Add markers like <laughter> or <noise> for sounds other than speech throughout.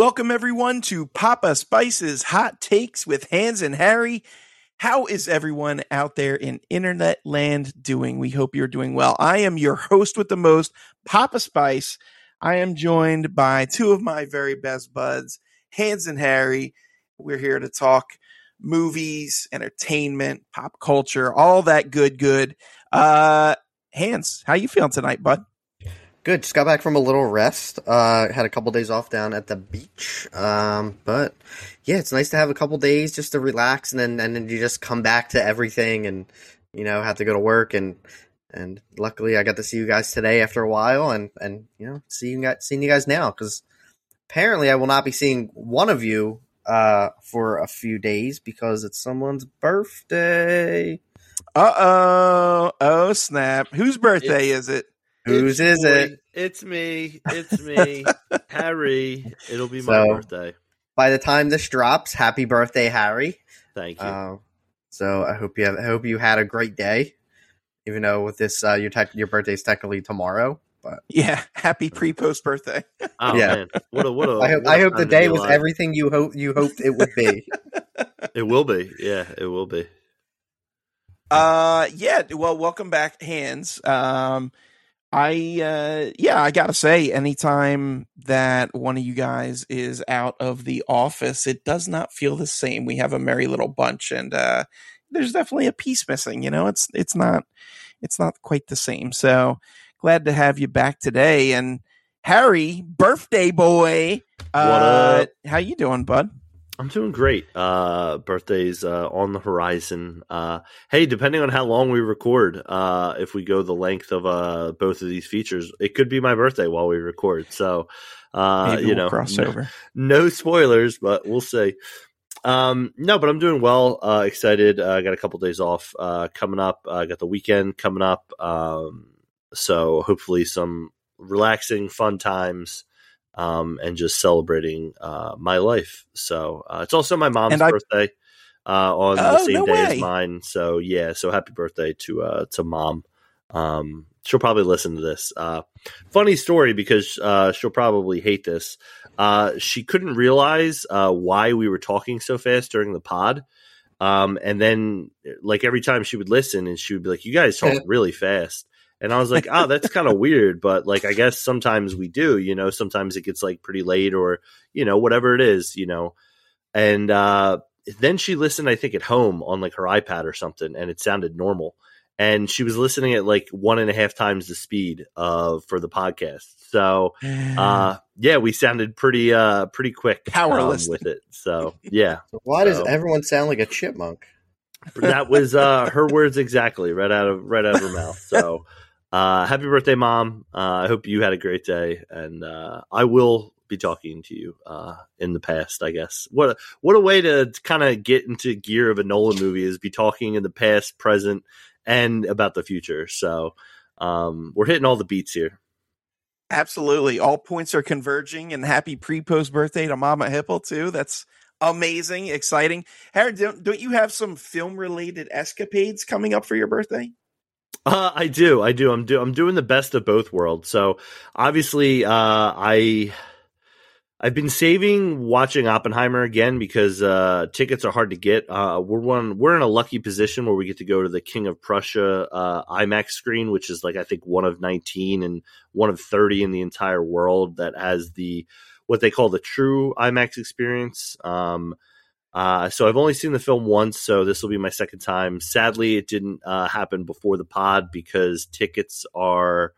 Welcome everyone to Papa Spice's Hot Takes with Hans and Harry. How is everyone out there in internet land doing? We hope you're doing well. I am your host with the most, Papa Spice. I am joined by two of my very best buds, Hans and Harry. We're here to talk movies, entertainment, pop culture, all that good, good. Uh, Hans, how you feeling tonight, bud? Good. Just got back from a little rest. Uh, had a couple days off down at the beach. Um, but yeah, it's nice to have a couple days just to relax, and then and then you just come back to everything, and you know have to go to work, and and luckily I got to see you guys today after a while, and and you know see you guys seeing you guys now because apparently I will not be seeing one of you uh for a few days because it's someone's birthday. Uh oh! Oh snap! Whose birthday It's- is it? Whose It's is it? It's me. It's me. Harry. It'll be my So- birthday. By the time this drops, happy birthday, Harry. Thank you. Uh, so I hope you have, I hope you had a great day, even though with this uh, your tech, your birthday's technically tomorrow. But <laughs> Yeah, happy pre post birthday. <laughs> oh yeah. man, what a what a. I hope what a I hope the time to be day was alive. everything you hope you hoped it would be. <laughs> It will be. Yeah, it will be. Uh, yeah. Well, welcome back, Hans. Um, I uh, yeah, I gotta say, anytime that one of you guys is out of the office, it does not feel the same. We have a merry little bunch, and uh, there's definitely a piece missing. You know, it's it's not it's not quite the same. So glad to have you back today. And Harry, birthday boy, uh, up? how you doing, bud? I'm doing great. Uh, birthdays uh, on the horizon. Uh, hey, depending on how long we record, uh, if we go the length of uh, both of these features, it could be my birthday while we record. So, uh, Maybe you we'll know, crossover. no- no spoilers, but we'll see. Um, no, but I'm doing well. Uh, excited. Uh, I got a couple days off uh, coming up. I got the weekend coming up. Um, so hopefully some relaxing, fun times. Um, and just celebrating uh, my life. So uh, it's also my mom's I- birthday uh, on the Oh, same no day way. as mine. So yeah, so happy birthday to uh, to mom. Um, she'll probably listen to this. Uh, funny story because uh, she'll probably hate this. Uh, she couldn't realize uh, why we were talking so fast during the pod. Um, and then, like every time she would listen, and she would be like, "You guys talk really fast." And I was like, "Oh, that's kind of <laughs> weird." But like, I guess sometimes we do. You know, sometimes it gets like pretty late, or you know, whatever it is. You know, and uh, then she listened, I think, at home on like her iPad or something, and it sounded normal. And she was listening at like one and a half times the speed of for the podcast. So uh yeah we sounded pretty uh pretty quick Power um, with it so yeah <laughs> Why does everyone sound like a chipmunk? that was uh her words exactly right out of right out of her mouth so uh happy birthday mom uh i hope you had a great day and uh i will be talking to you uh in the past i guess what a, what a way to kind of get into gear of a nolan movie is be talking in the past present and about the future so um we're hitting all the beats here Absolutely. All points are converging and happy pre post birthday to Mama Hipple too. That's amazing, exciting. Harry, don't, don't you have some film related escapades coming up for your birthday? Uh, I do, I do. I'm do I'm doing the best of both worlds. So obviously, uh, I I've been saving watching Oppenheimer again because uh, tickets are hard to get. Uh, we're one we're in a lucky position where we get to go to the King of Prussia uh, IMAX screen, which is like I think one of 19 and one of 30 in the entire world that has the what they call the true IMAX experience. Um, uh, so I've only seen the film once, so this will be my second time. Sadly, it didn't uh, happen before the pod because tickets are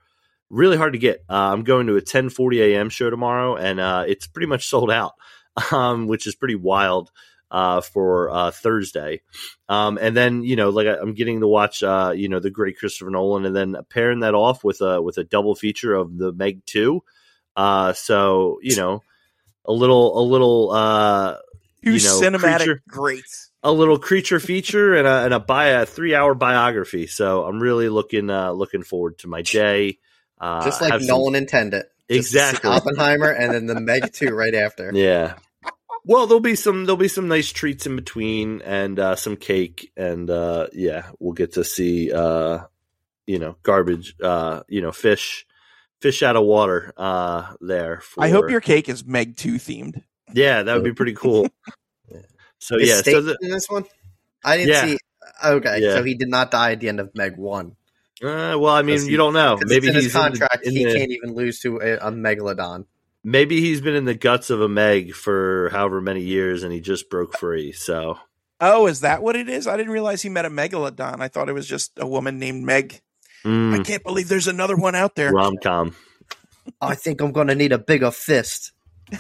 really hard to get. Uh, I'm going to a 10:40 a.m. show tomorrow, and uh, it's pretty much sold out, <laughs> um, which is pretty wild uh, for uh, Thursday. Um, and then you know, like I- I'm getting to watch, uh, you know, the great Christopher Nolan, and then pairing that off with a with a double feature of the Meg Two. Uh, so you know, a little a little You know, cinematic creature- greats. a little creature feature and a and a bio, a three hour biography. So I'm really looking uh, looking forward to my day. Uh, Just like have some- Nolan intended. Just Exactly. Oppenheimer and then the <laughs> Meg 2 right after. Yeah. Well, there'll be some there'll be some nice treats in between and uh, some cake and uh, yeah, we'll get to see uh, you know garbage uh, you know fish fish out of water uh, there. For, I hope your cake is Meg Two themed. Yeah, that would be pretty cool. <laughs> So Is yeah, State so the, in this one? I didn't Yeah. see. Okay, Yeah. so he did not die at the end of Meg One. uh, well, I mean, he- you don't know. Maybe it's in he's his contract. in the, he the- can't even lose to a, a megalodon. maybe he's been in the guts of a Meg for however many years, and he just broke free. So Oh, is that what it is? I didn't realize he met a megalodon. I thought it was just a woman named Meg. I mm, can't believe there's another one out there. rom com. I think I'm going to need a bigger fist.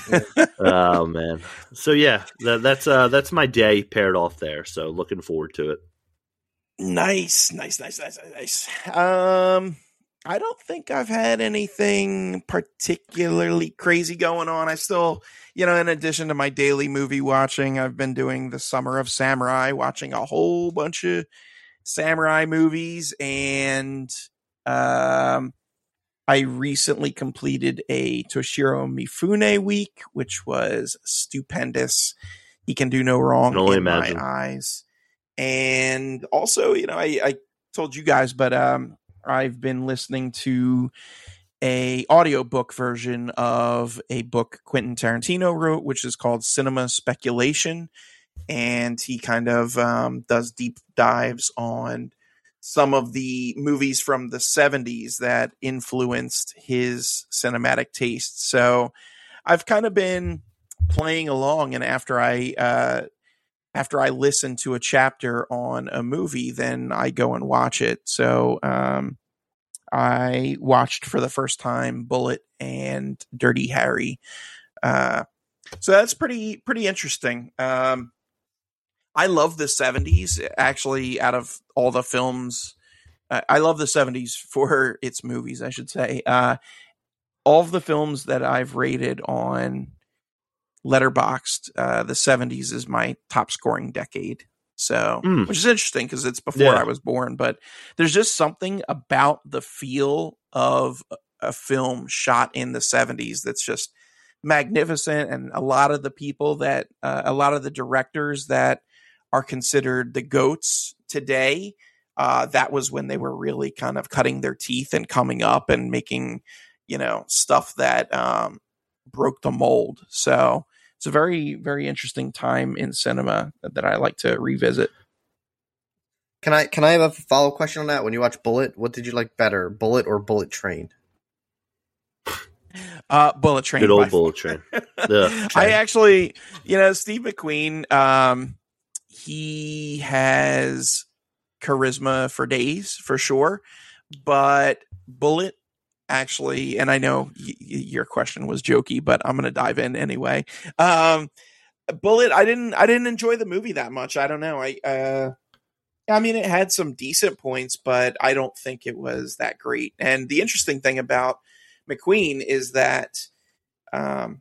<laughs> oh man. So yeah, that, that's uh that's my day paired off there. So looking forward to it. Nice, nice, nice, nice, nice. Um, I don't think I've had anything particularly crazy going on. I still, you know, in addition to my daily movie watching, I've been doing the Summer of Samurai, watching a whole bunch of samurai movies, and um, I recently completed a Toshiro Mifune week, which was stupendous. He can do no wrong in imagine. my eyes. And also, you know, I, I told you guys, but um, I've been listening to a audiobook version of a book Quentin Tarantino wrote, which is called Cinema Speculation. And he kind of um, does deep dives on some of the movies from the 70s that influenced his cinematic taste. So I've kind of been playing along and after I uh after I listen to a chapter on a movie, then I go and watch it. So um I watched for the first time Bullitt and Dirty Harry. Uh so that's pretty pretty interesting. Um I love the 70s actually out of all the films uh, I love the 70s for <laughs> its movies, I should say. Uh all of the films that I've rated on Letterboxd, uh, the 70s is my top scoring decade. So, Mm. which is interesting because it's before Yeah. I was born, but there's just something about the feel of a- a film shot in the 70s that's just magnificent. And a lot of the people that, uh, a lot of the directors that are considered the goats today, uh, that was when they were really kind of cutting their teeth and coming up and making, you know, stuff that um, broke the mold. So it's a very, very interesting time in cinema that I like to revisit. Can I can I have a follow up question on that? When you watch Bullitt, what did you like better, Bullitt or Bullet Train? Uh, Bullet Train. Good old far. bullet train. Ugh, <laughs> I actually, you know, Steve McQueen, um, he has charisma for days for sure, but Bullitt actually, and I know y- your question was jokey, but I'm going to dive in anyway. Um, Bullitt, I didn't, I didn't enjoy the movie that much. I don't know. I, uh, I mean, it had some decent points, but I don't think it was that great. And the interesting thing about McQueen is that, um,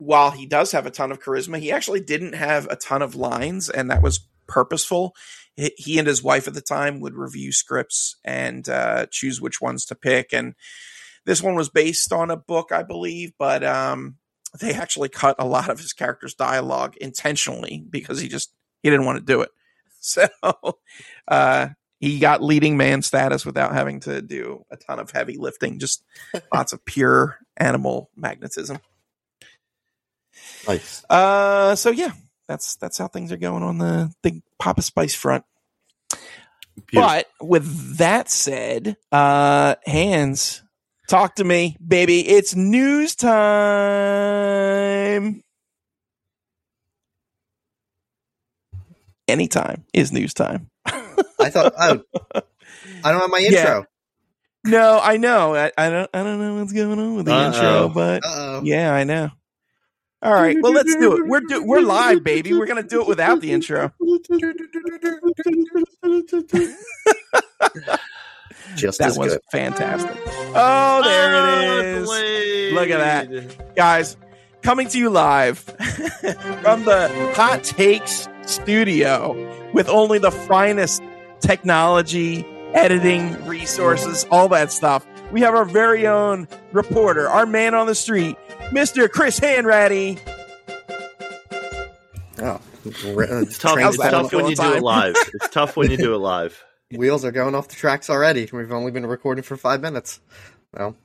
while he does have a ton of charisma, he actually didn't have a ton of lines, and that was purposeful. He and his wife at the time would review scripts and uh, choose which ones to pick. And this one was based on a book, I believe, but um, they actually cut a lot of his character's dialogue intentionally because he just he didn't want to do it. <laughs> So uh, he got leading man status without having to do a ton of heavy lifting, just <laughs> lots of pure animal magnetism. Nice. Uh, so yeah, that's that's how things are going on the the Papa Spice front. Beautiful. But with that said, uh, Hans, talk to me, baby. It's news time. Anytime is news time. I thought oh I don't have my <laughs> Yeah. intro. No, I know. I, I don't. I don't know what's going on with the Uh-oh. intro, but Uh oh. yeah, I know. All right, well, let's do it. We're do- we're live, baby. We're gonna do it without the intro. Just That as was good. fantastic. Oh, there it is. Look at that. Guys, coming to you live <laughs> from the Hot Takes studio with only the finest technology, editing resources, all that stuff. We have our very own reporter, our man on the street, Mr. Chris Hanratty. Oh, uh, It's tough, it's tough when the you do it live. <laughs> It's tough when you do it live. Wheels are going off the tracks already. We've only been recording for five minutes. Well,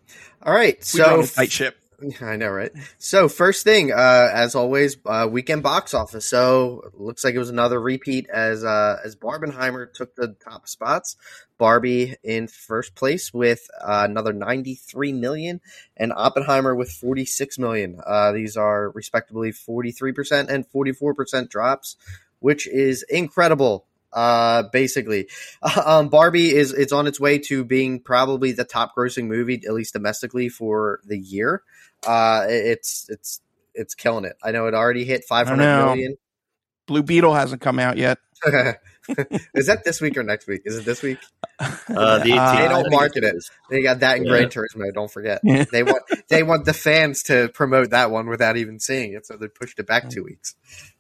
all right. So run a tight ship. <laughs> I know, right? So first thing, uh, as always, uh, weekend box office. So looks like it was another repeat as uh, as Barbenheimer took the top spots. Barbie in first place with uh, another 93 million, and Oppenheimer with 46 million. Uh, these are respectively 43% and 44% drops, which is incredible. Uh, basically, <laughs> um, Barbie is it's on its way to being probably the top grossing movie, at least domestically, for the year. Uh, it's it's it's killing it. I know it already hit five hundred know. million. Blue Beetle hasn't come out yet. <laughs> <laughs> is that this week or next week? Is it this week? Uh, the 18th, Uh, They don't market it it. is. They got that in Yeah. Gran Turismo. Don't forget. Yeah. They want they want the fans to promote that one without even seeing it, so they pushed it back two weeks.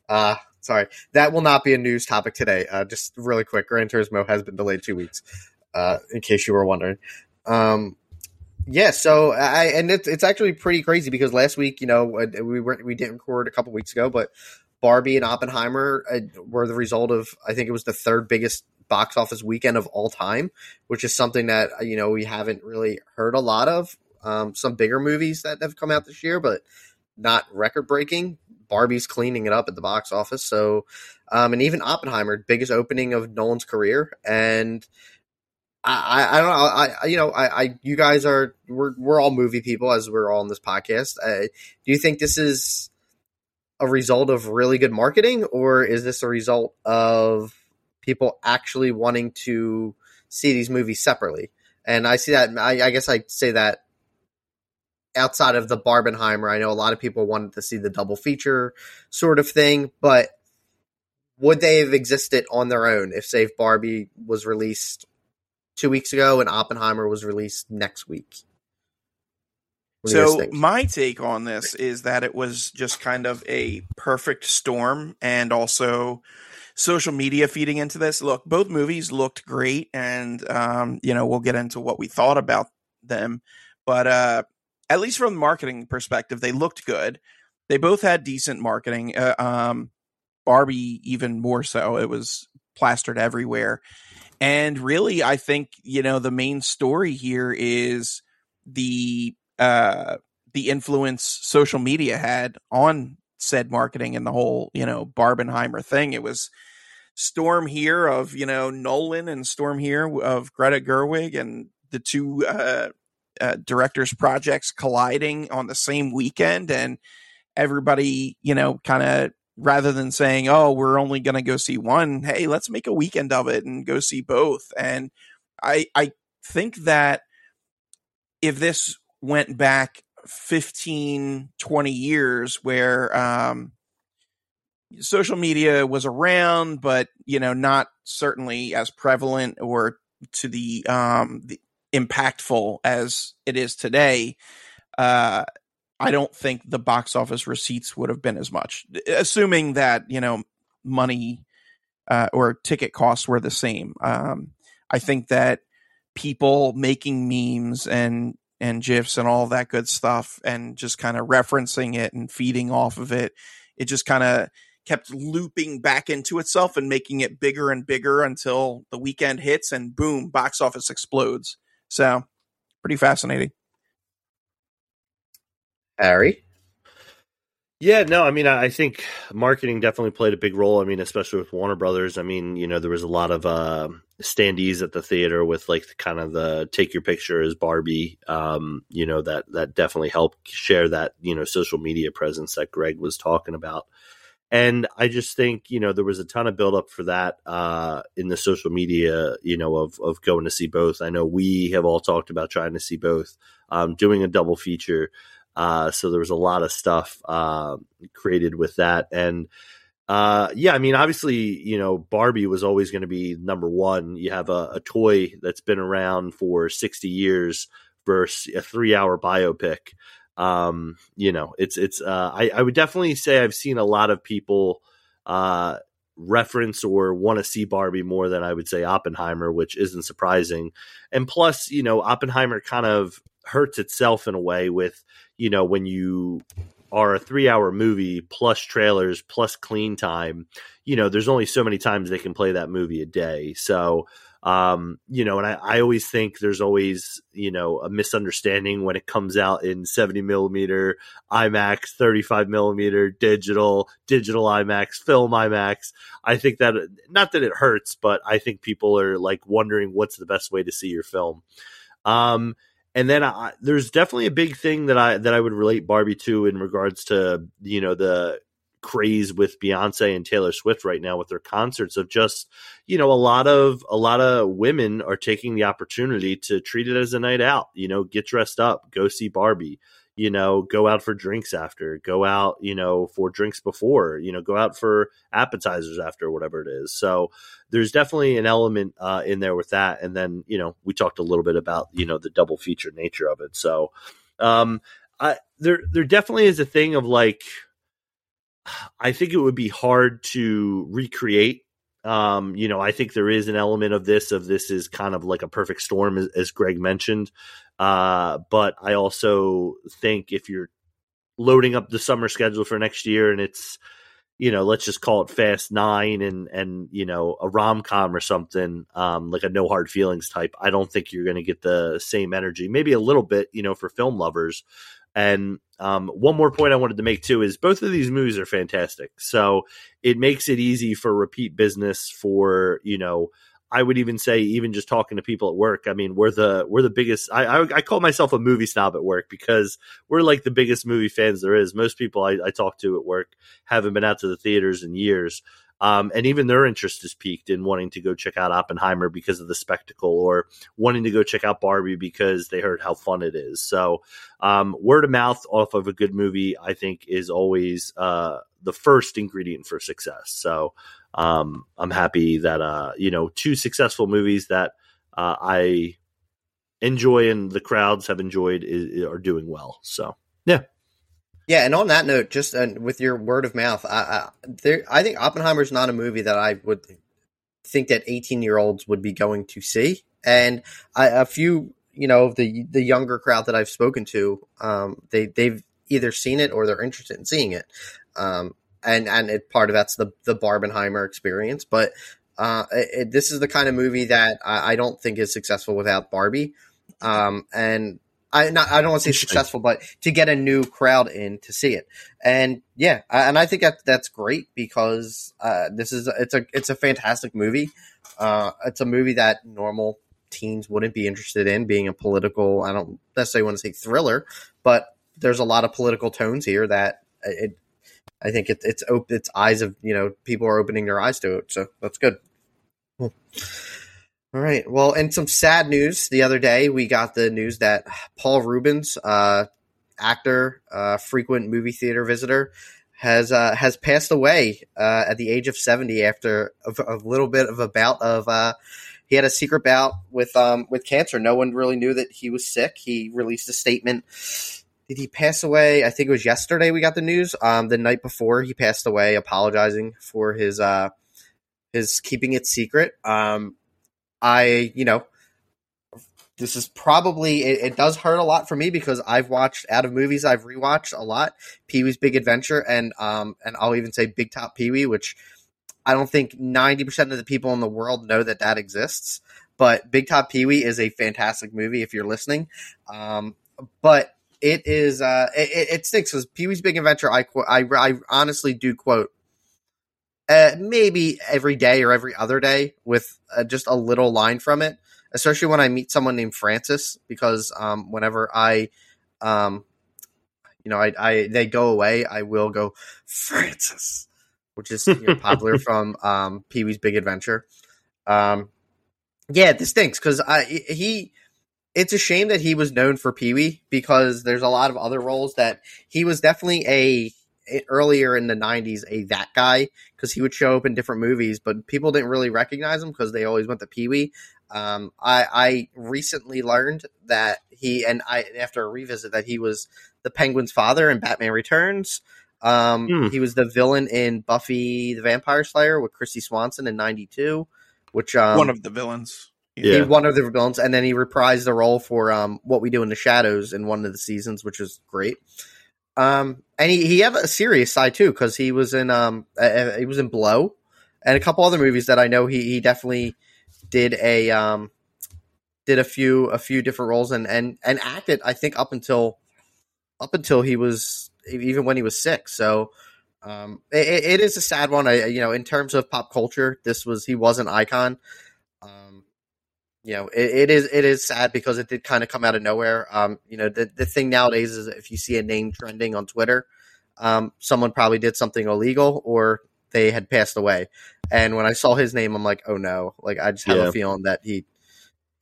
Uh sorry, that will not be a news topic today. Uh, just really quick, Gran Turismo has been delayed two weeks. Uh, in case you were wondering. Um, yeah, so I and it's it's actually pretty crazy because last week, you know, uh, we were we didn't record a couple weeks ago, but Barbie and Oppenheimer uh, were the result of I think it was the third biggest box office weekend of all time, which is something that uh, you know we haven't really heard a lot of. Um, some bigger movies that have come out this year, but not record breaking. Barbie's cleaning it up at the box office, so um, and even Oppenheimer, biggest opening of Nolan's career, and I, I, I don't know. I, you know, I, I, you guys are we're we're all movie people as we're all on this podcast. Uh, do you think this is a result of really good marketing, or is this a result of people actually wanting to see these movies separately? And I see that. I, I guess I say that outside of the Barbenheimer, I know a lot of people wanted to see the double feature sort of thing, but would they have existed on their own if, if Barbie was released two weeks ago and Oppenheimer was released next week? What do you guys So my take on this is that it was just kind of a perfect storm and also social media feeding into this. Look, both movies looked great and um, you know, we'll get into what we thought about them, but uh at least from the marketing perspective, they looked good. They both had decent marketing. Uh, um Barbie even more so. It was plastered everywhere. And really, I think, you know, the main story here is the uh the influence social media had on said marketing and the whole, you know, Barbenheimer thing. It was storm here of, you know, Nolan and storm here of Greta Gerwig and the two uh, uh directors projects colliding on the same weekend and everybody, you know, kind of rather than saying, "Oh, we're only going to go see one," hey, let's make a weekend of it and go see both. And I I think that if this went back 15 20 years where um social media was around but you know not certainly as prevalent or to the um the impactful as it is today uh I don't think the box office receipts would have been as much, assuming that you know money uh, or ticket costs were the same. Um, I think that people making memes and and gifs and all that good stuff, and just kind of referencing it and feeding off of it, it just kind of kept looping back into itself and making it bigger and bigger until the weekend hits and boom, box office explodes. So, pretty fascinating. Harry? Yeah, no, I mean, I think marketing definitely played a big role. I mean, especially with Warner Brothers. I mean, you know, there was a lot of uh, standees at the theater with like the, kind of the take your picture as Barbie. Um, you know, that that definitely helped share that you know social media presence that Greg was talking about. And I just think you know there was a ton of buildup for that uh, in the social media. You know, of of going to see both. I know we have all talked about trying to see both, um, doing a double feature. Uh, so there was a lot of stuff uh, created with that, and uh, yeah, I mean, obviously, you know, Barbie was always going to be number one. You have a, a toy that's been around for sixty years versus a three-hour biopic. Um, you know, it's it's. Uh, I, I would definitely say I've seen a lot of people uh, reference or want to see Barbie more than I would say Oppenheimer, which isn't surprising. And plus, you know, Oppenheimer kind of hurts itself in a way with you know when you are a three hour movie plus trailers plus clean time you know there's only so many times they can play that movie a day so Um, you know, and I, I always think there's always, you know, a misunderstanding when it comes out in 70 millimeter, IMAX, 35 millimeter, digital, digital IMAX, film IMAX. I think that, not that it hurts, but I think people are like wondering what's the best way to see your film. Um, and then I, there's definitely a big thing that I that I would relate Barbie to in regards to you know the craze with Beyonce and Taylor Swift right now with their concerts of just you know a lot of a lot of women are taking the opportunity to treat it as a night out you know get dressed up go see Barbie you know go out for drinks after go out you know for drinks before you know go out for appetizers after whatever it is so there's definitely an element uh, in there with that and then you know we talked a little bit about you know the double feature nature of it so um I, there there definitely is a thing of like <sighs> I think it would be hard to recreate. Um, you know, I think there is an element of this of this is kind of like a perfect storm, as, as Greg mentioned. Uh, but I also think if you're loading up the summer schedule for next year and it's you know, let's just call it Fast Nine and and you know a rom com or something, um, like a No Hard Feelings type. I don't think you're going to get the same energy. Maybe a little bit, you know, for film lovers, and um, one more point I wanted to make too is both of these movies are fantastic. So it makes it easy for repeat business for, you know, I would even say even just talking to people at work. I mean, we're the we're the biggest. I I, I call myself a movie snob at work because we're like the biggest movie fans there is. Most people I, I talk to at work haven't been out to the theaters in years. Um, and even their interest is piqued in wanting to go check out Oppenheimer because of the spectacle, or wanting to go check out Barbie because they heard how fun it is. So, um, word of mouth off of a good movie, I think, is always uh, the first ingredient for success. So, um, I'm happy that uh, you know two successful movies that uh, I enjoy and the crowds have enjoyed is, are doing well. So, yeah. Yeah, and on that note, just uh, with your word of mouth, I, I, there, I think Oppenheimer is not a movie that I would think that 18 year olds would be going to see. And I, a few, you know, the the younger crowd that I've spoken to, um, they they've either seen it or they're interested in seeing it. Um, and and it, part of that's the the Barbenheimer experience, but uh, it, this is the kind of movie that I, I, don't think is successful without Barbie. Um, and I not, I don't want to say successful, but to get a new crowd in to see it, and yeah, and I think that that's great because uh, this is it's a it's a fantastic movie. Uh, it's a movie that normal teens wouldn't be interested in, being a political. I don't necessarily want to say thriller, but there's a lot of political tones here that it. I think it, it's open. it's eyes of you know people are opening their eyes to it, so that's good. All right. Well, and some sad news. The other day, we got the news that Paul Reubens, uh, actor, uh, frequent movie theater visitor, has uh, has passed away uh, at the age of seventy after a, a, little bit of a bout of. Uh, he had a secret bout with um, with cancer. No one really knew that he was sick. He released a statement. Did he pass away? I think it was yesterday. We got the news. Um, the night before he passed away, apologizing for his uh, his keeping it secret. Um, I, you know, this is probably it, it, does hurt a lot for me because I've watched out of movies I've rewatched a lot. Pee Wee's Big Adventure and um and I'll even say Big Top Pee Wee, which I don't think ninety percent of the people in the world know that that exists. But Big Top Pee Wee is a fantastic movie if you're listening. Um, but it is uh it, it stinks because Pee Wee's Big Adventure. I, I I honestly do quote uh, maybe every day or every other day with uh, just a little line from it, especially when I meet someone named Francis, because um, whenever I, um, you know, I, I, they go away, I will go Francis, which is you know, popular <laughs> from um, Pee Wee's Big Adventure. Um, yeah, this stinks because I he. It's a shame that he was known for Pee Wee because there's a lot of other roles that he was definitely a earlier in the 90s a that guy because he would show up in different movies but people didn't really recognize him because they always went to pee-wee um, I, I recently learned that he and i after a revisit that he was the penguin's father in batman returns. Um, hmm. he was the villain in buffy the vampire slayer with kristy swanson in 92 which um, one of the villains yeah. He, one of the villains and then he reprised the role for um, what we do in the shadows in one of the seasons which was great um, and he, he have a serious side too because he was in um uh, he was in Blow and a couple other movies that I know he he definitely did a um, did a few a few different roles and and and acted. I think up until up until he was even when he was sick. So um, it, it is a sad one. I you know in terms of pop culture, this was he was an icon. You know, it, it is it is sad because it did kind of come out of nowhere. Um, you know, the the thing nowadays is if you see a name trending on Twitter, um, someone probably did something illegal or they had passed away. And when I saw his name, I'm like, oh no! Like I just have Yeah. a feeling that he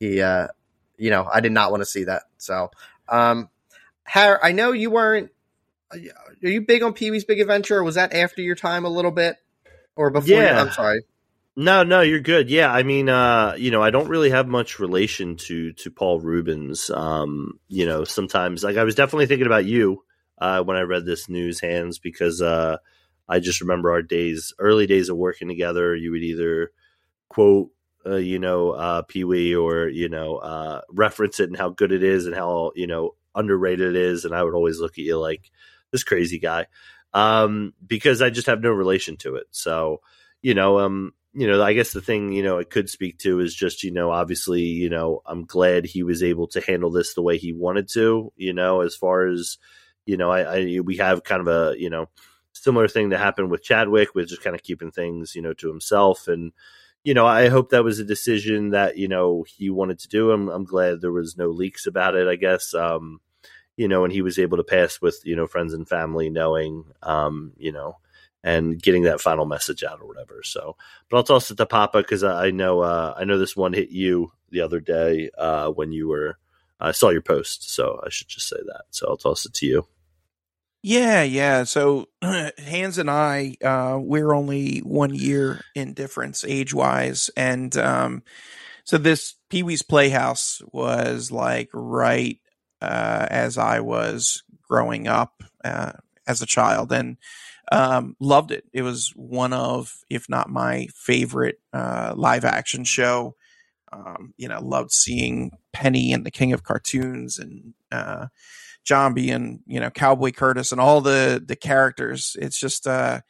he uh, you know I did not want to see that. So, um, Har, I know you weren't. Are you big on Pee Wee's Big Adventure? Or was that after your time a little bit, or before? Yeah. I'm sorry. No, no, you're good. Yeah, I mean, uh, you know, I don't really have much relation to to Paul Reubens. Um, you know, sometimes like I was definitely thinking about you uh, when I read this news, Hans, because uh, I just remember our days, early days of working together. You would either quote, uh, you know, uh, Pee Wee, or you know, uh, reference it and how good it is and how you know underrated it is, and I would always look at you like this crazy guy um, because I just have no relation to it. So, you know, um, you know, I guess the thing, you know, it could speak to is just, you know, obviously, you know, I'm glad he was able to handle this the way he wanted to, you know, as far as, you know, I, I we have kind of a, you know, similar thing that happened with Chadwick, with just kind of keeping things, you know, to himself. And, you know, I hope that was a decision that, you know, he wanted to do. I'm, I'm glad there was no leaks about it, I guess. Um, you know, and he was able to pass with, you know, friends and family knowing, um, you know, and getting that final message out or whatever. So, but I'll toss it to Papa because I know uh, I know this one hit you the other day uh, when you were I saw your post, so I should just say that. So I'll toss it to you. Yeah, yeah. So <clears throat> Hans and I, uh, we're only one year in difference age wise. And um, so this Pee Wee's Playhouse was like right uh, as I was growing up uh, as a child and um, loved it. It was one of, if not my favorite uh, live action show. Um, you know, loved seeing Penny and the King of Cartoons and uh, Zombie and you know Cowboy Curtis and all the the characters. It's just uh,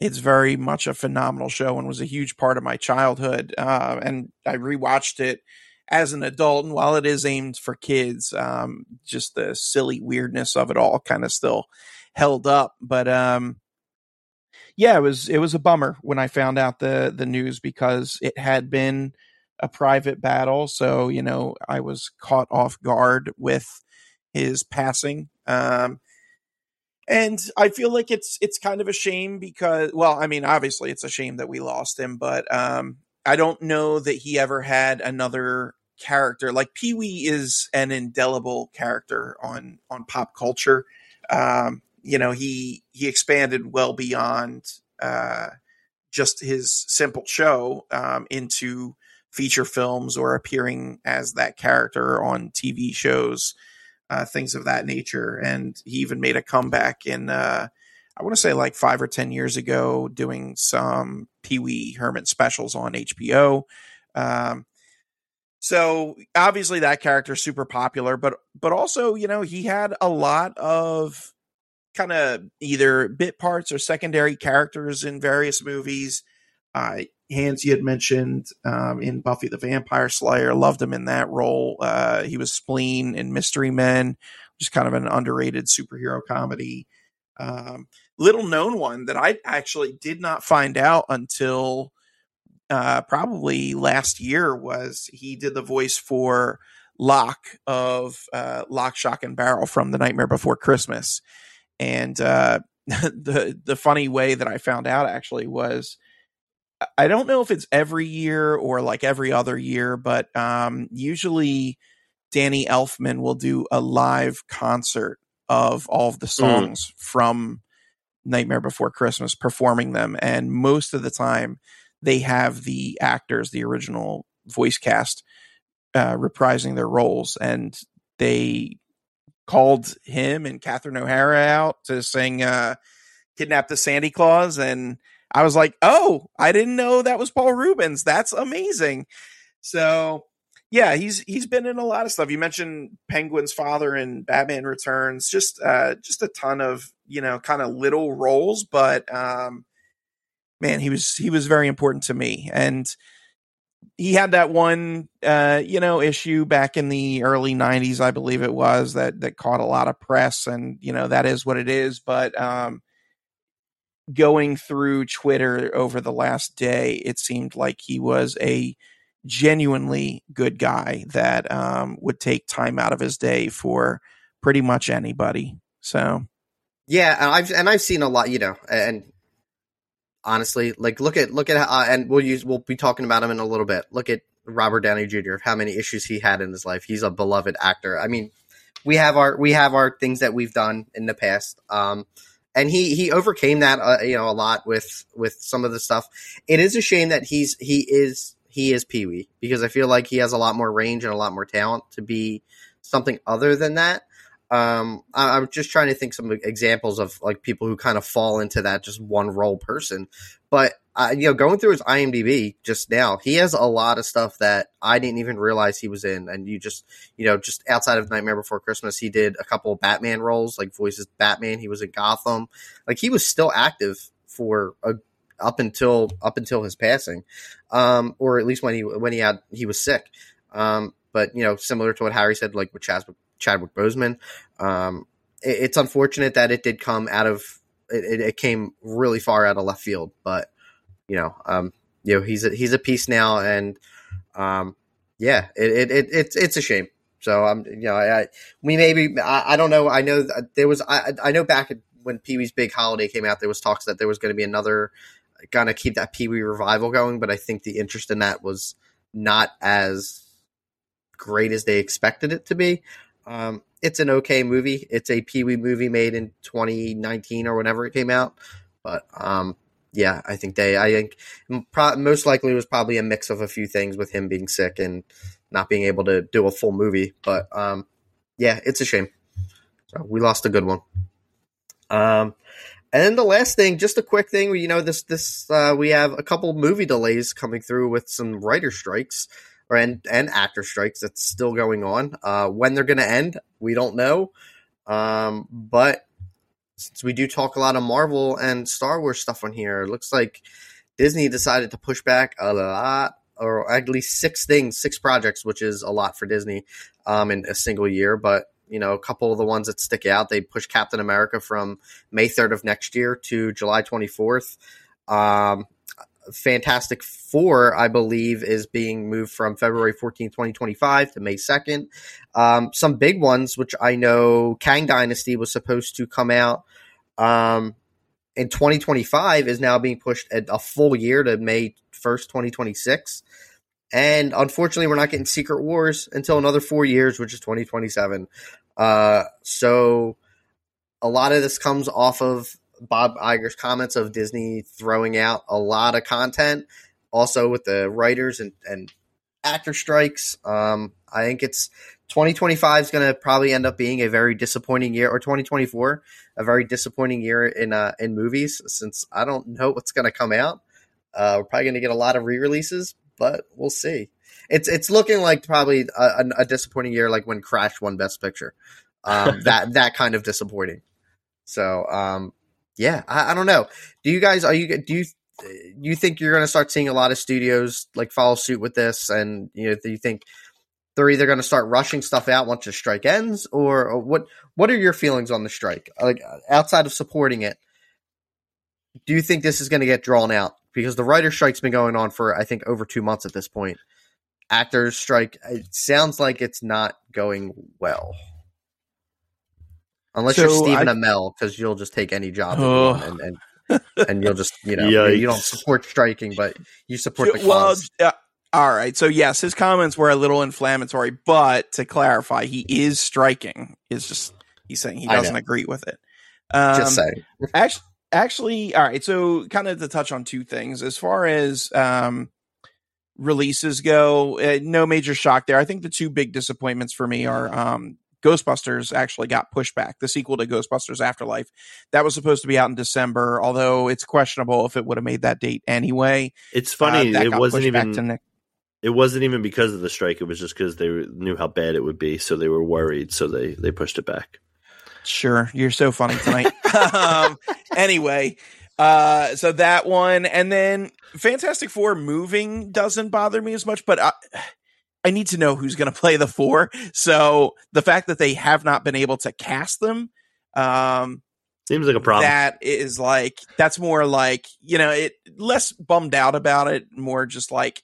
it's very much a phenomenal show and was a huge part of my childhood. Uh, and I rewatched it as an adult, and while it is aimed for kids, um, just the silly weirdness of it all kind of still held up. But um, yeah, it was it was a bummer when I found out the the news because it had been a private battle. So you know I was caught off guard with his passing. Um, and I feel like it's it's kind of a shame because well, I mean, obviously it's a shame that we lost him, but um, I don't know that he ever had another character like Pee Wee is an indelible character on on pop culture. Um, you know, he he expanded well beyond uh, just his simple show um, into feature films or appearing as that character on TV shows uh, things of that nature. And he even made a comeback in, uh, I want to say like five or 10 years ago, doing some Pee Wee Herman specials on HBO. Um, so obviously that character is super popular, but but also you know he had a lot of kind of either bit parts or secondary characters in various movies. Uh, Hans, you had mentioned um, in Buffy the Vampire Slayer, loved him in that role. Uh, he was Spleen in Mystery Men, just kind of an underrated superhero comedy. Um, little known one that I actually did not find out until uh, probably last year was he did the voice for Lock of uh, Lock, Shock, and Barrel from The Nightmare Before Christmas. And uh, <laughs> the the funny way that I found out actually was I don't know if it's every year or like every other year, but um, usually Danny Elfman will do a live concert of all of the songs from Nightmare Before Christmas, performing them, and most of the time they have the actors, the original voice cast, uh, reprising their roles, and they called him and Catherine O'Hara out to sing uh, "Kidnap the Sandy Claus," and I was like, "Oh, I didn't know that was Paul Reubens. That's amazing." So, yeah, he's he's been in a lot of stuff. You mentioned Penguin's father in Batman Returns. Just uh, just a ton of you know kind of little roles, but um, man, he was he was very important to me. And he had that one uh you know issue back in the early 90s i believe it was that that caught a lot of press and you know that is what it is but um going through twitter over the last day it seemed like he was a genuinely good guy that um would take time out of his day for pretty much anybody so. Yeah, and I've and I've seen a lot, you know, and honestly, like look at look at uh, and we'll use we'll be talking about him in a little bit. Look at Robert Downey Jr. Of how many issues he had in his life. He's a beloved actor. I mean, we have our we have our things that we've done in the past. Um, and he he overcame that uh, you know a lot with with some of the stuff. It is a shame that he's he is he is Pee Wee because I feel like he has a lot more range and a lot more talent to be something other than that. Um, I, I'm just trying to think some examples of like people who kind of fall into that just one role person. But uh, you know, going through his IMDb just now, he has a lot of stuff that I didn't even realize he was in. And you just, you know, just outside of Nightmare Before Christmas, he did a couple Batman roles, like voices Batman. He was in Gotham. Like he was still active for a up until up until his passing, um, or at least when he when he had he was sick. Um, but you know, similar to what Harry said, like with Chadwick, Chadwick Boseman, um, it, it's unfortunate that it did come out of it, it, came really far out of left field. But you know, um, you know, he's a, he's a piece now, and um, yeah, it, it, it's it's a shame. So I'm, um, you know, I, we maybe I, I don't know. I know there was I I know back when Pee Wee's Big Holiday came out, there was talks that there was going to be another gonna keep that Pee Wee revival going, but I think the interest in that was not as great as they expected it to be. Um, it's an okay movie. It's a Pee Wee movie made in 2019 or whenever it came out. But um, yeah, I think they. I think pro- most likely was probably a mix of a few things with him being sick and not being able to do a full movie. But um, yeah, it's a shame. So we lost a good one. Um, and then the last thing, just a quick thing, you know, this this uh, we have a couple movie delays coming through with some writer strikes or and and actor strikes that's still going on. Uh, when they're going to end, we don't know. Um, but since we do talk a lot of Marvel and Star Wars stuff on here, it looks like Disney decided to push back a lot, or at least six things, six projects, which is a lot for Disney um, in a single year. But you know, a couple of the ones that stick out. They push Captain America from May 3rd of next year to July 24th. Um, Fantastic Four, I believe, is being moved from February 14th, 2025 to May 2nd. Um, some big ones, which I know Kang Dynasty was supposed to come out um, in 2025, is now being pushed a full year to May 1st, 2026. And unfortunately, we're not getting Secret Wars until another four years, which is 2027. Uh, so a lot of this comes off of Bob Iger's comments of Disney throwing out a lot of content, also with the writers and, and actor strikes. Um, I think it's 2025 is going to probably end up being a very disappointing year, or 2024, a very disappointing year in uh, in movies, since I don't know what's going to come out. Uh, we're probably going to get a lot of re-releases, but we'll see it's it's looking like probably a, a disappointing year, like when Crash won Best Picture. Um, <laughs> that that kind of disappointing. So um, yeah, I, I, don't know. Do you guys are you do you you think you're going to start seeing a lot of studios like follow suit with this, and you know do you think they're either going to start rushing stuff out once the strike ends, or, or what? What are your feelings on the strike? Like outside of supporting it, do you think this is going to get drawn out? Because the writer strike's been going on for I think over two months at this point actors strike. It sounds like it's not going well. Unless so you're Stephen I, Amell, because you'll just take any job oh. and, and, and you'll just you know Yikes. you don't support striking, but you support the cause. Well, uh, all right. So yes, his comments were a little inflammatory, but to clarify, he is striking. Is just he's saying he doesn't agree with it. Um, just saying. <laughs> actually, actually, all right. So kind of to touch on two things as far as um, releases go, uh, no major shock there. I think the two big disappointments for me are um, Ghostbusters actually got pushed back. The sequel to Ghostbusters Afterlife that was supposed to be out in December, although it's questionable if it would have made that date anyway. It's funny uh, it wasn't even. it wasn't even because of the strike. It was just because they knew how bad it would be, so they were worried. So they they pushed it back. Sure, you're so funny tonight. <laughs> <laughs> um, anyway, Uh, so that one, and then Fantastic Four moving doesn't bother me as much, but I, I need to know who's going to play the four. So the fact that they have not been able to cast them, um, seems like a problem. That is like that's more like you know it less bummed out about it, more just like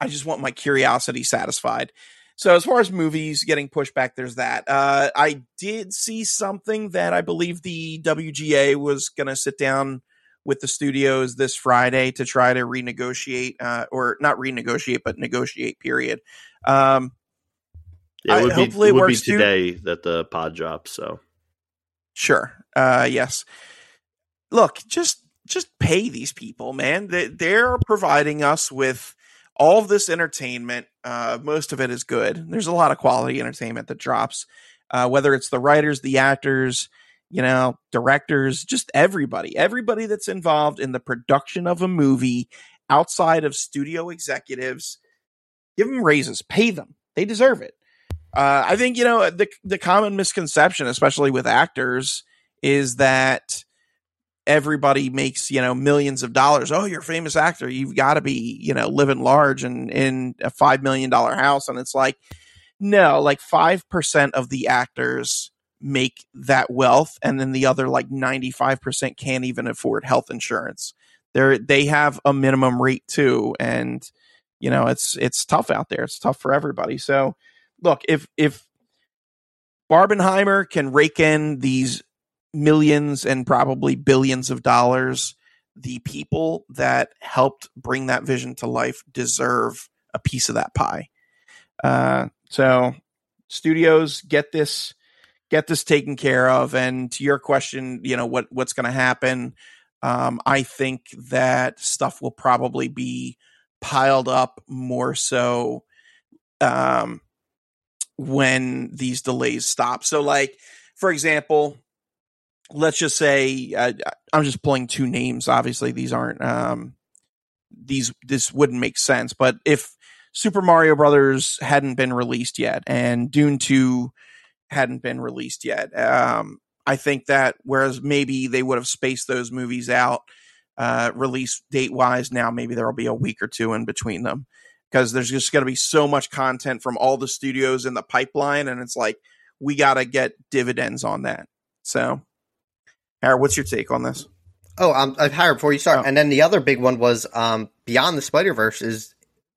I just want my curiosity satisfied. So as far as movies getting pushed back, there's that. Uh, I did see something that I believe the WGA was going to sit down with the studios this Friday to try to renegotiate, uh, or not renegotiate, but negotiate. Period. Um, yeah, it would, I, be, it would be today too. that the pod drops. So sure, uh, yes. Look, just just pay these people, man. They, they're providing us with all of this entertainment, uh, most of it is good. There's a lot of quality entertainment that drops, uh, whether it's the writers, the actors, you know, directors, just everybody, everybody that's involved in the production of a movie outside of studio executives. Give them raises, pay them. They deserve it. Uh, I think you know the the common misconception, especially with actors, is that everybody makes you know millions of dollars oh you're a famous actor you've got to be you know living large and in a five million dollar house and it's like no like five percent of the actors make that wealth and then the other like 95% can't even afford health insurance they're they have a minimum rate too and you know it's it's tough out there it's tough for everybody so look if if barbenheimer can rake in these millions and probably billions of dollars. The people that helped bring that vision to life deserve a piece of that pie. Uh, so, studios get this get this taken care of. And to your question, you know what what's going to happen? Um, I think that stuff will probably be piled up more so um, when these delays stop. So, like for example, let's just say uh, I'm just pulling two names. Obviously, these aren't um, these. This wouldn't make sense. But if Super Mario Brothers hadn't been released yet, and Dune Two hadn't been released yet, um, I think that whereas maybe they would have spaced those movies out uh, release date wise, now maybe there will be a week or two in between them because there's just going to be so much content from all the studios in the pipeline, and it's like we got to get dividends on that. So Harry, what's your take on this? Oh, um, uh, Harry, before you start, oh. and then the other big one was um, Beyond the Spider Verse is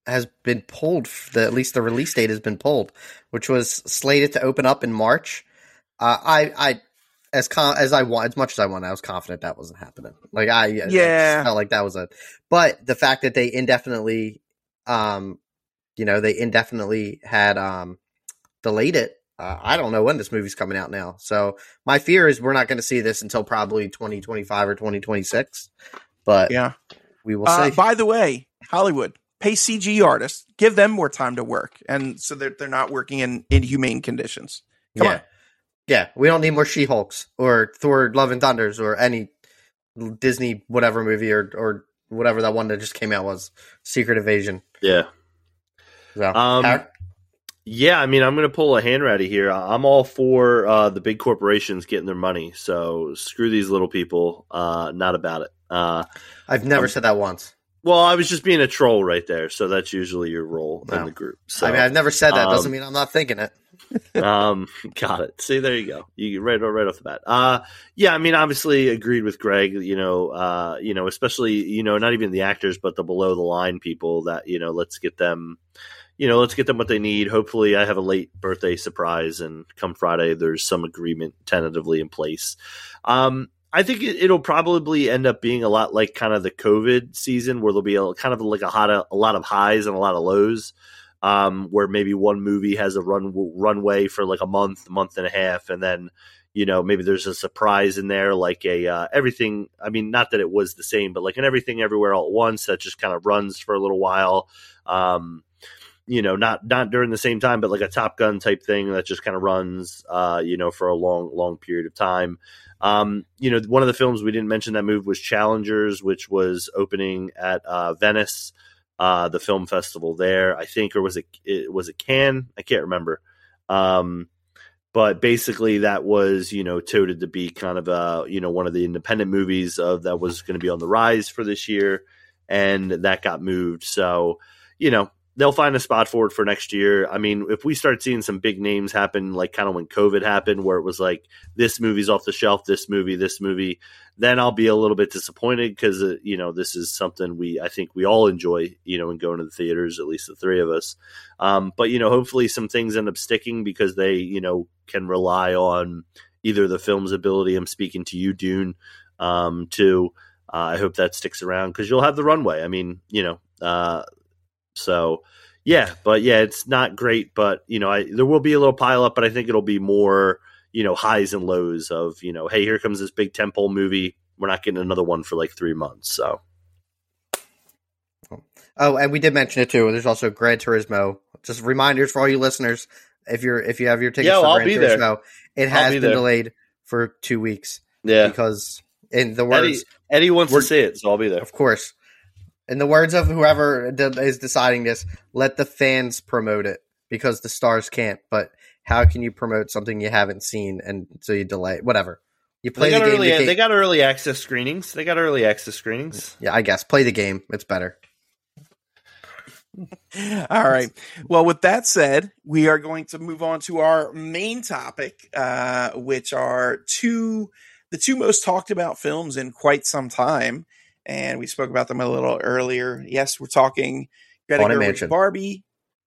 has been pulled. The, at least the release date has been pulled, which was slated to open up in March. Uh, I, I, as con- as I want, as much as I want, I was confident that wasn't happening. Like I, yeah, I felt like that was a. But the fact that they indefinitely, um, you know, they indefinitely had um delayed it uh, I don't know when this movie's coming out now. So my fear is we're not going to see this until probably 2025 or 2026. But yeah, we will uh, see. By the way, Hollywood pay CG artists, give them more time to work, and so that they're not working in inhumane conditions. Come yeah. on. Yeah, we don't need more She Hulks or Thor: Love and Thunders or any Disney whatever movie or or whatever that one that just came out was Secret Invasion. Yeah. So, um, yeah, I mean, I'm going to pull a hand ready here. I'm all for uh, the big corporations getting their money. So screw these little people. Uh, not about it. Uh, I've never um, said that once. Well, I was just being a troll right there. So that's usually your role no. in the group. So, I mean, I've never said that. Um, Doesn't mean I'm not thinking it. <laughs> um, got it. See, there you go. You right, right off the bat. Uh, yeah, I mean, obviously agreed with Greg. You know, uh, you know, especially you know, not even the actors, but the below the line people that you know, let's get them you know, let's get them what they need. Hopefully, I have a late birthday surprise, and come Friday, there's some agreement tentatively in place. Um, I think it, will probably end up being a lot like kind of the COVID season, where there'll be a kind of like a, hot, a lot of highs and a lot of lows. Um, where maybe one movie has a run runway for like a month, month and a half, and then you know maybe there's a surprise in there, like a uh, everything. I mean, not that it was the same, but like an everything everywhere all at once that just kind of runs for a little while. Um, you know, not not during the same time, but like a Top Gun type thing that just kind of runs, uh, you know, for a long long period of time. Um, you know, one of the films we didn't mention that movie was Challengers, which was opening at uh, Venice, uh, the film festival there, I think, or was it, it was it Cannes? I can't remember. Um, but basically that was you know touted to be kind of a you know one of the independent movies of that was going to be on the rise for this year and that got moved so you know they'll find a spot for it for next year i mean if we start seeing some big names happen like kind of when covid happened where it was like this movie's off the shelf this movie this movie then i'll be a little bit disappointed because uh, you know this is something we i think we all enjoy you know in going to the theaters at least the three of us um, but you know hopefully some things end up sticking because they you know can rely on either the film's ability. I'm speaking to you, Dune. Um, to uh, I hope that sticks around because you'll have the runway. I mean, you know, uh, so yeah, but yeah, it's not great, but you know, I, there will be a little pile up, but I think it'll be more you know highs and lows of you know, hey, here comes this big tentpole movie. We're not getting another one for like three months, so. Oh, and we did mention it too. There's also Gran Turismo. Just reminders for all you listeners if you're if you have your tickets Yeah, for I'll Gran be there. Turismo, it has be been there. delayed for two weeks Yeah, because in the Eddie, words, Eddie wants to see it, so I'll be there. of course, in the words of whoever de- is deciding this, let the fans promote it because the stars can't. But how can you promote something you haven't seen and so you delay whatever? You play They the got, game. early, game- they got early access screenings. They got early access screenings. yeah, I guess play the game. It's better. <laughs> All right. Well, with that said, we are going to move on to our main topic, uh, which are two the two most talked about films in quite some time, and we spoke about them a little earlier. Yes, we're talking Greta Haunted Gerwig's Mansion. Barbie,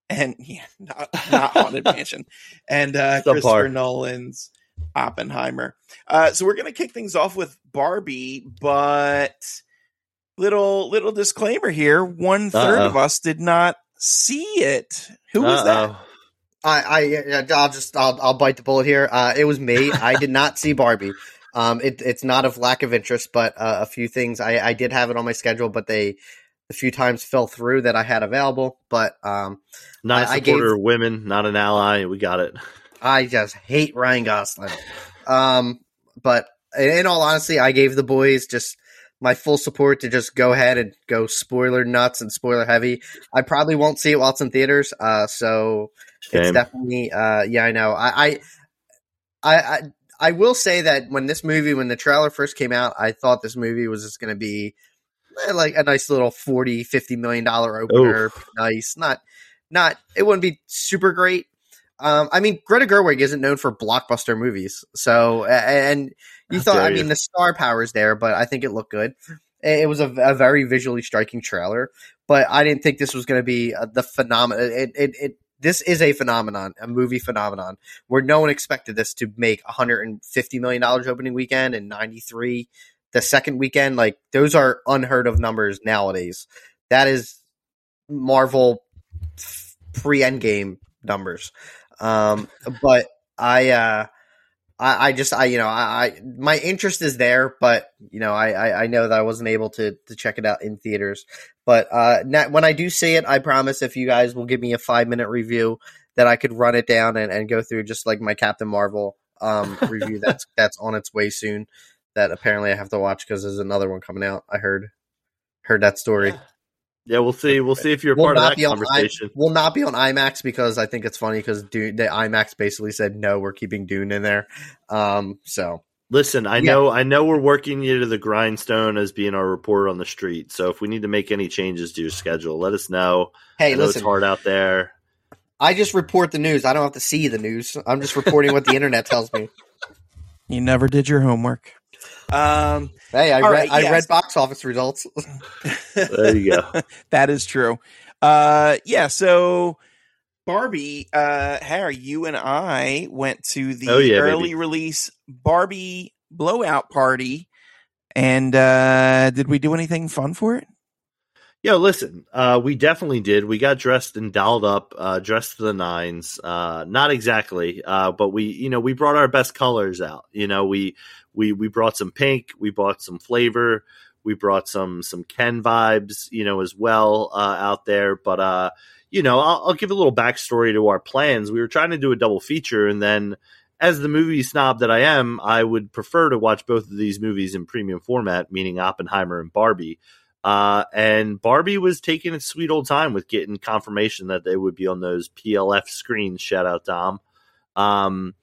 and <laughs> yeah, not, not Haunted <laughs> Mansion, and uh, Subpar. Christopher Nolan's Oppenheimer. Uh, so we're going to kick things off with Barbie, but little little disclaimer here: one third of us did not see it. Who was that? Uh-oh. I, I, I'll just, I'll, I'll bite the bullet here. Uh, it was me. I did not see Barbie. Um, it, it's not of lack of interest, but uh, a few things I, I did have it on my schedule, but they, a few times fell through that I had available. But um, Not a I- I supporter gave- of women, not an ally. We got it. <laughs> I just hate Ryan Gosling. Um, but in all honesty, I gave the boys just my full support to just go ahead and go spoiler nuts and spoiler heavy. I probably won't see it while it's in theaters. Uh, so it's definitely uh yeah i know I, I i i i will say that when this movie when the trailer first came out i thought this movie was just going to be eh, like a nice little 40 50 million dollar opener. Nice. Not not it wouldn't be super great. Um i mean greta gerwig isn't known for blockbuster movies so and you How thought i dare mean the star power is there but i think it looked good. It it was a, a very visually striking trailer but I didn't think this was going to be uh, the phenomenon. It, it, it, this is a phenomenon, a movie phenomenon, where no one expected this to make 150 million dollars opening weekend and 93 the second weekend. Like those are unheard of numbers nowadays. That is Marvel pre Endgame numbers. Um, but I, uh, I, I just I you know I, I my interest is there, but you know I, I I know that I wasn't able to to check it out in theaters. But uh, when I do see it, I promise if you guys will give me a five minute review, that I could run it down and, and go through just like my Captain Marvel um <laughs> review that's that's on its way soon. That apparently I have to watch because there's another one coming out. I heard heard that story. Yeah, we'll see. We'll see if you're Will part of that be on I, conversation. will not be on IMAX because I think it's funny because Dune, the IMAX basically said no, we're keeping Dune in there. Um, so Listen, I Yeah. know, I know, we're working you to the grindstone as being our reporter on the street. So if we need to make any changes to your schedule, let us know. hey, I know listen, it's hard out there. I just report the news. I don't have to see the news. I'm just reporting what the <laughs> internet tells me. You never did your homework. Um, Hey, I read right, I yes. read box office results. <laughs> There you go. <laughs> that is true. Uh, yeah. So Barbie, uh, Harry, you and I went to the Oh, yeah, early baby. release Barbie blowout party, and uh, did we do anything fun for it? Yo, listen, uh, we definitely did. We got dressed and dolled up, uh, dressed to the nines. Uh, not exactly, uh, but we, you know, we brought our best colors out. You know, we we we brought some pink, we brought some flavor, we brought some some Ken vibes, you know, as well uh, out there. But uh, you know, I'll, I'll give a little backstory to our plans. We were trying to do a double feature, and then. As the movie snob that I am, I would prefer to watch both of these movies in premium format, meaning Oppenheimer and Barbie. Uh, and Barbie was taking its sweet old time with getting confirmation that they would be on those PLF screens. Shout out Dom. Um,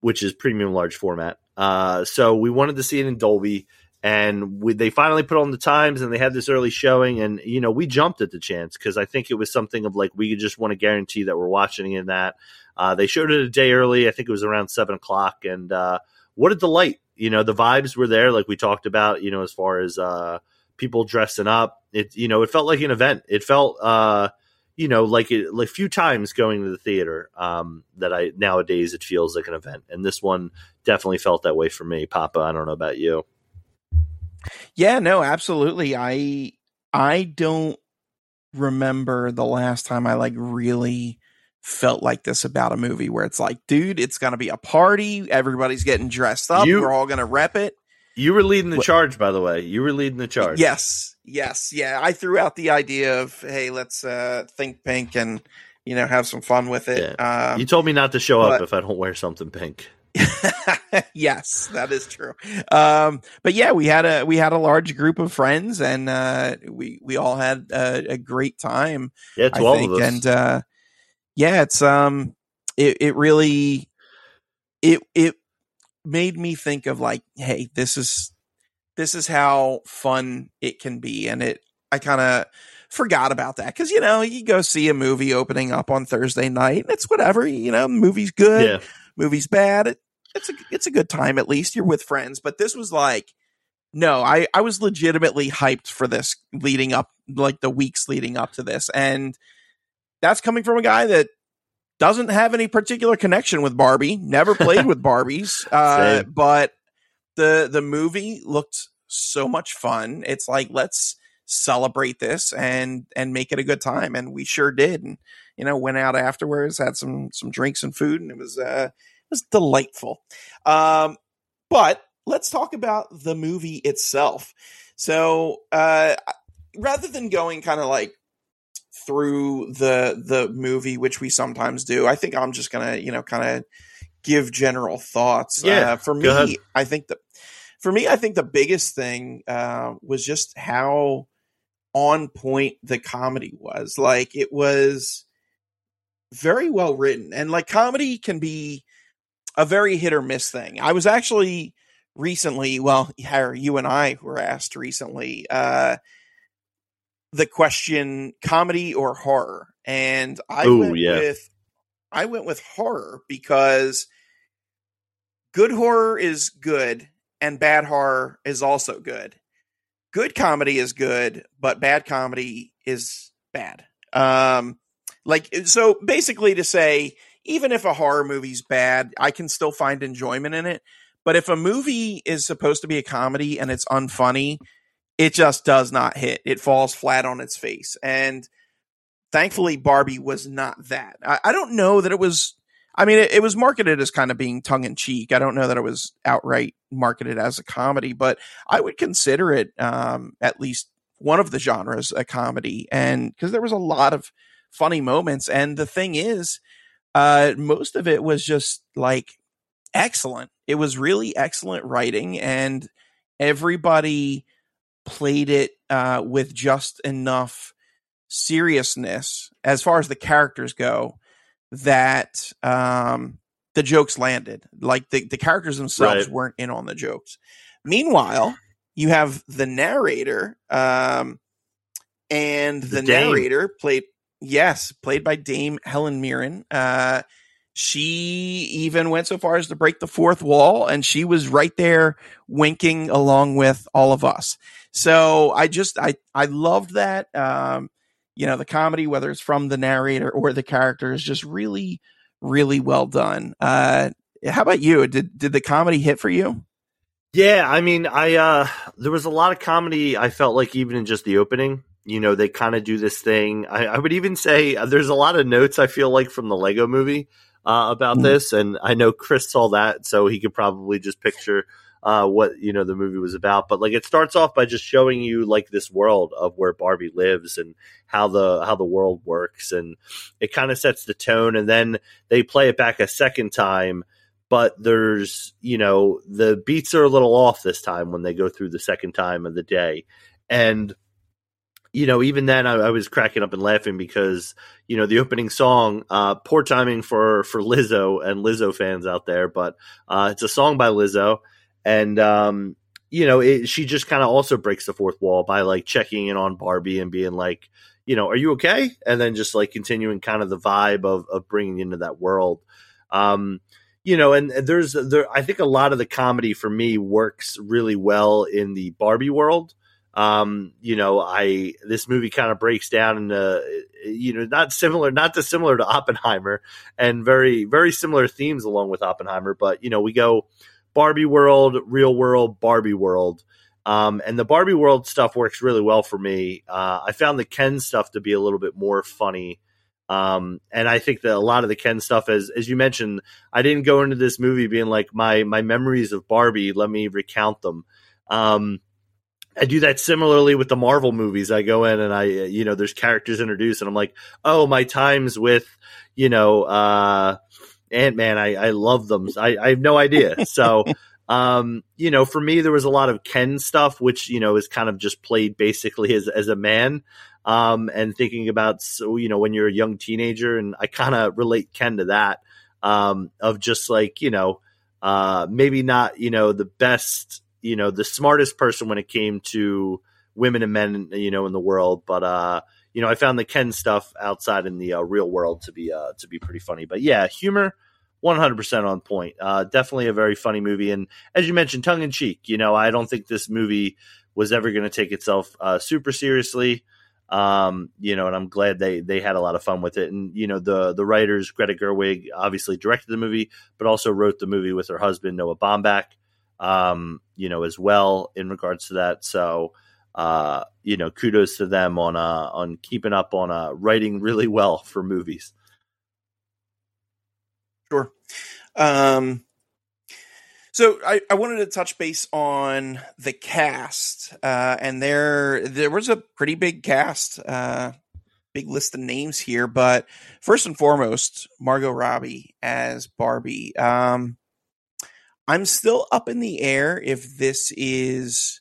which is premium large format. Uh, so we wanted to see it in Dolby, and we, they finally put on the times, and they had this early showing, and you know we jumped at the chance because I think it was something of like we just want to guarantee that we're watching in that. Uh, they showed it a day early. I think it was around seven o'clock, and uh, what a delight! You know the vibes were there, like we talked about. You know as far as uh, people dressing up, it you know it felt like an event. It felt uh, you know, like, it, like a few times going to the theater um, that I nowadays it feels like an event, and this one definitely felt that way for me. Papa, I don't know about you. Yeah, no, absolutely. I I don't remember the last time I like really felt like this about a movie where it's like, dude, it's gonna be a party. Everybody's getting dressed up. You, We're all gonna rep it. You were leading the charge, by the way. You were leading the charge. Yes, yes, yeah. I threw out the idea of, hey, let's uh, think pink and you know have some fun with it. Yeah. Um, you told me not to show but, up if I don't wear something pink. <laughs> yes, that is true. Um, but yeah, we had a we had a large group of friends, and uh, we we all had a, a great time. Yeah, twelve think. of us, and uh, yeah, it's um, it it really it it made me think of like, hey, this is this is how fun it can be, and it I kind of forgot about that because you know you go see a movie opening up on Thursday night, and it's whatever you know, movie's good, yeah. movie's bad, it, it's a it's a good time at least you're with friends, but this was like. No, I, I was legitimately hyped for this leading up, like the weeks leading up to this. And that's coming from a guy that doesn't have any particular connection with Barbie, never played <laughs> with Barbies, uh, but the the movie looked so much fun. It's like let's celebrate this and and make it a good time, and we sure did. And you know, went out afterwards, had some some drinks and food, and it was uh, it was delightful. Um, but let's talk about the movie itself. So uh, rather than going kind of like through the the movie, which we sometimes do. I think I'm just gonna you know kind of give general thoughts. Yeah, uh, for me, I think that for me, I think the biggest thing uh, was just how on point the comedy was. Like it was very well written, and like comedy can be a very hit or miss thing. I was actually recently, well, Harry, you and I were asked recently. Uh, the question comedy or horror and i Ooh, went yeah. with i went with horror because good horror is good and bad horror is also good good comedy is good but bad comedy is bad um like so basically to say even if a horror movie's bad i can still find enjoyment in it but if a movie is supposed to be a comedy and it's unfunny it just does not hit. It falls flat on its face. And thankfully, Barbie was not that. I, I don't know that it was. I mean, it, it, was marketed as kind of being tongue in cheek. I don't know that it was outright marketed as a comedy, but I would consider it um, at least one of the genres a comedy. And because there was a lot of funny moments. And the thing is, uh, most of it was just like excellent. It was really excellent writing, and everybody played it uh, with just enough seriousness as far as the characters go that um, the jokes landed. Like the, the characters themselves right. weren't in on the jokes. Meanwhile, you have the narrator, um, and the, the narrator played yes, played by Dame Helen Mirren. Uh, she even went so far as to break the fourth wall, and she was right there winking along with all of us. So I just I I loved that. Um, you know, the comedy, whether it's from the narrator or the character, is just really, really well done. Uh, how about you? Did did the comedy hit for you? Yeah, I mean, I uh, there was a lot of comedy. I felt like even in just the opening, you know, they kind of do this thing. I, I, would even say uh, there's a lot of notes I feel like from the Lego Movie uh, about mm-hmm. this, and I know Chris saw that, so he could probably just picture uh, what you know the movie was about. But like it starts off by just showing you like this world of where Barbie lives and how the how the world works, and it kind of sets the tone. And then they play it back a second time, but there's you know the beats are a little off this time when they go through the second time of the day, and you know, even then I, I, was cracking up and laughing because, you know, the opening song, uh, poor timing for, for Lizzo and Lizzo fans out there, but, uh, it's a song by Lizzo. And, um, you know, it, she just kind of also breaks the fourth wall by like checking in on Barbie and being like, you know, are you okay? And then just like continuing kind of the vibe of, of bringing into that world. Um, you know, and there's there. I think a lot of the comedy for me works really well in the Barbie world. Um, you know, I this movie kind of breaks down into you know not similar, not dissimilar to Oppenheimer, and very very similar themes along with Oppenheimer. But you know, we go Barbie world, real world, Barbie world. Um, and the Barbie world stuff works really well for me. Uh, I found the Ken stuff to be a little bit more funny um, and I think that a lot of the Ken stuff, as as you mentioned, I didn't go into this movie being like my my memories of Barbie. Let me recount them. Um, I do that similarly with the Marvel movies. I go in and I, you know, there's characters introduced, and I'm like, oh, my times with, you know, uh, Ant Man. I, I love them. I, I have no idea. So, <laughs> um, you know, for me, there was a lot of Ken stuff, which you know is kind of just played basically as as a man um, and thinking about so you know when you're a young teenager, and I kind of relate Ken to that um, of just like you know uh, maybe not you know the best you know the smartest person when it came to women and men you know in the world, but uh, you know I found the Ken stuff outside in the uh, real world to be uh, to be pretty funny. But yeah, humor. 100% on point. Uh, definitely a very funny movie. And as you mentioned, tongue in cheek. You know, I don't think this movie was ever going to take itself uh, super seriously. Um, you know, and I'm glad they they had a lot of fun with it. And you know, the the writers Greta Gerwig obviously directed the movie, but also wrote the movie with her husband Noah Baumbach. Um, you know, as well in regards to that. So, uh, you know, kudos to them on uh on keeping up on uh writing really well for movies. Sure. Um, so I, I wanted to touch base on the cast, uh, and there there was a pretty big cast, uh, big list of names here. But first and foremost, Margot Robbie as Barbie. Um, I'm still up in the air if this is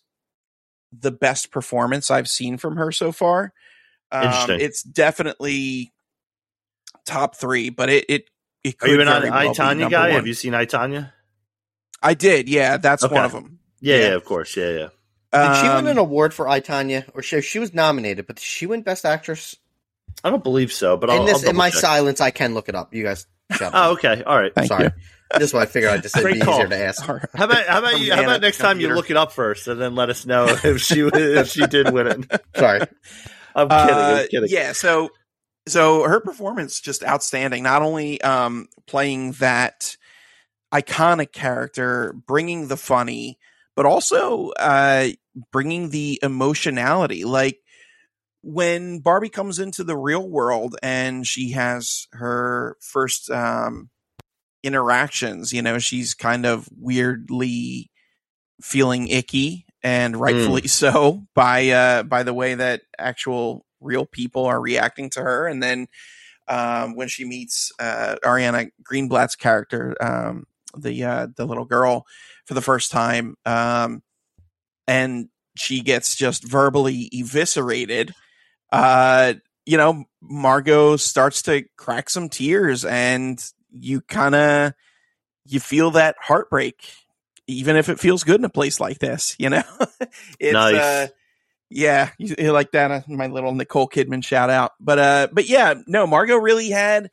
the best performance I've seen from her so far. Um, it's definitely top three, but it it, it Are you an I, Tonya guy? One. Have you seen I, Tonya? I did. Yeah, that's okay. one of them. Yeah, yeah, yeah, of course. Yeah, yeah. Did she win an um, award for I, Tonya? Or she, she was nominated, but did she win Best Actress? I don't believe so, but in I'll, this I'll in my check. silence, I can look it up. You guys. Shut <laughs> oh, okay. All right. Thank Sorry. You. is why I figured I'd just <laughs> be call. easier to ask. How about how about you? How about next time you look it up first and then let us know if she <laughs> if she did win it? Sorry, I'm kidding. Uh, I'm kidding. Yeah. So so her performance just outstanding. Not only um, playing that iconic character, bringing the funny, but also uh, bringing the emotionality. Like when Barbie comes into the real world and she has her first um, interactions, you know, she's kind of weirdly feeling icky and rightfully mm. <laughs> so by uh, by the way that actual real people are reacting to her and then um, when she meets uh, Ariana Greenblatt's character, um, the uh, the little girl for the first time, um, and she gets just verbally eviscerated. Uh, you know, Margot starts to crack some tears, and you kind of you feel that heartbreak, even if it feels good in a place like this. You know, <laughs> it's nice. Yeah, you, you like that? Uh, my little Nicole Kidman shout out, but uh, but yeah, no, Margot really had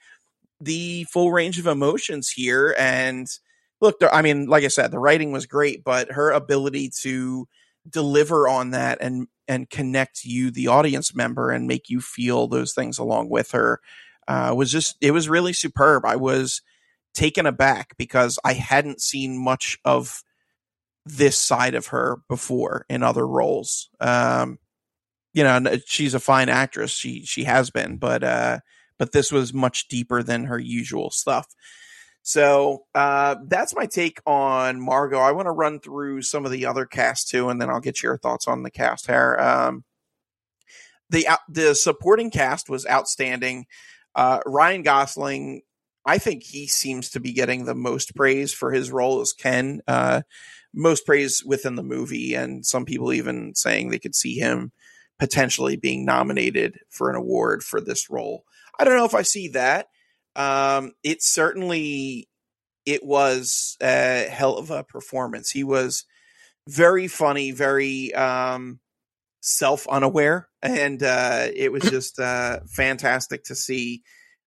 the full range of emotions here, and look, I mean, like I said, the writing was great, but her ability to deliver on that and and connect you, the audience member, and make you feel those things along with her uh, was just it was really superb. I was taken aback because I hadn't seen much of this side of her before in other roles. Um, you know, she's a fine actress. She she has been, but uh, but this was much deeper than her usual stuff. So uh, that's my take on Margot. I want to run through some of the other cast too, and then I'll get your thoughts on the cast here. Um, the the supporting cast was outstanding. Uh, Ryan Gosling, I think he seems to be getting the most praise for his role as Ken. Uh, most praise within the movie, and some people even saying they could see him potentially being nominated for an award for this role. I don't know if I see that. Um, it certainly it was a hell of a performance. He was very funny, very um, self unaware, and uh, it was <clears throat> just uh, fantastic to see.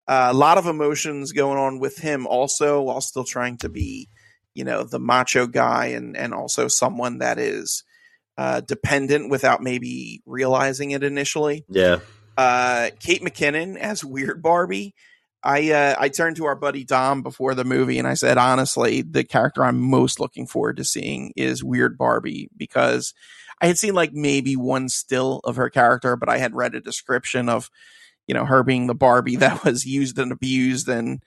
Uh, a lot of emotions going on with him, also while still trying to be, you know, the macho guy, and and also someone that is uh, dependent without maybe realizing it initially. Yeah. Uh, Kate McKinnon as Weird Barbie. I uh, I turned to our buddy Dom before the movie and I said, honestly, the character I'm most looking forward to seeing is Weird Barbie because I had seen like maybe one still of her character, but I had read a description of, you know, her being the Barbie <laughs> that was used and abused and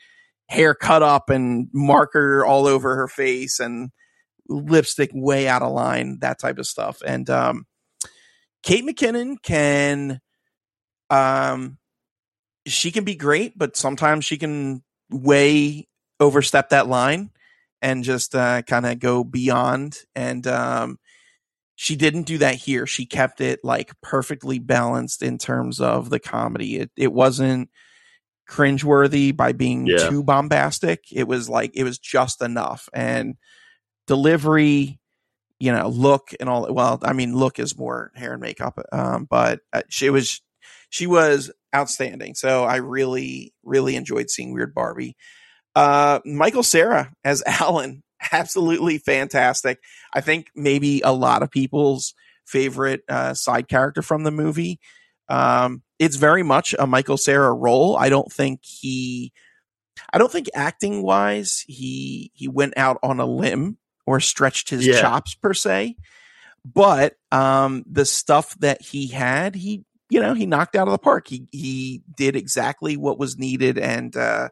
hair cut up and marker all over her face and lipstick way out of line, that type of stuff. And um, Kate McKinnon can um she can be great, but sometimes she can way overstep that line and just uh, kind of go beyond. And um, she didn't do that here. She kept it like perfectly balanced in terms of the comedy. It it wasn't cringeworthy by being Yeah. too bombastic. It was like it was just enough. And delivery, you know, look and all. Well, I mean, look is more hair and makeup, um, but uh, she was she was outstanding. So I really, really enjoyed seeing Weird Barbie. Uh, Michael Cera as <laughs> Alan, absolutely fantastic. I think maybe a lot of people's favorite uh, side character from the movie. Um, it's very much a Michael Cera role. I don't think he, I don't think acting wise he he went out on a limb or stretched his Yeah. chops per se. But um, the stuff that he had, he you know he knocked out of the park. He he did exactly what was needed and uh,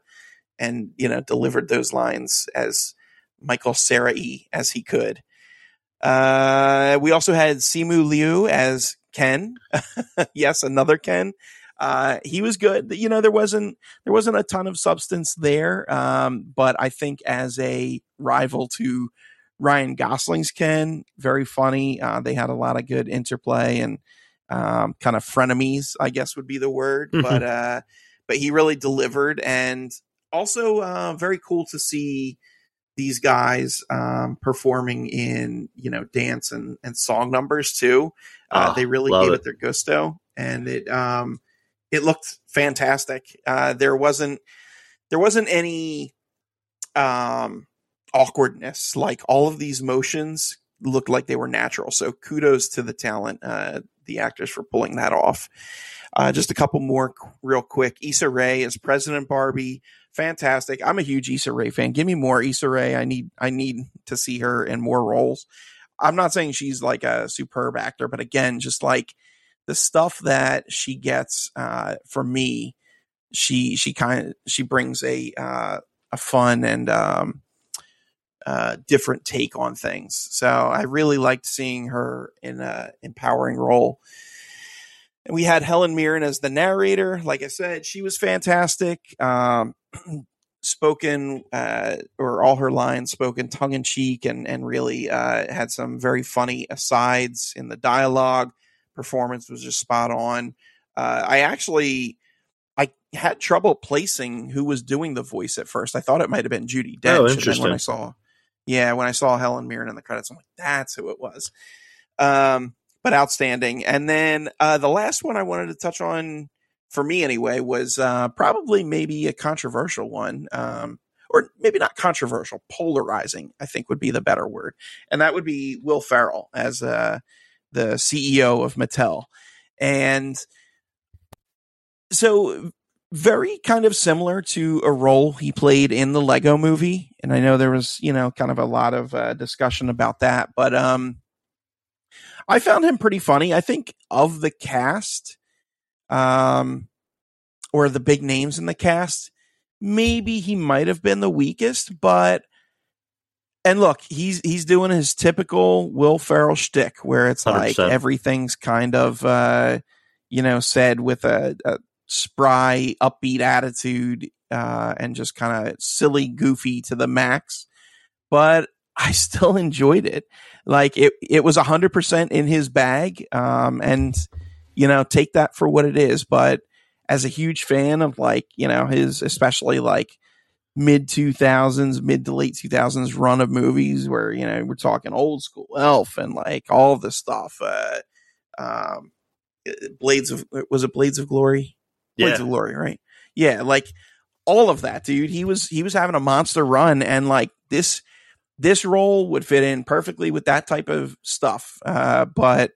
and you know delivered those lines as Michael Cera as he could. Uh, we also had Simu Liu as Ken. <laughs> yes, another Ken. Uh, he was good. You know, there wasn't there wasn't a ton of substance there, um, but I think as a rival to Ryan Gosling's Ken, very funny. Uh, they had a lot of good interplay and um, kind of frenemies, I guess would be the word. Mhm. But uh, but he really delivered, and also uh, very cool to see these guys um, performing in you know dance and, and song numbers too. Uh, Ah, they really gave it. it their gusto, and it um, it looked fantastic. Uh, there wasn't there wasn't any um, awkwardness. Like all of these motions looked like they were natural. So kudos to the talent, uh, the actors for pulling that off. Uh, just a couple more qu- real quick. Issa Rae as President Barbie. Fantastic. I'm a huge Issa Rae fan. Give me more Issa Rae. I need I need to see her in more roles. I'm not saying she's like a superb actor, but again, just like the stuff that she gets uh, for me, she she kind of she brings a uh, a fun and um, uh, different take on things. So I really liked seeing her in a empowering role. And we had Helen Mirren as the narrator. Like I said, she was fantastic. Um, <clears throat> spoken uh, or all her lines spoken tongue in cheek and and really uh, had some very funny asides in the dialogue. Performance was just spot on. Uh, I actually I had trouble placing who was doing the voice at first. I thought it might have been Judi Dench. Oh, then when I saw, yeah, when I saw Helen Mirren in the credits, I'm like, that's who it was. Um, but outstanding. And then uh, the last one I wanted to touch on for me anyway was uh, probably maybe a controversial one. Um, or maybe not controversial, polarizing, I think would be the better word. And that would be Will Ferrell as uh, the CEO of Mattel. And so very kind of similar to a role he played in the Lego movie. And I know there was, you know, kind of a lot of uh, discussion about that, but um I found him pretty funny. I think of the cast um or the big names in the cast, maybe he might have been the weakest, but and look, he's he's doing his typical Will Ferrell shtick, where it's like 100%. everything's kind of uh, you know said with a, a spry, upbeat attitude, uh, and just kind of silly, goofy to the max. But I <laughs> still enjoyed it. Like it, it was hundred percent in his bag, um, and you know, take that for what it is. But as a huge fan of like, you know, his especially like mid 2000s, mid to late 2000s run of movies where, you know, we're talking old school Elf and like all this stuff. Uh, um, Blades of, was it Blades of Glory? Blades Yeah. of Glory, right? Yeah. Like all of that, dude. He was, he was having a monster run and like this, this role would fit in perfectly with that type of stuff. Uh, but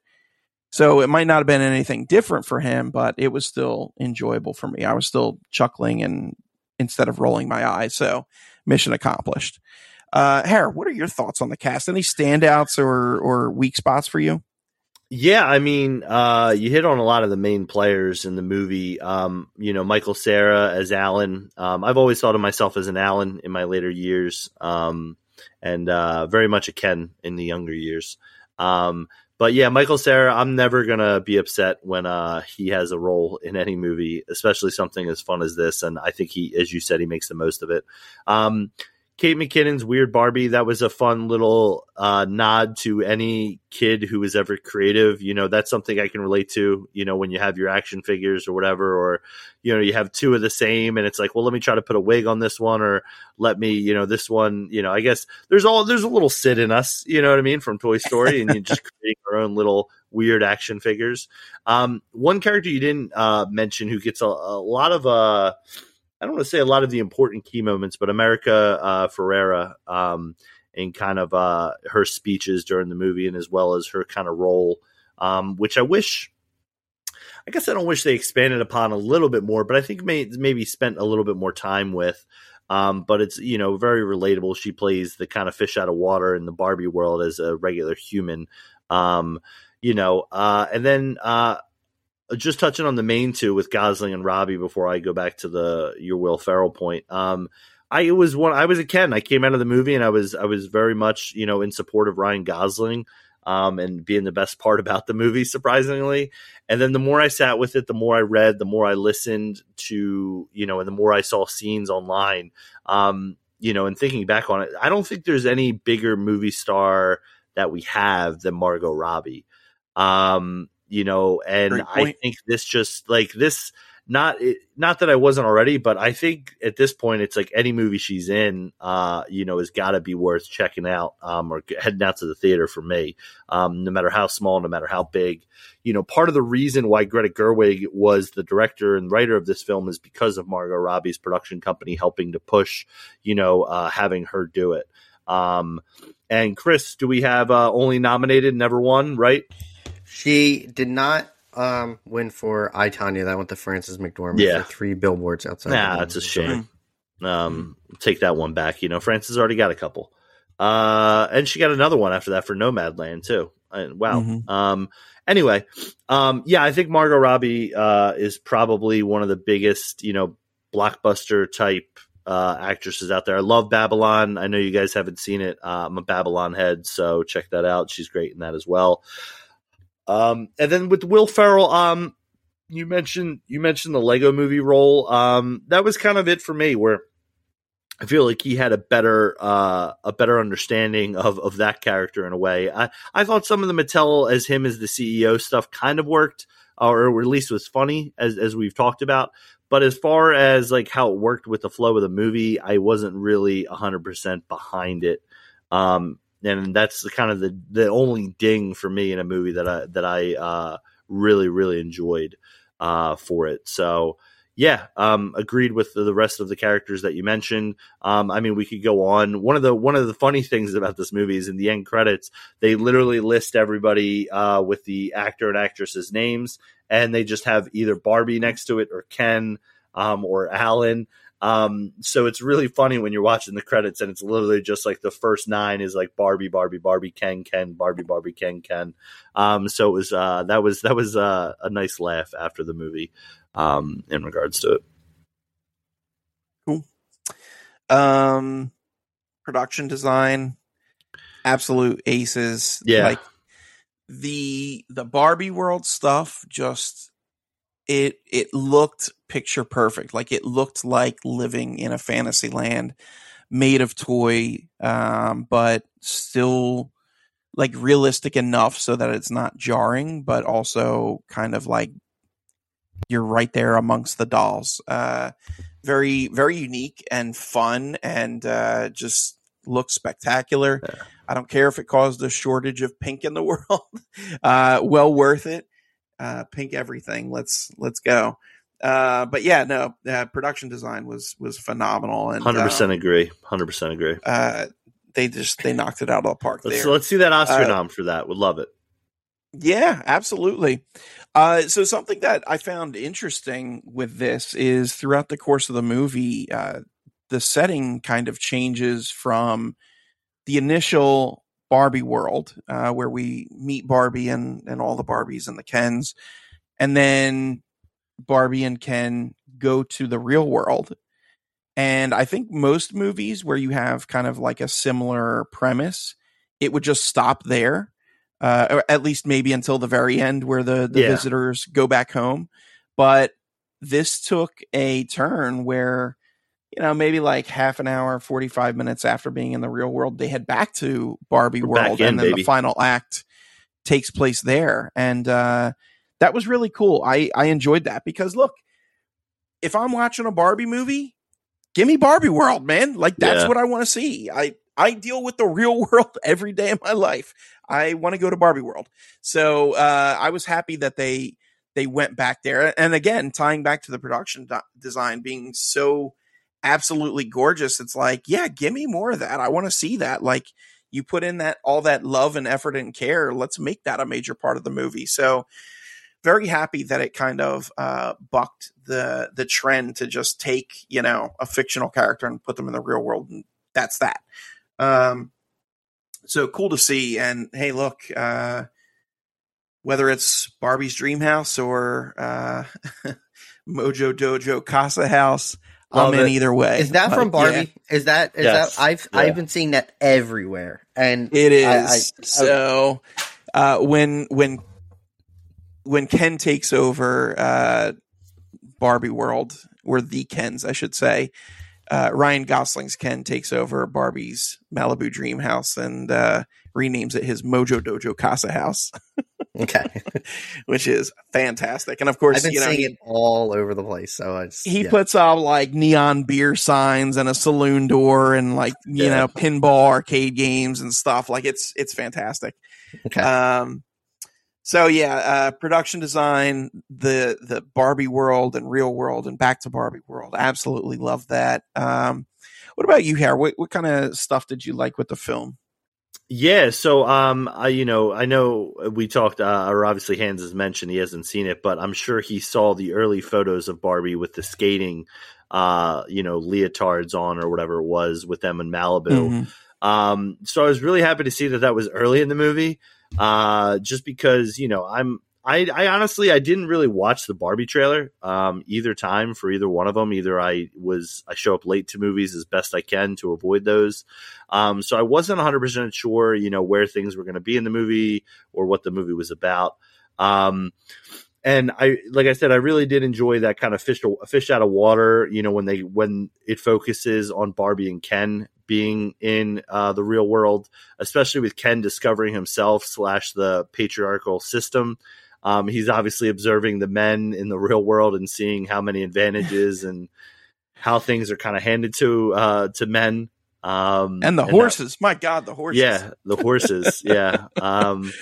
so it might not have been anything different for him, but it was still enjoyable for me. I was still chuckling and instead of rolling my eyes. So mission accomplished. Uh, Hare, what are your thoughts on the cast? Any standouts or or weak spots for you? Yeah, I mean, uh, you hit on a lot of the main players in the movie. Um, you know, Michael Cera as Alan. Um, I've always thought of myself as an Alan in my later years, um, and uh, very much a Ken in the younger years. Um, but yeah, Michael Cera, I'm never gonna be upset when uh, he has a role in any movie, especially something as fun as this. And I think he, as you said, he makes the most of it. Um, Kate McKinnon's Weird Barbie, that was a fun little uh, nod to any kid who was ever creative. You know, that's something I can relate to, you know, when you have your action figures or whatever, or, you know, you have two of the same and it's like, well, let me try to put a wig on this one or let me, you know, this one, you know, I guess there's all, there's a little Sid in us, you know what I mean, from Toy Story and you just <laughs> create our own little weird action figures. Um, one character you didn't uh, mention who gets a, a lot of, uh, I don't want to say a lot of the important key moments, but America uh, Ferrera um, and kind of uh, her speeches during the movie, and as well as her kind of role, um, which I wish. I guess I don't wish they expanded upon a little bit more, but I think may, maybe spent a little bit more time with. Um, but it's you know very relatable. She plays the kind of fish out of water in the Barbie world as a regular human. Um, you know, uh, and then uh, just touching on the main two with Gosling and Robbie before I go back to the your Will Ferrell point. Um, I was one. I was a Ken. I came out of the movie and I was I was very much you know in support of Ryan Gosling. Um, and being the best part about the movie, surprisingly. And then the more I sat with it, the more I read, the more I listened to, you know, and the more I saw scenes online. Um, you know, and thinking back on it, I don't think there's any bigger movie star that we have than Margot Robbie. Um, you know, and I think this just like this not it, not that I wasn't already, but I think at this point it's like any movie she's in, uh, you know, has got to be worth checking out um, or heading out to the theater for me. Um, no matter how small, no matter how big, you know, part of the reason why Greta Gerwig was the director and writer of this film is because of Margot Robbie's production company helping to push, you know, uh, having her do it. Um, and Chris, do we have uh, only nominated, never won, right? She did not um, win for I Tonya. That went to Frances McDormand Yeah. for three billboards outside. Nah, that's a shame. Um, take that one back. You know, Frances already got a couple. Uh, and she got another one after that for Nomadland too. And wow. Mhm. Um, anyway, um, yeah, I think Margot Robbie uh, is probably one of the biggest, you know, blockbuster type uh, actresses out there. I love Babylon. I know you guys haven't seen it. Uh, I'm a Babylon head, so check that out. She's great in that as well. Um, and then with Will Ferrell, um, you mentioned you mentioned the Lego Movie role. Um, that was kind of it for me, where I feel like he had a better uh, a better understanding of of that character in a way. I I thought some of the Mattel as him as the CEO stuff kind of worked, or at least was funny as as we've talked about. But as far as like how it worked with the flow of the movie, I wasn't really hundred percent behind it. Um, and that's the kind of the the only ding for me in a movie that I that I uh, really really enjoyed uh, for it. So yeah, um, agreed with the, the rest of the characters that you mentioned. Um, I mean, we could go on. One of the one of the funny things about this movie is in the end credits, they literally list everybody uh, with the actor and actress's names, and they just have either Barbie next to it or Ken um, or Alan. Um, so it's really funny when you're watching the credits and it's literally just like the first nine is like Barbie, Barbie, Barbie, Ken, Ken, Barbie, Barbie, Ken, Ken. Um, so it was, uh, that was, that was, uh, a nice laugh after the movie, um, in regards to it. Cool. Um, production design, absolute aces. Yeah. like the the Barbie world stuff. Just it it looked picture perfect. Like it looked like living in a fantasy land made of toy, um, but still like realistic enough so that it's not jarring, but also kind of like you're right there amongst the dolls. Uh, very, very unique and fun and uh, just looks spectacular. Yeah. I don't care if it caused a shortage of pink in the <laughs> world. uh, well worth it. Uh, pink everything. Let's let's go. Uh, but yeah, no, uh, production design was was phenomenal and Hundred percent agree. Hundred percent agree. uh, they just they knocked it out of the park Let's there. let's see that Oscar Uh, nom for that. Would love it. Yeah, absolutely. Uh, so something that I found interesting with this is throughout the course of the movie, uh, the setting kind of changes from the initial Barbie world, uh, where we meet Barbie and, and all the Barbies and the Kens, and then Barbie and Ken go to the real world. And I think most movies where you have kind of like a similar premise, it would just stop there uh, or at least maybe until the very end where the, the Yeah. visitors go back home. But this took a turn where, you know, maybe like half an hour, 45 minutes after being in the real world, they head back to Barbie We're back World. in, and then baby. the final act takes place there. And uh, that was really cool. I, I enjoyed that because look, if I'm watching a Barbie movie, give me Barbie World, man. Like that's Yeah. what I want to see. I I deal with the <laughs> real world every day of my life. I want to go to Barbie World. So uh, I was happy that they they went back there. And again, tying back to the production do- design being so absolutely gorgeous, it's like, yeah, give me more of that. I want to see that. Like you put in that all that love and effort and care. Let's make that a major part of the movie. So very happy that it kind of uh, bucked the the trend to just take you know a fictional character and put them in the real world, and that's that. Um, so cool to see. And hey, look, uh, whether it's Barbie's Dream House or uh, <laughs> Mojo Dojo Casa House, Love I'm in either way. Is that from Like, yeah, Barbie? Is that is Yes. that I've Yeah. I've been seeing that everywhere, and It is. I- I- so uh, when when when Ken takes over uh, Barbie World, or the Kens, I should say, uh, Ryan Gosling's Ken takes over Barbie's Malibu Dream House and uh, renames it his Mojo Dojo Casa House, <laughs> okay, <laughs> which is fantastic. And of course, I've been you know, seeing he, it all over the place. So I just he yeah. puts out like neon beer signs and a saloon door and like you Yeah. know pinball arcade games and stuff. Like it's it's fantastic. okay. Um, so yeah, uh, production design, the the Barbie world and real world and back to Barbie world, absolutely love that. Um, what about you, Harry? What what kind of stuff did you like with the film? Yeah, so um, I you know I know we talked, uh, or obviously Hans has mentioned he hasn't seen it, but I'm sure he saw the early photos of Barbie with the skating, uh, you know, leotards on or whatever it was with them in Malibu. Mhm. Um, so I was really happy to see that that was early in the movie, uh, just because you know I'm I, I honestly I didn't really watch the Barbie trailer um, either time for either one of them. Either I was I show up late to movies as best I can to avoid those, um, so I wasn't 100 percent sure you know where things were going to be in the movie or what the movie was about. Um, and I, like I said, I really did enjoy that kind of fish, fish out of water. You know, when they when it focuses on Barbie and Ken being in uh, the real world, especially with Ken discovering himself slash the patriarchal system. Um, he's obviously observing the men in the real world and seeing how many advantages and how things are kind of handed to uh, to men. Um, And the that- horses, my God, the horses. yeah, the horses. yeah. <laughs> Um,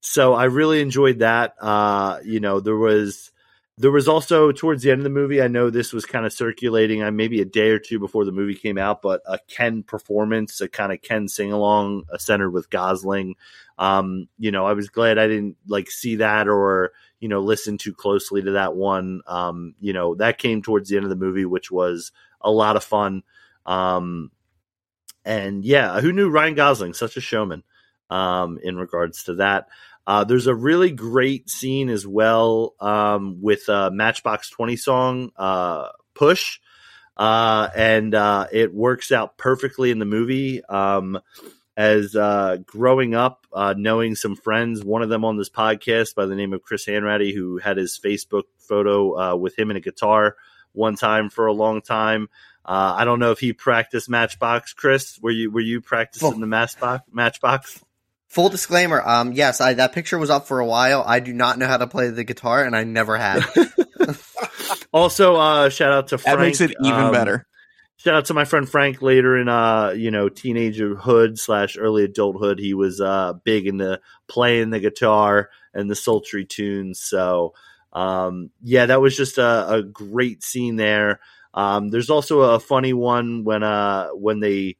so I really enjoyed that. Uh, you know, there was there was also towards the end of the movie. I know this was kind of circulating, uh, maybe a day or two before the movie came out, but a Ken performance, a kind of Ken sing along, uh, centered with Gosling. Um, you know, I was glad I didn't like see that or you know listen too closely to that one. Um, you know, that came towards the end of the movie, which was a lot of fun. Um, and yeah, who knew Ryan Gosling, such a showman, um, in regards to that. Uh, there's a really great scene as well um, with uh, Matchbox 20 song uh, Push. Uh, and uh, it works out perfectly in the movie. Um, as uh, growing up, uh, knowing some friends, one of them on this podcast by the name of Chris Hanratty, who had his Facebook photo uh, with him and a guitar one time for a long time. Uh, I don't know if he practiced Matchbox, Chris. Were you were you practicing Oh. the Matchbox? Matchbox? Full disclaimer, um, yes, I, that picture was up for a while. I do not know how to play the guitar, and I never have. <laughs> <laughs> also, uh, shout out to Frank. That makes it even um, better. Shout out to my friend Frank later in uh, you know, teenagerhood slash early adulthood. He was uh big into playing the guitar and the sultry tunes. So um yeah, that was just a, a great scene there. Um there's also a funny one when uh when they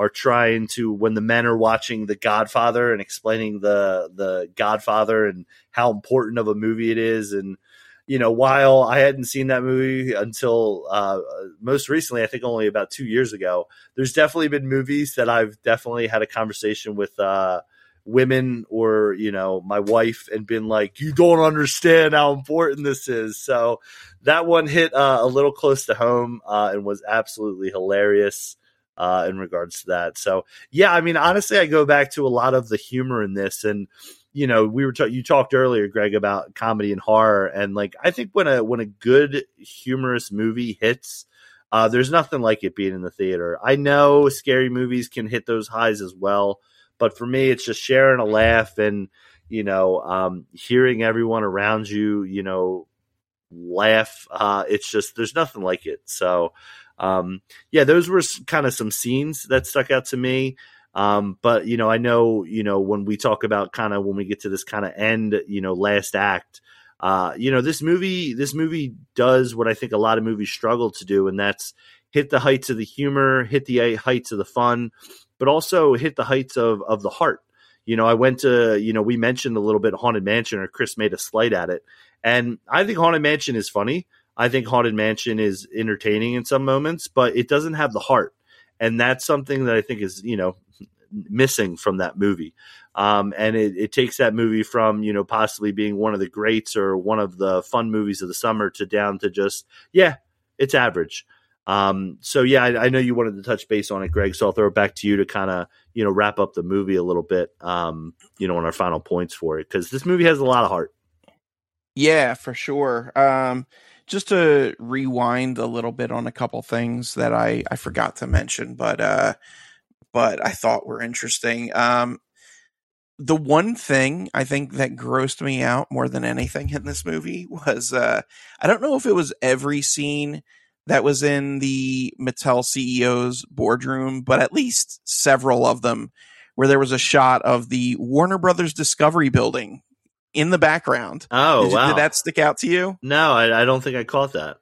are trying to when the men are watching The Godfather and explaining the the Godfather and how important of a movie it is and you know, while I hadn't seen that movie until uh, most recently, I think only about two years ago, there's definitely been movies that I've definitely had a conversation with uh, women or, you know, my wife and been like, you don't understand how important this is. So that one hit uh, a little close to home uh, and was absolutely hilarious. Uh, in regards to that, so yeah, I mean, honestly, I go back to a lot of the humor in this, and you know, we were ta- you talked earlier, Greg, about comedy and horror, and like I think when a when a good humorous movie hits, uh, there's nothing like it being in the theater. I know scary movies can hit those highs as well, but for me, it's just sharing a laugh and you know, um, hearing everyone around you, you know, laugh. Uh, it's just there's nothing like it. So, um, yeah, those were kind of some scenes that stuck out to me. Um, but you know, I know, you know, when we talk about kind of when we get to this kind of end, you know, last act, uh, you know, this movie, this movie does what I think a lot of movies struggle to do, and that's hit the heights of the humor, hit the heights of the fun, but also hit the heights of of the heart. You know, I went to, you know, we mentioned a little bit Haunted Mansion, or Chris made a slight at it, and I think Haunted Mansion is funny. I think Haunted Mansion is entertaining in some moments, but it doesn't have the heart and that's something that I think is you know missing from that movie. Um, and it, it, takes that movie from you know possibly being one of the greats or one of the fun movies of the summer to down to just yeah, it's average. Um, so yeah, I, I, know you wanted to touch base on it, Greg. So I'll throw it back to you to kind of you know wrap up the movie a little bit. Um, you know, on our final points for it because this movie has a lot of heart. Yeah, for sure. Um, just to rewind a little bit on a couple things that I I forgot to mention, but uh, but I thought were interesting. Um, the one thing I think that grossed me out more than anything in this movie <laughs> was uh, I don't know if it was every scene that was in the Mattel CEO's boardroom, but at least several of them where there was a shot of the Warner Brothers Discovery building in the background. Oh, did, wow. Did that stick out to you? No, I, I don't think I caught that.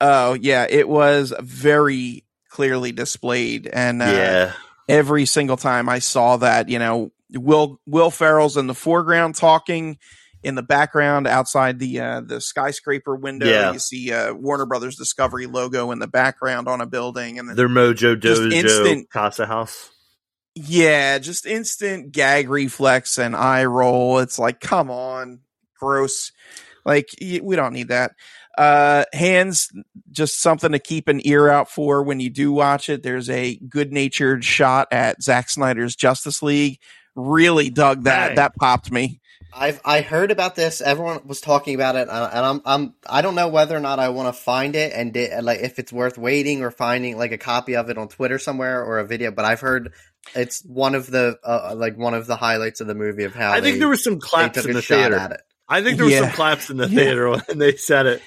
Oh, yeah. It was very clearly displayed. And uh, yeah every single time I saw that, you know, Will Will Ferrell's in the foreground talking, in the background outside the uh, the skyscraper window, yeah. you see uh, Warner Brothers Discovery logo in the background on a building, and their Mojo Dojo instant, Casa House. Yeah, just instant gag reflex and eye roll. It's like, come on, gross. Like we don't need that. Uh, Hans, just something to keep an ear out for when you do watch it. There's a good natured shot at Zack Snyder's Justice League. Really dug that. Dang. That popped me. I've I heard about this. Everyone was talking about it, uh, and I'm I'm I don't know whether or not I want to find it and di- like if it's worth waiting or finding like a copy of it on Twitter somewhere or a video. But I've heard it's one of the uh, like one of the highlights of the movie of how I think there was some claps in the theater. At it. I think there was yeah. some claps in the theater yeah. when <laughs> they said it.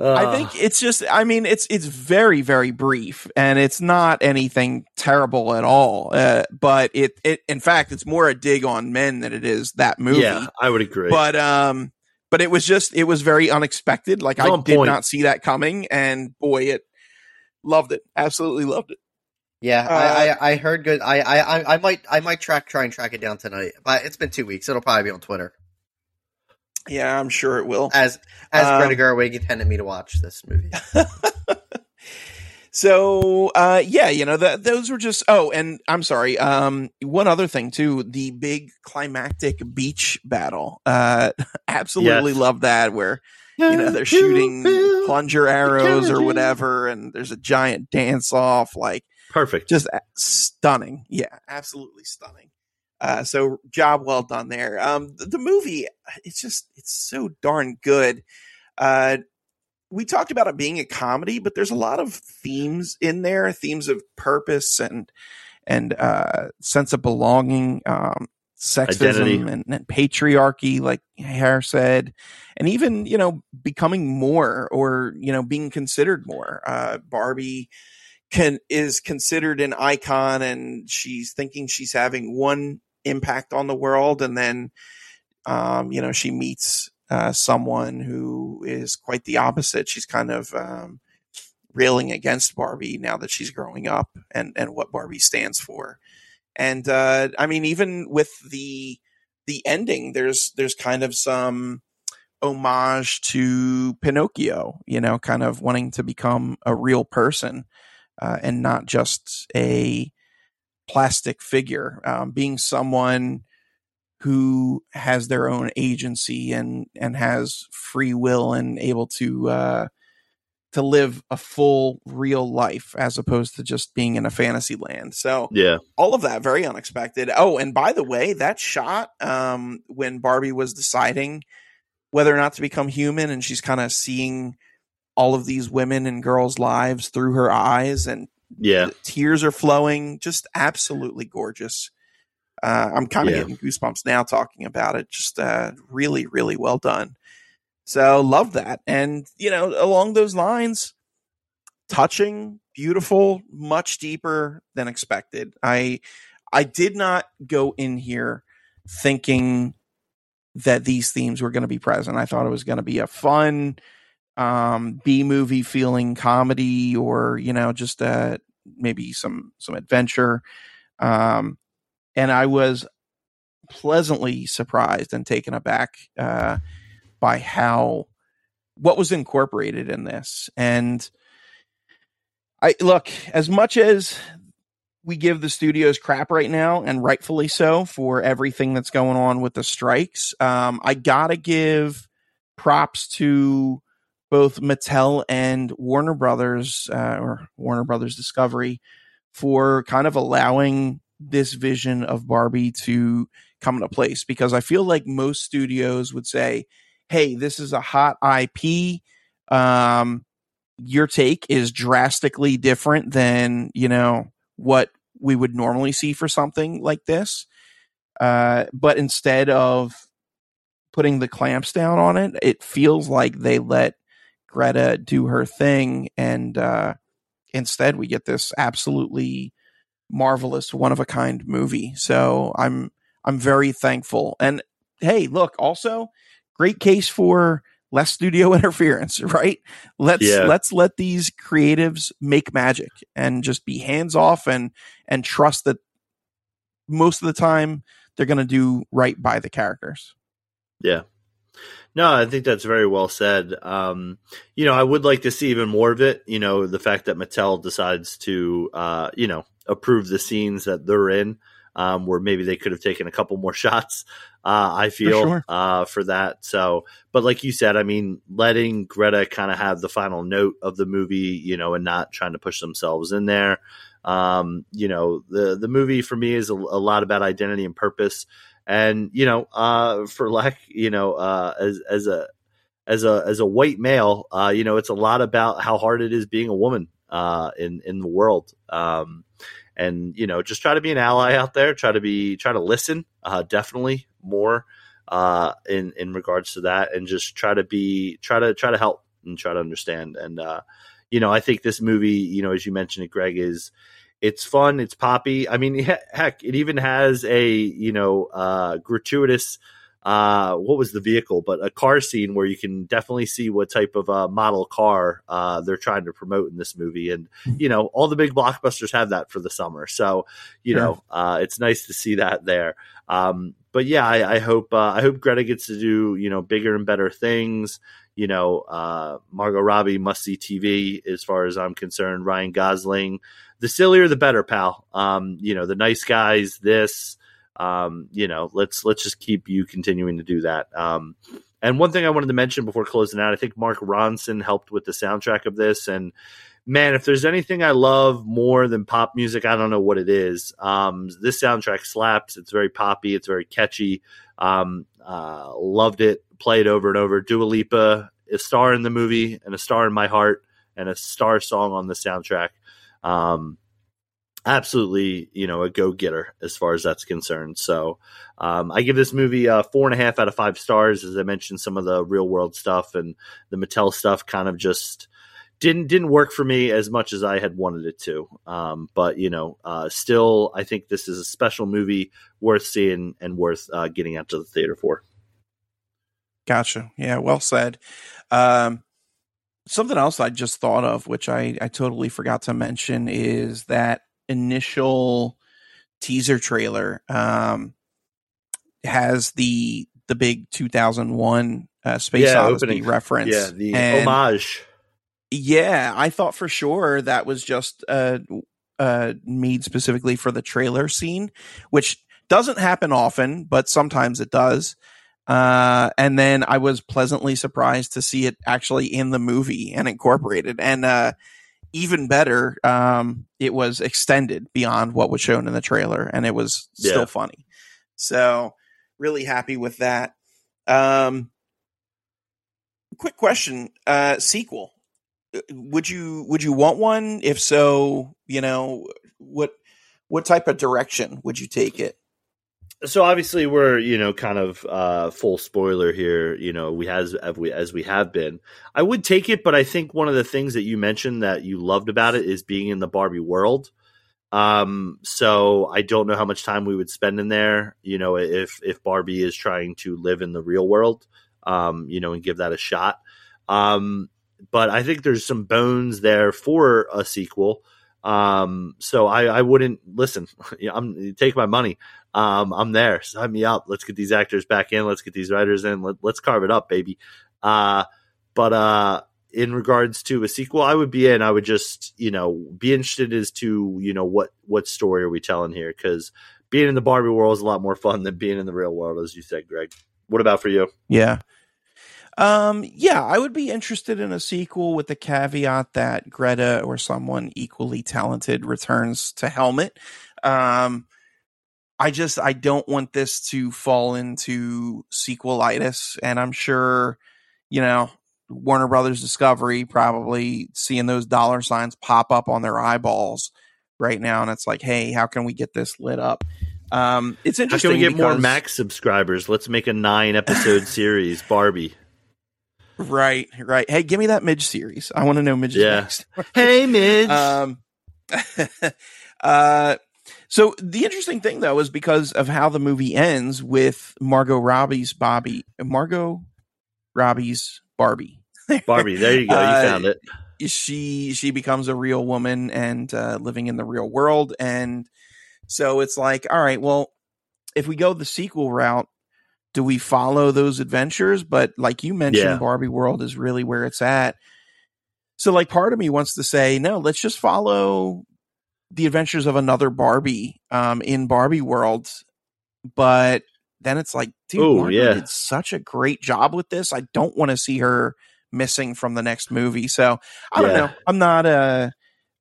Uh, I think it's just I mean it's it's very very brief and it's not anything terrible at all. Uh, but it it in fact it's more a dig on men than it is that movie. Yeah, I would agree. But um but it was just it was very unexpected. Like I did point. not see that coming and boy it loved it. Absolutely loved it. Yeah, uh, I, I, I heard good. I, I I might I might track try and track it down tonight. But it's been two weeks. It'll probably be on Twitter. Yeah, I'm sure it will. As as um, Greta Gerwig intended me to watch this movie. <laughs> so uh, yeah, you know that those were just. Oh, and I'm sorry. Um, one other thing too, the big climactic beach battle. Uh, <laughs> absolutely yes. love that where you know they're shooting plunger arrows or whatever, and there's a giant dance off. Like perfect, just stunning. Yeah, absolutely stunning. Uh, so job well done there. Um, the, the, movie, it's just, it's so darn good. Uh, we talked about it being a comedy, but there's a lot of themes in there, themes of purpose and, and, uh, sense of belonging. Um, sexism and, and, patriarchy, like Hare said, and even you know becoming more or you know being considered more. Uh, Barbie can is considered an icon, and she's thinking she's having one impact on the world, and then um, you know she meets uh, someone who is quite the opposite. She's kind of um, railing against Barbie now that she's growing up and and what Barbie stands for. And uh, I mean, even with the the ending, there's there's kind of some homage to Pinocchio, you know, kind of wanting to become a real person uh, and not just a plastic figure, um, being someone who has their own agency and and has free will and able to uh, to live a full real life as opposed to just being in a fantasy land. So yeah, all of that very unexpected. Oh, and by the way, that shot um, when Barbie was deciding whether or not to become human, and she's kind of seeing all of these women and girls' lives through her eyes, and yeah, tears are flowing. Just absolutely gorgeous. Uh, I'm kind of yeah. getting goosebumps now talking about it. Just uh, really, really well done. So love that. And, you know, along those lines, touching, beautiful, much deeper than expected. I I did not go in here thinking that these themes were going to be present. I thought it was going to be a fun um, B movie feeling comedy or, you know, just maybe some some adventure. Um, and I was pleasantly surprised and taken aback uh, by how what was incorporated in this. And I look, as much as we give the studios crap right now, and rightfully so, for everything that's going on with the strikes, um, I gotta give props to both Mattel and Warner Brothers uh, or Warner Brothers Discovery for kind of allowing this vision of Barbie to come into place because I feel like most studios would say, hey, this is a hot IP. Um, your take is drastically different than, you know, what we would normally see for something like this. Uh, but instead of putting the clamps down on it, it feels like they let Greta do her thing. And uh, instead, we get this absolutely marvelous, one of a kind movie. So I'm I'm very thankful. And hey, look, also great case for less studio <laughs> interference, right? Let's yeah. let's let these creatives make magic and just be hands off and and trust that most of the time they're going to do right by the characters. Yeah. No, I think that's very well said. Um, you know, I would like to see even more of it. You know, the fact that Mattel decides to, uh, you know, approve the scenes that they're in um, where maybe they could have taken a couple more <laughs> shots. Uh, I feel for, sure. uh, for that. So, but like you said, I mean, letting Greta kind of have the final note of the movie, you know, and not trying to push themselves in there. Um, you know, the the movie for me is a, a lot about identity and purpose, and you know, uh, for lack, you know, uh, as as a as a as a white male, uh, you know, it's a lot about how hard it is being a woman uh, in in the world. Um, and you know just try to be an ally out there try to be try to listen uh, definitely more uh, in in regards to that and just try to be try to try to help and try to understand and uh, you know i think this movie you know as you mentioned it greg is it's fun it's poppy i mean heck it even has a you know uh, gratuitous uh, what was the vehicle, but a car scene where you can definitely see what type of uh, model car uh, they're trying to promote in this movie. And, you know, all the big blockbusters have that for the summer. So, you sure. know, uh, it's nice to see that there. Um, but yeah, I, I hope uh, I hope Greta gets to do you know bigger and better things. You know, uh, Margot Robbie must see TV as far as I'm concerned. Ryan Gosling, the sillier the better, pal. Um, you know, the nice guys. This, um, you know, let's let's just keep you continuing to do that. Um, and one thing I wanted to mention before closing out, I think Mark Ronson helped with the soundtrack of this. And man, if there's anything I love more than pop music, I don't know what it is. Um, this soundtrack slaps. It's very poppy. It's very catchy. Um, uh, loved it. Played over and over. Dua Lipa, a star in the movie and a star in my heart, and a star song on the soundtrack. Um, absolutely, you know, a go getter as far as that's concerned. So um, I give this movie a four and a half out of five stars. As I mentioned, some of the real world stuff and the Mattel stuff kind of just didn't didn't work for me as much as I had wanted it to. Um, but you know, uh, still, I think this is a special movie worth seeing and worth uh, getting out to the theater for. Gotcha. Yeah, well said. Um, something else I just thought of, which I, I totally forgot to mention, is that initial teaser trailer um, has the the big 2001 uh, Space Yeah, Odyssey opening. reference. Yeah, the And- homage. Yeah, I thought for sure that was just uh, uh, made specifically for the trailer scene, which doesn't happen often, but sometimes it does. Uh, and then I was pleasantly surprised to see it actually in the movie and incorporated. And uh, even better, um, it was extended beyond what was shown in the trailer, and it was still Yeah. funny. So, really happy with that. Um, quick question: uh, sequel would you would you want one? If so you know what what type of direction would you take it? So obviously we're you know kind of uh full spoiler here you know we has as we as we have been. I would take it but i think one of the things that you mentioned that you loved about it is being in the barbie world. Um so i don't know how much time we would spend in there you know if if barbie is trying to live in the real world um you know and give that a shot. Um but i think there's some bones there for a sequel um so i i wouldn't listen <laughs> i'm take my money um, I'm there. Sign me up. Let's get these actors back in. Let's get these writers in. Let, let's carve it up, baby. Uh, but uh, in regards to a sequel, I would be in. I would just, you know, be interested as to, you know, what what story are we telling here? Because being in the Barbie world is a lot more fun than being in the real world, as you said, Greg. What about for you? yeah um yeah i would be interested in a sequel with the caveat that greta or someone equally talented returns to helmet um i just i don't want this to fall into sequelitis and i'm sure you know warner brothers discovery probably seeing those dollar signs pop up on their eyeballs right now and it's like hey how can we get this lit up um it's How interesting can we get more because- Max subscribers? Let's make a nine episode <laughs> series, Barbie. Right, right. Hey, give me that Midge series. I want to know Midge's Yeah. next. <laughs> Hey, Midge. um, <laughs> uh, so the interesting thing though is because of how the movie ends with Margot Robbie's Bobby, Margot Robbie's Barbie. <laughs> Barbie. There you go. You uh, found it. She she becomes a real woman and uh, living in the real world, and so it's like, all right, well, if we go the sequel route, do we follow those adventures? But like you mentioned, Yeah. Barbie World is really where it's at. So like part of me wants to say, no, let's just follow the adventures of another Barbie um in Barbie World. But then it's like, dude, Ooh, yeah. did such a great job with this. I don't want to see her missing from the next movie. So I don't know. I'm not uh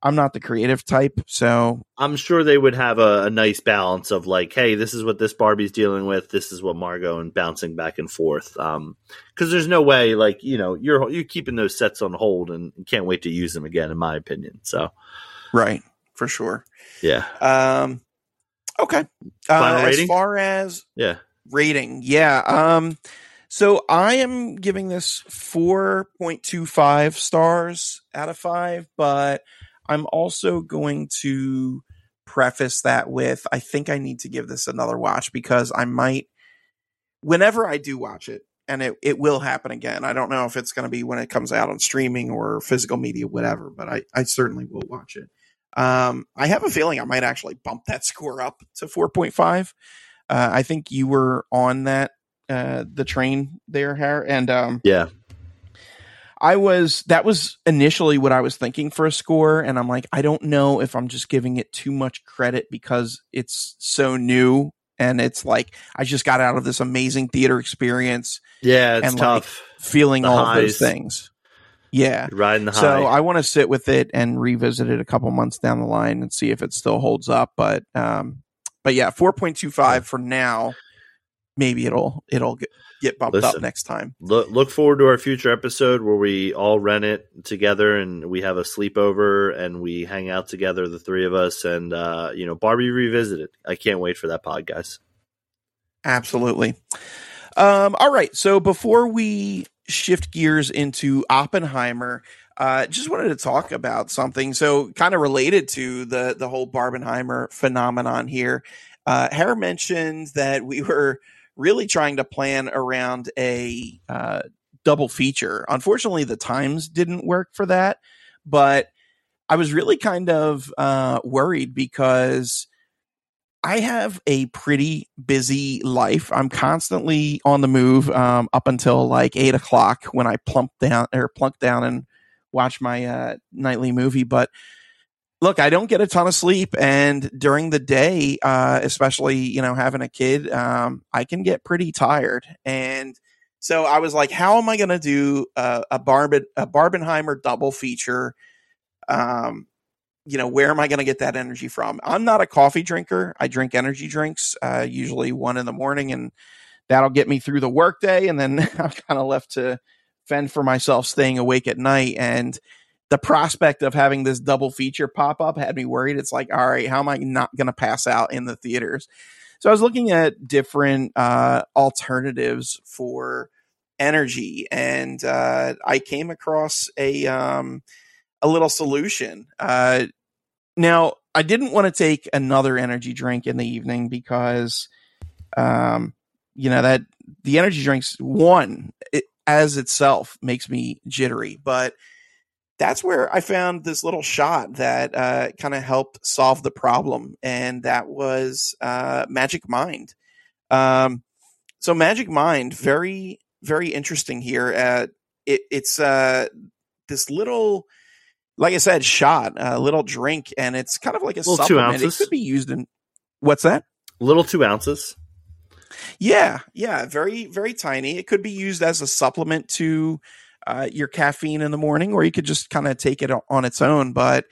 I'm not the creative type. So I'm sure they would have a, a nice balance of like, hey, this is what this Barbie's dealing with, this is what Margot, and bouncing back and forth. Um, because there's no way, like, you know, you're you're keeping those sets on hold and can't wait to use them again, in my opinion. So, right, for sure. yeah, Um okay. Final uh, rating? As far as yeah, rating, yeah. Um so I am giving this 4.25 stars out of 5, but I'm also going to preface that with I think I need to give this another watch because I might whenever I do watch it and it, it will happen again. I don't know if it's going to be when it comes out on streaming or physical media, whatever, but I, I certainly will watch it. Um, I have a feeling I might actually bump that <laughs> score up to 4.5. Uh, I think you were on that, uh, the train there, Har, and, um, yeah, I was that was initially what I was thinking for a score, and I'm like, I don't know if I'm just giving it too much credit because it's so new and it's like I just got out of this amazing theater experience, yeah. It's And, like, tough. feeling The all of those things. Yeah. You're riding the high. So I want to sit with it and revisit it a couple months down the line and see if it still holds up. But um, but yeah, four point two five for now. Maybe it'll it'll get, get bumped Listen. up next time. Look, look forward to our future episode where we all rent it together and we have a sleepover and we hang out together, the three of us, and uh, you know, Barbie revisited. I can't wait for that pod, guys. Absolutely. Um, all right. So before we shift gears into Oppenheimer, uh, just wanted to talk about something. So kind of related to the the whole Barbenheimer phenomenon here. Uh, Hare mentioned that we were really trying to plan around a uh, double feature. Unfortunately, the times didn't work for that, but I was really kind of uh, worried because I have a pretty busy life. I'm constantly on the move um, up until like eight o'clock when I plump down or plunk down and watch my uh, nightly movie. But look, I don't get a ton of sleep, and during the day, uh, especially you know having a kid, um, I can get pretty tired. And so I was like, how am I going to do a, a Barben a Barbenheimer double feature? Um, you know, where am I going to get that energy from? I'm not a coffee drinker. I drink energy drinks, uh, usually one in the morning, and that'll get me through the workday. And then <laughs> I'm kind of left to fend for myself staying awake at night. And the prospect of having this double feature pop up had me worried. It's like, all right, how am I not going to pass out in the theaters? So I was looking at different uh, alternatives for energy, and uh, I came across a um, a little solution. Uh, now, I didn't want to take another energy drink in the evening because, um, you know, that the energy drinks, one, it, as itself makes me jittery, but that's where I found this little shot that uh, kind of helped solve the problem, and that was uh, Magic Mind. Um, so Magic Mind, very very interesting here. Uh, it, it's uh, this little like I said, shot, a little drink, and it's kind of like a Little two supplement. It could be used in what's that? Little two ounces. Yeah, yeah, very, very tiny. It could be used as a supplement to uh, your caffeine in the morning, or you could just kind of take it on its own. But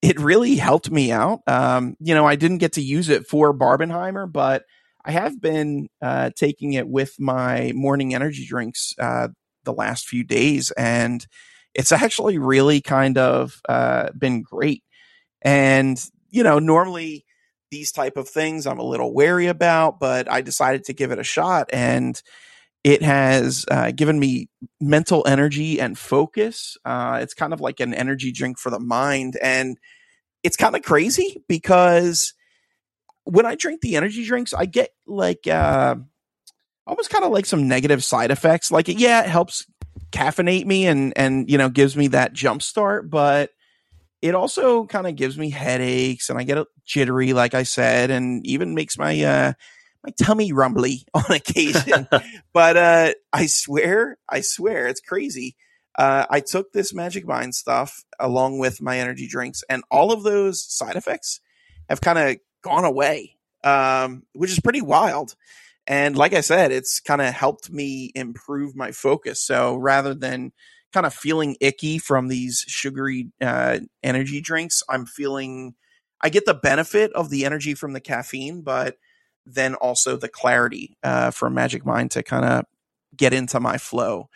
it really helped me out. Um, you know, I didn't get to use it for Barbenheimer, but I have been uh, taking it with my morning energy drinks uh, the last few days, and it's actually really kind of uh, been great. And you know, normally these type of things I'm a little wary about, but I decided to give it a shot, and it has uh, given me mental energy and focus. Uh, it's kind of like an energy drink for the mind, and it's kind of crazy because when I drink the energy drinks, I get like uh, almost kind of like some negative side effects. Like, yeah, it helps caffeinate me and and you know gives me that jump start, but it also kind of gives me headaches and I get jittery, like I said, and even makes my uh my tummy rumbly <laughs> on occasion. but uh I swear, I swear, it's crazy. Uh, I took this Magic Mind stuff along with my energy drinks, and all of those side effects have kind of gone away, um, which is pretty wild. And like I said, it's kind of helped me improve my focus. So rather than kind of feeling icky from these sugary uh, energy drinks, I'm feeling I get the benefit of the energy from the caffeine, but then also the clarity uh, Magic Mind to kind of get into my flow.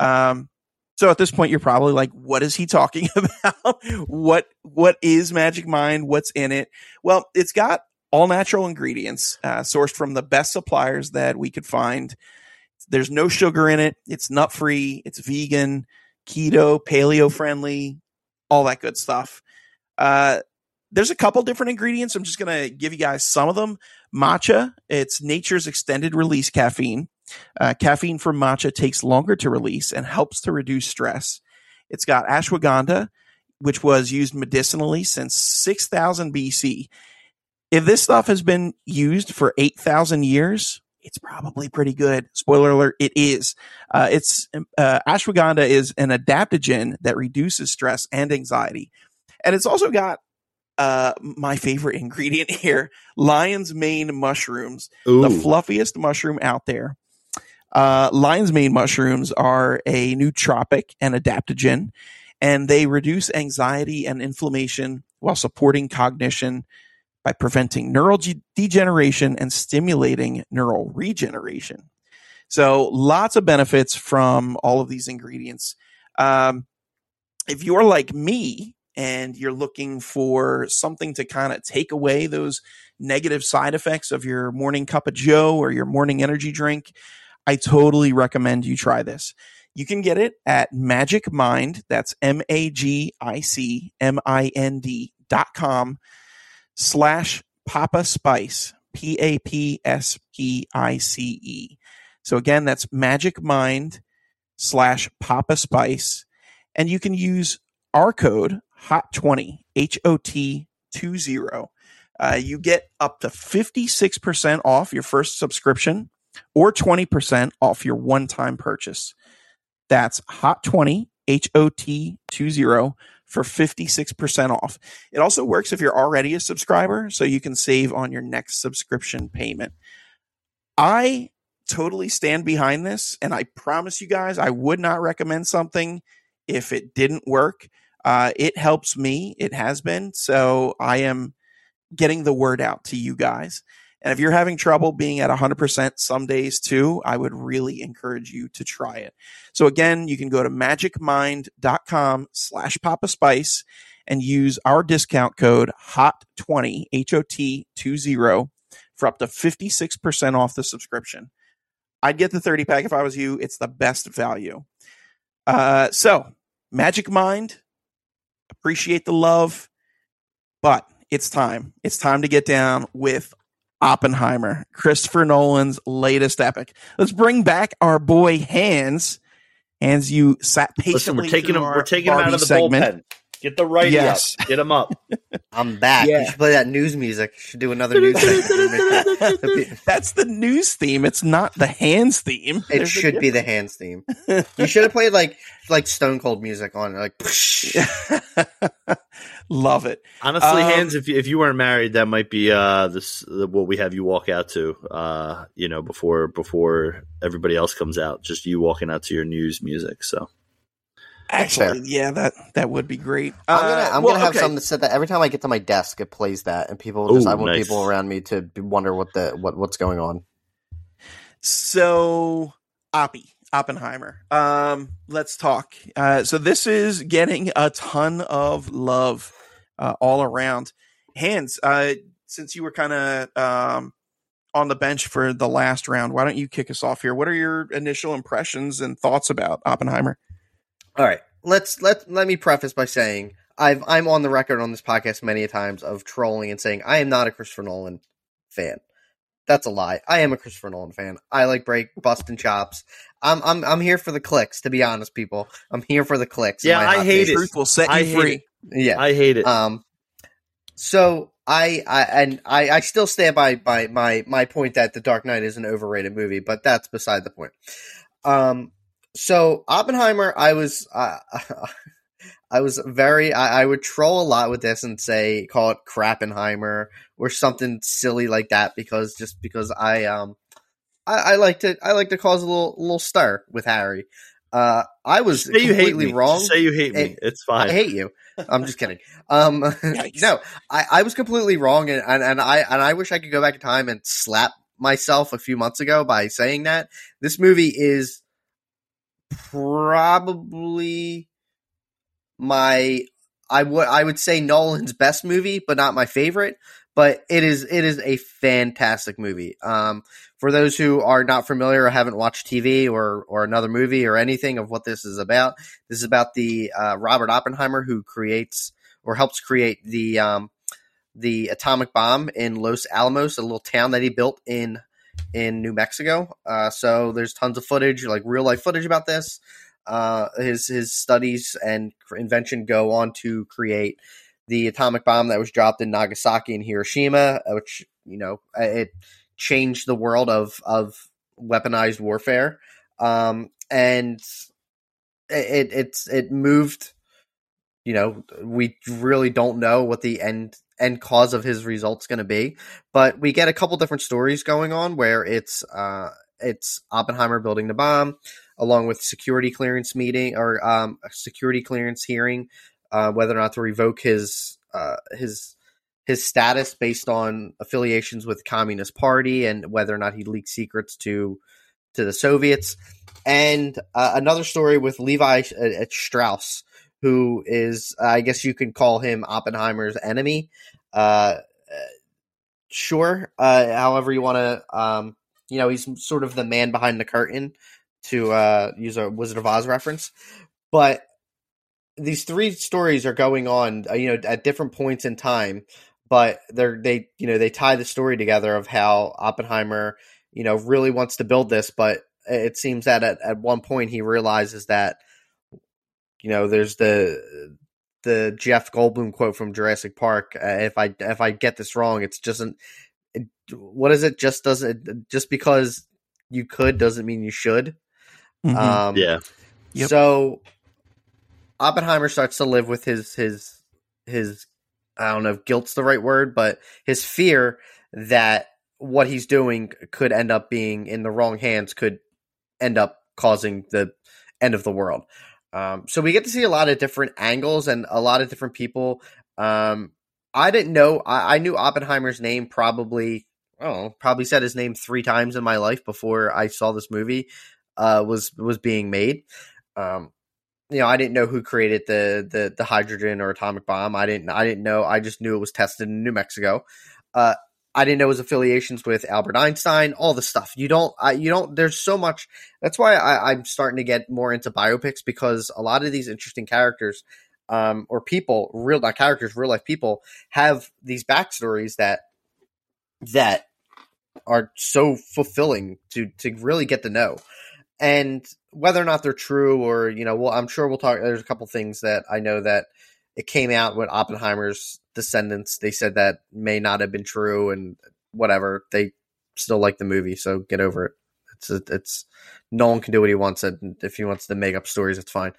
Um, so at this point, you're probably like, "What is he <laughs> talking about? what what is Magic Mind? What's in it?" Well, it's got all natural ingredients uh, sourced from the best suppliers that we could find. There's no sugar in it. It's nut free. It's vegan, keto, paleo friendly, all that good stuff. Uh, there's a couple different ingredients. I'm just going to give you guys some of them. Matcha, it's nature's extended release caffeine. Uh, caffeine from matcha takes longer to release and helps to reduce stress. It's got ashwagandha, which was used medicinally since 6000 BC. If this stuff has been used for 8,000 years, it's probably pretty good. Spoiler alert, it is. Uh, it's uh, ashwagandha is an adaptogen that reduces stress and anxiety. And it's also got uh, my favorite <laughs> ingredient here lion's mane mushrooms Ooh. the fluffiest mushroom out there. Uh, lion's mane mushrooms are a nootropic and adaptogen, and they reduce anxiety and inflammation while supporting cognition, by preventing neural ge- degeneration and stimulating neural regeneration. So lots of benefits from all of these ingredients. Um, if you're like me and you're looking for something to kind of take away those negative side effects of your morning cup of joe or your morning energy drink, I totally recommend you try this. You can get it at Magic Mind. That's M A G I C M I N D dot com slash Papa Spice, P A P S P I C E. So again, that's Magic Mind slash Papa Spice. And you can use our code HOT20, H O T 20. Uh, you get up to 56% off your first subscription or 20% off your one time purchase. That's HOT20, H O T 20 for 56% off. It also works if you're already a subscriber, so you can save on your next subscription payment. I totally stand behind this, and I promise you guys, I would not recommend something if it didn't work. Uh, it helps me, it has been, so I am getting the word out to you guys. And if you're having trouble being at 100% some days too, I would really encourage you to try it. So again, you can go to magicmind.com slash Papa Spice and use our discount code HOT20, H-O-T 20 for up to 56% off the subscription. I'd get the 30 pack if I was you. It's the best value. Uh, so Magic Mind, appreciate the love, but it's time. It's time to get down with Oppenheimer, Christopher Nolan's latest epic. Let's bring back our boy Hans. Hans, you sat patiently. Listen, we're taking him. We're taking him out of the segment. bullpen. Get the right Yes. up. Get them up. I'm back. Yeah. You should play that news music. You should do another news segment. <laughs> <laughs> That's the news theme. It's not the Hans theme. It There's should be the Hans theme. You should have played like like Stone Cold music on it, like. <laughs> Love it. Honestly, Um, Hans. If you, if you weren't married, that might be uh this what we have you walk out to. Uh, you know, before before everybody else comes out, just you walking out to your news music. So Actually, yeah, that that would be great. I'm gonna, Uh, I'm well, gonna have okay. something that said that every time I get to my desk, it plays that, and people just, Ooh, I want nice. people around me to wonder what the what what's going on. So, Oppie, Oppenheimer. Um, let's talk. Uh, so this is getting a ton of love uh, all around. Hans, uh, since you were kind of um, on the bench for the last round, why don't you kick us off here? What are your initial impressions and thoughts about Oppenheimer? All right, let's let let me preface by saying I've I'm on the record on this podcast many a times of trolling and saying I am not a Christopher Nolan fan. That's a lie. I am a Christopher Nolan fan. I like break busting chops. I'm I'm I'm here for the clicks. To be honest, people, I'm here for the clicks. Yeah, my I hate takes. it. Truth will set you I hate free. it. Yeah, I hate it. Um, so I, I and I, I still stand by by my my point that The Dark Knight is an overrated movie, but that's beside the point. Um, so Oppenheimer, I was uh, <laughs> I was very I, I would troll a lot with this and say call it Crappenheimer or something silly like that because just because I um I, I like to I like to cause a little little stir with Harry. Uh, I was say you hate completely me. wrong. Just say you hate me. It- it's fine. I hate you. I'm just kidding. <laughs> Um, Yikes. no, I, I was completely wrong, and, and and I and I wish I could go back in time and slap myself a few months ago by saying that this movie is probably my I would I would say Nolan's best movie, but not my favorite. But it is it is a fantastic movie. Um, for those who are not familiar or haven't watched TV or or another movie or anything of what this is about, this is about the uh, Robert Oppenheimer who creates or helps create the um, the atomic bomb in Los Alamos, a little town that he built in in New Mexico. Uh, so there's tons of footage, like real life footage about this. Uh, his his studies and invention go on to create the atomic bomb that was dropped in Nagasaki and Hiroshima, uh, which you know uh, it changed the world of of weaponized warfare. Um, and it it's it moved. You know, we really don't know what the end end cause of his results going to be, but we get a couple different stories going on where it's uh it's Oppenheimer building the bomb, along with security clearance meeting or um security clearance hearing, uh, whether or not to revoke his uh his his status based on affiliations with Communist Party and whether or not he leaked secrets to to the Soviets. And uh, another story with Levi uh, Strauss, who is, I guess you can call him Oppenheimer's enemy. Uh, sure, uh, however you want to, um, you know, he's sort of the man behind the curtain to uh, use a Wizard of Oz reference. But these three stories are going on, uh, you know, at different points in time, but they're they you know they tie the story together of how Oppenheimer you know really wants to build this, but it seems that at, at one point he realizes that you know there's the the Jeff Goldblum quote from Jurassic Park. Uh, if I if I get this wrong, it's just an it, what is it? Just doesn't just because you could doesn't mean you should. Mm-hmm. Um, yeah. Yep. So Oppenheimer starts to live with his his his I don't know if guilt's the right word, but his fear that what he's doing could end up being in the wrong hands could end up causing the end of the world. Um, so we get to see a lot of different angles and a lot of different people. Um, I didn't know. I, I, knew Oppenheimer's name probably. Oh, probably said his name three times in my life before I saw this movie uh, was was being made. Um, you know, I didn't know who created the, the the hydrogen or atomic bomb. I didn't I didn't know. I just knew it was tested in New Mexico. Uh, I didn't know his affiliations with Albert Einstein, all the stuff. You don't, I, you don't. There's so much. That's why I, I'm starting to get more into biopics because a lot of these interesting characters, um, or people, real not characters, real life people, have these backstories that that are so fulfilling to to really get to know and whether or not they're true or you know well i'm sure we'll talk there's a couple things that i know that it came out with oppenheimer's descendants they said that may not have been true and whatever. They still like the movie so get over it. It's a, it's no one can do what he wants and if he wants to make up stories it's fine.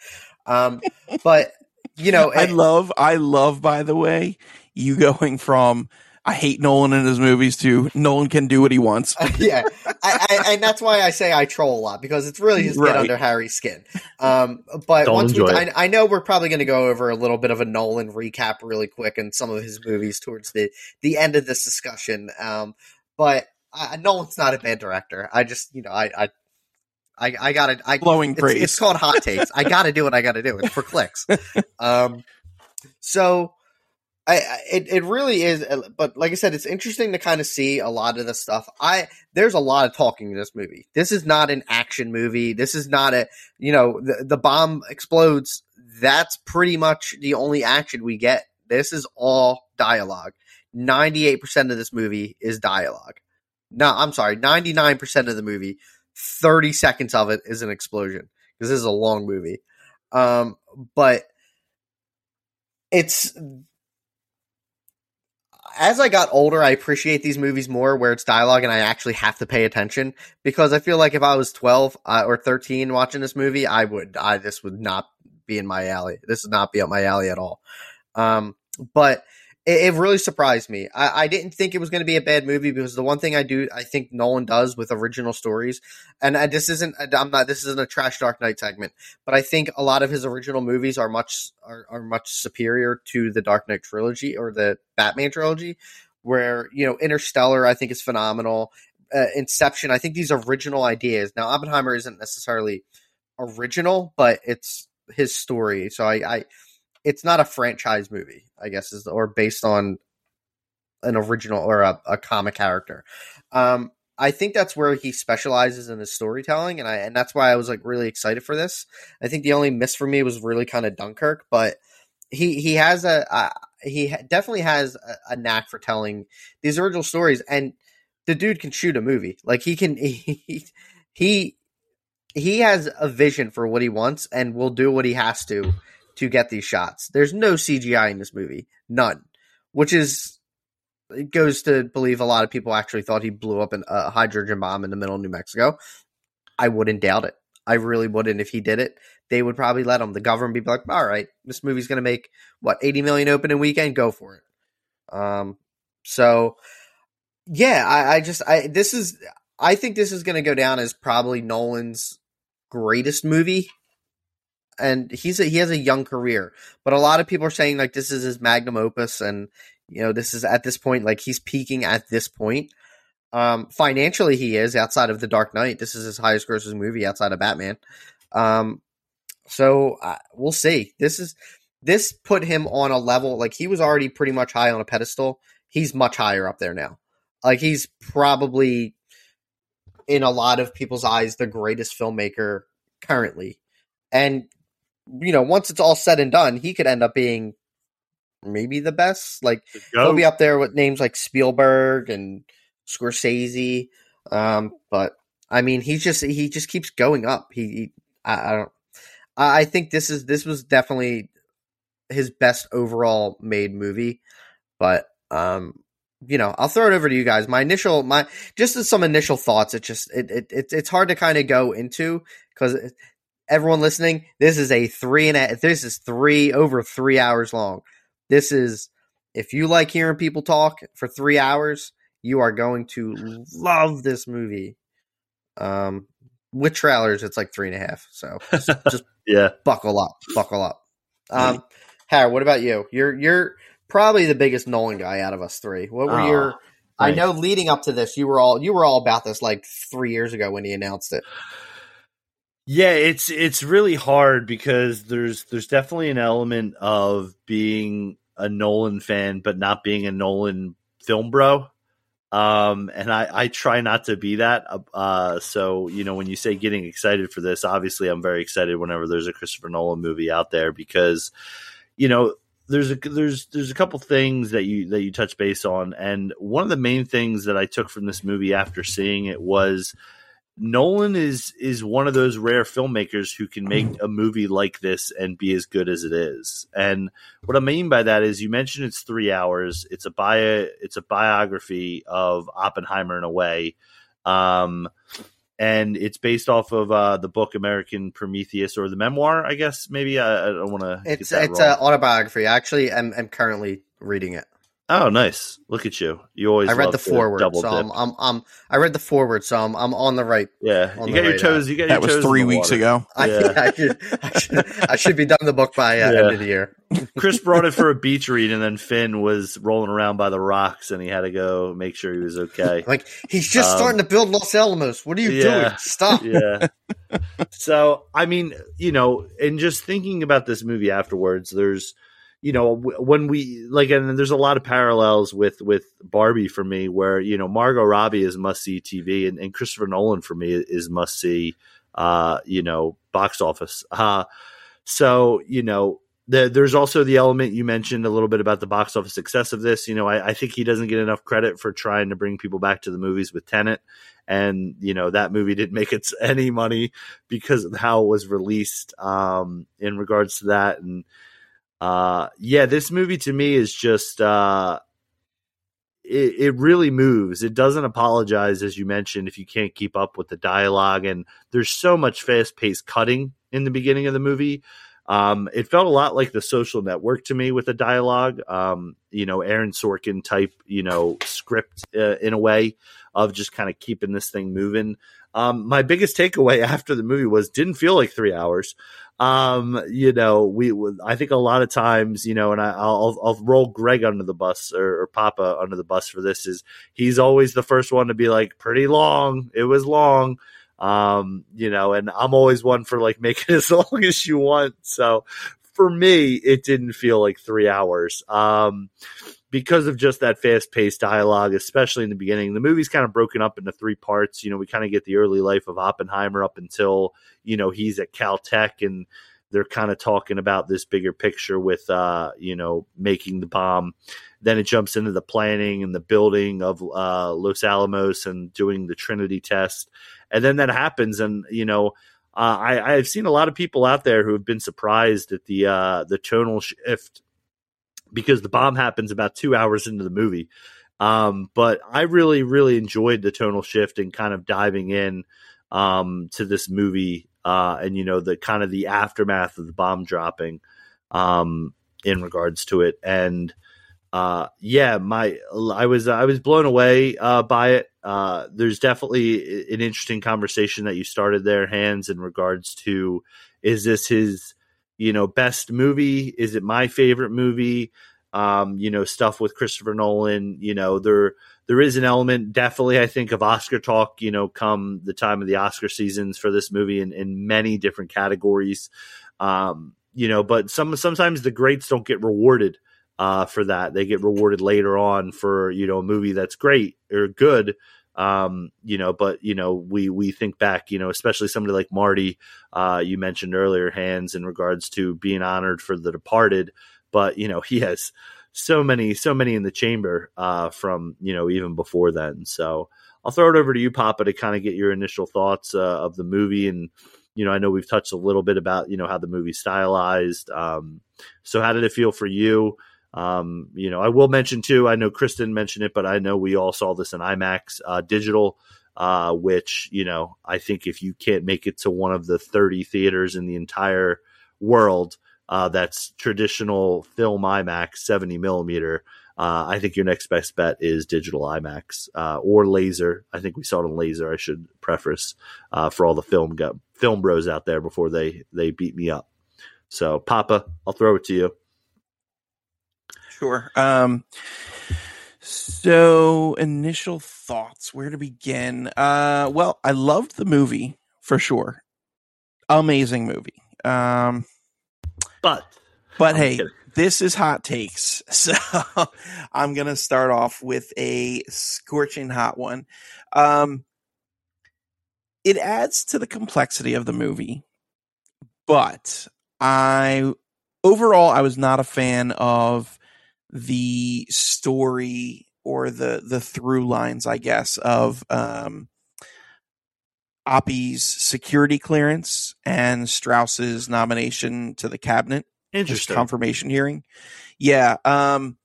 Um but you know <laughs> i love i love by the way you going from I hate Nolan in his movies too. Nolan can do what he wants. <laughs> yeah, I, I, and that's why I say I troll a lot because it's really just right. get under Harry's skin. Um, but Don't once we, I, I, know we're probably going to go over a little bit of a Nolan recap really quick and some of his movies towards the the end of this discussion. Um, but I, Nolan's not a bad director. I just you know I I I, I gotta I blowing it's, praise. It's called hot takes. I gotta do what I gotta do. It's for clicks. <laughs> Um, so I, it, it really is, uh, but like I said, it's interesting to kind of see a lot of the stuff. I there's a lot of talking in this movie. This is not an action movie. This is not a you know the the bomb explodes. That's pretty much the only action we get. This is all dialogue. Ninety eight percent of this movie is dialogue. No, I'm sorry, ninety nine percent of the movie. Thirty seconds of it is an explosion because this is a long movie. Um, but it's as I got older, I appreciate these movies more where it's dialogue and I actually have to pay attention because I feel like if I was 12 uh, or 13 watching this movie, I would, I, this would not be in my alley. This would not be up my alley at all. Um, but it, it really surprised me. I, I didn't think it was going to be a bad movie because the one thing I do, I think Nolan does with original stories, and I, this isn't, I'm not, this isn't a trash Dark Knight segment, but I think a lot of his original movies are much are, are much superior to the Dark Knight trilogy or the Batman trilogy, where you know Interstellar I think is phenomenal. Uh, Inception, I think these original ideas. Now Oppenheimer isn't necessarily original, but it's his story. So I, I it's not a franchise movie, I guess, is or based on an original or a, a comic character. Um, I think that's where he specializes in his storytelling, and I and that's why I was like really excited for this. I think the only miss for me was really kind of Dunkirk, but he he has a uh, he definitely has a, a, knack for telling these original stories, and the dude can shoot a movie. Like he can <laughs> he he he has a vision for what he wants, and will do what he has to to get these shots. There's no CGI in this movie, none, which is it goes to believe a lot of people actually thought he blew up an, a hydrogen bomb in the middle of New Mexico. I wouldn't doubt it. I really wouldn't if he did it. They would probably let him. The government be like, all right, this movie's going to make what 80 million opening weekend. Go for it. Um, so yeah, I, I just, I, this is, I think this is going to go down as probably Nolan's greatest movie and he's a, he has a young career, but a lot of people are saying like this is his magnum opus, and You know, this is at this point, like he's peaking at this point. Um, financially, he is outside of The Dark Knight. This is his highest grossing movie outside of Batman. Um, so uh, we'll see. This is this put him on a level like he was already pretty much high on a pedestal. He's much higher up there now. Like he's probably in a lot of people's eyes the greatest filmmaker currently. And you know, once it's all said and done, he could end up being maybe the best. Like he'll be up there with names like Spielberg and Scorsese. Um, but I mean, he just he just keeps going up. He, he I, I don't. I think this is this was definitely his best overall made movie. But um, you know, I'll throw it over to you guys. My initial, my just as some initial thoughts. It just it, it, it it's hard to kind of go into because everyone listening, this is a three and a, this is three over three hours long. This is if you like hearing people talk for three hours, you are going to love this movie. Um, with trailers, it's like three and a half. So just, <laughs> just yeah, buckle up, buckle up. Um, Harry, what about you? You're you're probably the biggest Nolan guy out of us three. What were oh, your? Nice. I know leading up to this, you were all you were all about this like three years ago when he announced it. Yeah, it's it's really hard because there's there's definitely an element of being a Nolan fan but not being a Nolan film bro. Um, and I, I try not to be that. Uh, so you know, when you say getting excited for this, obviously I'm very excited whenever there's a Christopher Nolan movie out there because, you know, there's a there's there's a couple things that you that you touch base on, and one of the main things that I took from this movie after seeing it was Nolan is is one of those rare filmmakers who can make a movie like this and be as good as it is. And what I mean by that is you mentioned it's 3 hours. It's a bio it's a biography of Oppenheimer in a way. Um and it's based off of uh, the book American Prometheus or the memoir, I guess. Maybe I, I don't want to. It's it's an autobiography. Actually, I'm I'm currently reading it. Oh, nice! Look at you. You always. I read the foreword, so I'm, I'm, I'm, I read the foreword, so I'm, I'm on the right. Yeah, you got your right toes. You got your toes. that was three weeks water. ago. I, yeah. <laughs> I, should, I, should, I should be done the book by uh, yeah. end of the year. <laughs> Chris brought it for a beach read, and then Finn was rolling around by the rocks, and he had to go make sure he was okay. Like he's just um, starting to build Los Alamos. What are you yeah, doing? Stop. Yeah. so I mean, you know, and just thinking about this movie afterwards, there's you know when we like and there's a lot of parallels with with barbie for me where you know margot robbie is must see tv and, and christopher nolan for me is must see uh you know box office uh so you know the, there's also the element you mentioned a little bit about the box office success of this. You know, I, I, think he doesn't get enough credit for trying to bring people back to the movies with Tenet, and you know that movie didn't make it <laughs> any money because of how it was released um, in regards to that. And uh, yeah, this movie to me is just uh, it, it really moves. It doesn't apologize, as you mentioned, if you can't keep up with the dialogue. And there's so much fast paced cutting in the beginning of the movie. Um, it felt a lot like the social network to me with the dialogue. Um, you know, Aaron Sorkin type, you know, script uh, in a way of just kind of keeping this thing moving. Um, my biggest takeaway <laughs> after the movie was didn't feel like three hours um, you know, we, I think a lot of times, you know, and I, will I'll roll Greg under the bus or, or, Papa under the bus for this is he's always the first one to be like pretty long. It was long. Um, you know, and I'm always one for like <laughs> making as long as you want. So for me, it didn't feel like three hours. Um, because of just that fast paced dialogue, especially in the beginning. The movie's kind of broken up into three parts. You know, we kind of get the early life of Oppenheimer up until, you know, he's at Caltech and they're kind of talking about this bigger picture with, uh, you know, making the bomb. Then it jumps into the planning and the building of uh, Los Alamos and doing the Trinity test. And then that happens. And, you know, uh, I, I've seen a lot of people out there who have been surprised at the uh, the tonal shift because the bomb happens about two hours into the movie. Um, but I really, really enjoyed the tonal shift and kind of diving in um, to this movie uh, and you know the kind of the aftermath of the bomb dropping um, in regards to it. And uh, yeah, my I was I was blown away uh, by it. Uh, there's definitely an interesting conversation that you started there, Hans in regards to is this his you know, best movie? Is it my favorite movie? um, you know, stuff with Christopher Nolan. You know, there there is an element, definitely, I think, of Oscar talk. You know, come the time of the Oscar seasons for this movie in, in many different categories. Um, you know, but some sometimes the greats don't get rewarded uh, for that. They get rewarded later on for you know a movie that's great or good. Um, you know, but you know, we we think back, you know, especially somebody like Marty, uh, you mentioned earlier, Hans in regards to being honored for The Departed, but you know, <laughs> he has so many, so many in the chamber uh, from you know even before then. So I'll throw it over to you, Papa, to kind of get your initial thoughts uh, of the movie and you know, I know we've touched a little bit about, you know, how the movie stylized. Um, so how did it feel for you? Um, you know, I will mention too, I know Kristen mentioned it, but I know we all saw this in IMAX uh, digital, uh, which, you know, I think if you can't make it to one of the 30 theaters in the entire world, uh, that's traditional film IMAX 70 millimeter. Uh, I think your next best bet is digital IMAX uh, or laser. I think we saw it in laser. I should preface uh, for all the film go- film bros out there before they they beat me up. So, Papa, I'll throw it to you. Sure. Um, so initial thoughts, where to begin? Uh, well, I loved the movie for sure. Amazing movie. Um, but, but I'm hey, kidding. this is hot takes. <laughs> So I'm going to start off with a scorching hot one. Um, it adds to the complexity of the movie, but I overall I was not a fan of the story or the the through lines, I guess, of um, Oppie's security clearance and Strauss's nomination to the cabinet. Interesting confirmation hearing. Yeah, um,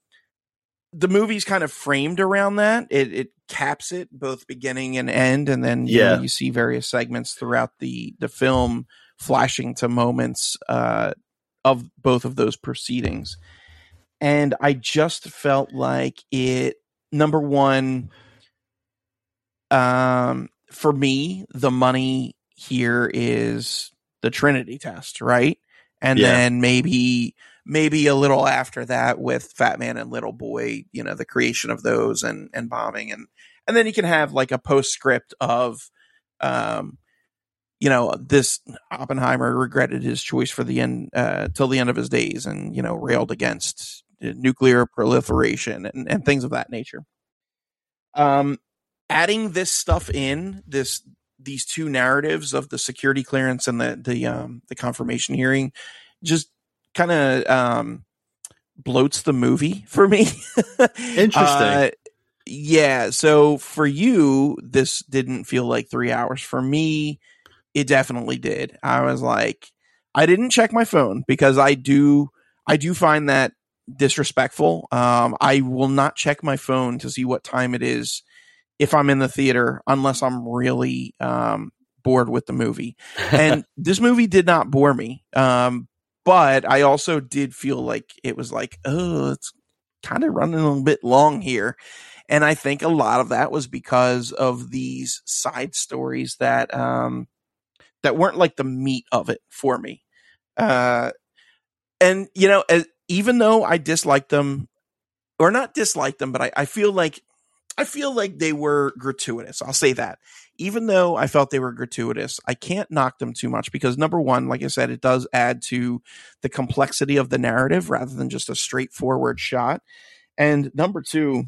the movie's kind of framed around that. It, it caps it both beginning and end, and then you yeah, know, you see various segments throughout the the film flashing to moments uh, of both of those proceedings and I just felt like it. Number one, um, for me, the money here is the Trinity test, right? And yeah. then maybe maybe a little after that with Fat Man and Little Boy, you know, the creation of those and and bombing and and then you can have like a postscript of um you know this Oppenheimer regretted his choice for the end uh till the end of his days and you know railed against nuclear proliferation and, and things of that nature. Um, adding this stuff in this these two narratives of the security clearance and the the um, the confirmation hearing just kind of um, bloats the movie <laughs> for me. Interesting. Uh, yeah. So for you, this didn't feel like three hours. For me, it definitely did. I was like, I didn't check my phone because I do I do find that disrespectful. Um, I will not check my phone to see what time it is if I'm in the theater unless I'm really um, bored with the movie. And <laughs> this movie did not bore me. Um, but I also did feel like it was like, oh, it's kind of running a little bit long here. And I think a lot of that was because of these side stories that um, that weren't like the meat of it for me. Uh, and you know, as, even though I disliked them, or not dislike them, but I, I feel like I feel like they were gratuitous. I'll say that. Even though I felt they were gratuitous, I can't knock them too much because number one, like I said, it does add to the complexity of the narrative rather than just a straightforward shot. And number two,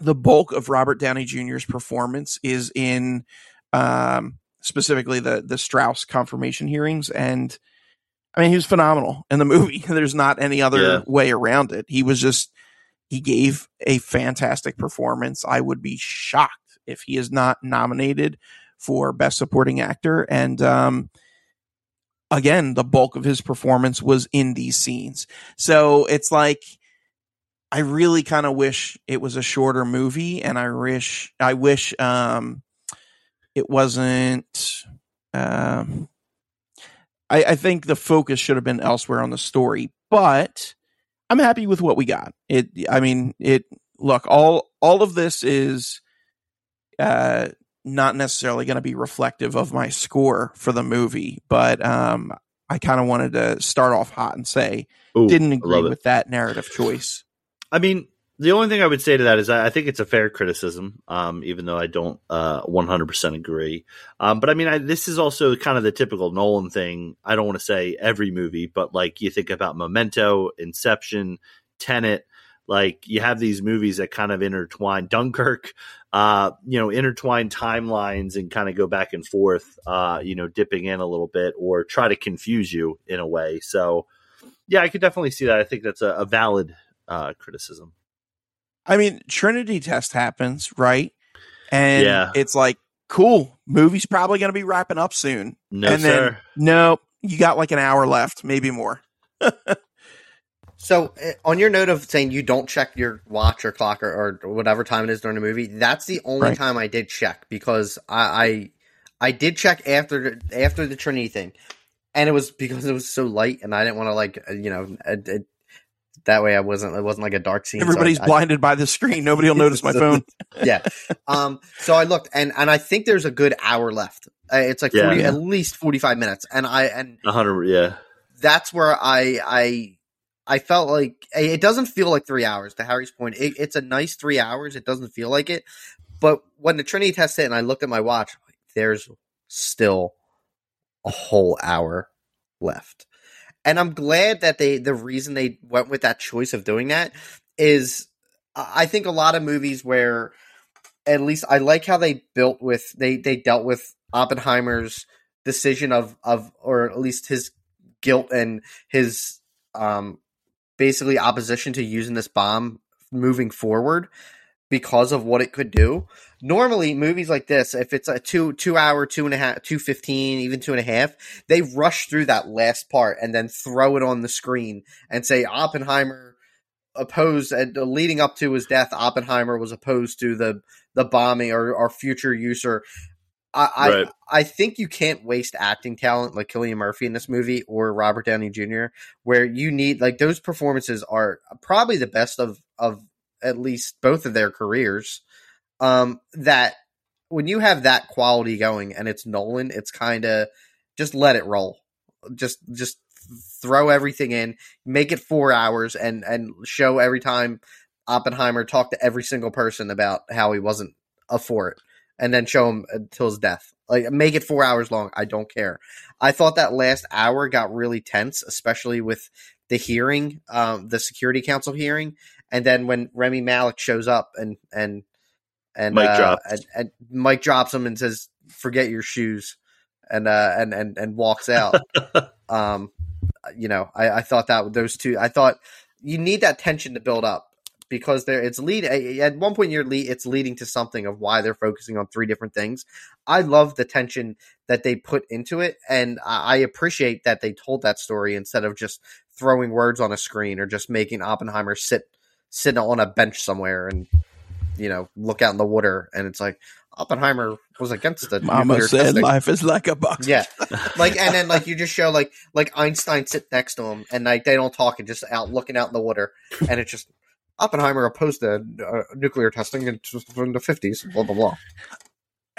the bulk of Robert Downey Jr.'s performance is in um, specifically the the Strauss confirmation hearings and I mean, he was phenomenal in the <laughs> movie. There's not any other yeah. way around it. He was just, he gave a fantastic performance. I would be shocked if he is not nominated for Best Supporting Actor. And, um, again, the bulk of his performance was in these scenes. So it's like, I really kind of wish it was a shorter movie and I wish, I wish, um, it wasn't, um, I, I think the focus should have been elsewhere on the story, but I'm happy with what we got. It, I mean, it. Look, all all of this is uh, not necessarily going to be reflective of my score for the movie, but um, I kind of wanted to start off hot and say Ooh, didn't agree with that narrative choice. I mean, the only thing I would say to that is I, think it's a fair criticism, um, even though I don't uh, 100% agree. Um, but I mean, I, this is also kind of the typical Nolan thing. I don't want to say every movie, but like you think about Memento, Inception, Tenet, like you have these movies that kind of intertwine Dunkirk, uh, you know, intertwine timelines and kind of go back and forth, uh, you know, dipping in a little bit or try to confuse you in a way. So, yeah, I could definitely see that. I think that's a, a valid uh, criticism. I mean, Trinity test happens, right? And Yeah. it's like, cool, movie's probably going to be wrapping up soon. No, and then, sir. no, you got like an hour left, maybe more. <laughs> So, uh, on your note of saying you don't check your watch or clock or, or whatever time it is during the movie, that's the only Right. time I did check because I, I I did check after after the Trinity thing, and it was because it was so light, and I didn't want to like uh, you know uh, uh, that way I wasn't it wasn't like a dark scene. so I- Everybody's I- blinded by the screen. Nobody will notice my <laughs> phone. <laughs> yeah. Um. So I looked, and and I think there's a good hour left. Uh, it's like 40, Yeah. at least forty five minutes, and I and hundred, yeah. that's where I I I felt like it doesn't feel like three hours. To Harry's point, it, it's a nice three hours. It doesn't feel like it, but when the Trinity test hit and I looked at my watch, like, there's still a whole hour left, and I'm glad that they the reason they went with that choice of doing that is I think a lot of movies where at least I like how they built with they they dealt with Oppenheimer's decision of of or at least his guilt and his um basically opposition to using this bomb moving forward because of what it could do. Normally, movies like this, if it's a two two hour, two and a half, two fifteen, even two and a half, they rush through that last part and then throw it on the screen and say Oppenheimer opposed and leading up to his death, Oppenheimer was opposed to the the bombing or, or future use or I, I I think you can't waste acting talent like Cillian Murphy in this movie or Robert Downey Jr. where you need like those performances are probably the best of of at least both of their careers. Um, that when you have that quality going and it's Nolan, it's kind of just let it roll. Just just throw everything in, make it four hours, and and show every time Oppenheimer talk to every single person about how he wasn't up for it, and then show him until his death. Like make it four hours long. I don't care. I thought that last hour got really tense, especially with the hearing, um, the Security Council hearing, and then when Rami Malek shows up and and and Mike uh, drops. and, and Mike drops him and says, "Forget your shoes," and uh, and and and walks out. <laughs> um, you know, I, I thought that those two, I thought you need that tension to build up because there it's lead at one point you're lead, it's leading to something of why they're focusing on three different things. I love the tension that they put into it, and I, I appreciate that they told that story instead of just throwing words on a screen or just making Oppenheimer sit sit on a bench somewhere and you know look out in the water and it's like Oppenheimer was against the Mama nuclear said testing. life is like a box. Yeah, <laughs> like and then like you just show like like Einstein sit next to him and like they don't talk and just out looking out in the water and it's just Oppenheimer opposed to uh, nuclear testing in, in the fifties. Blah blah blah.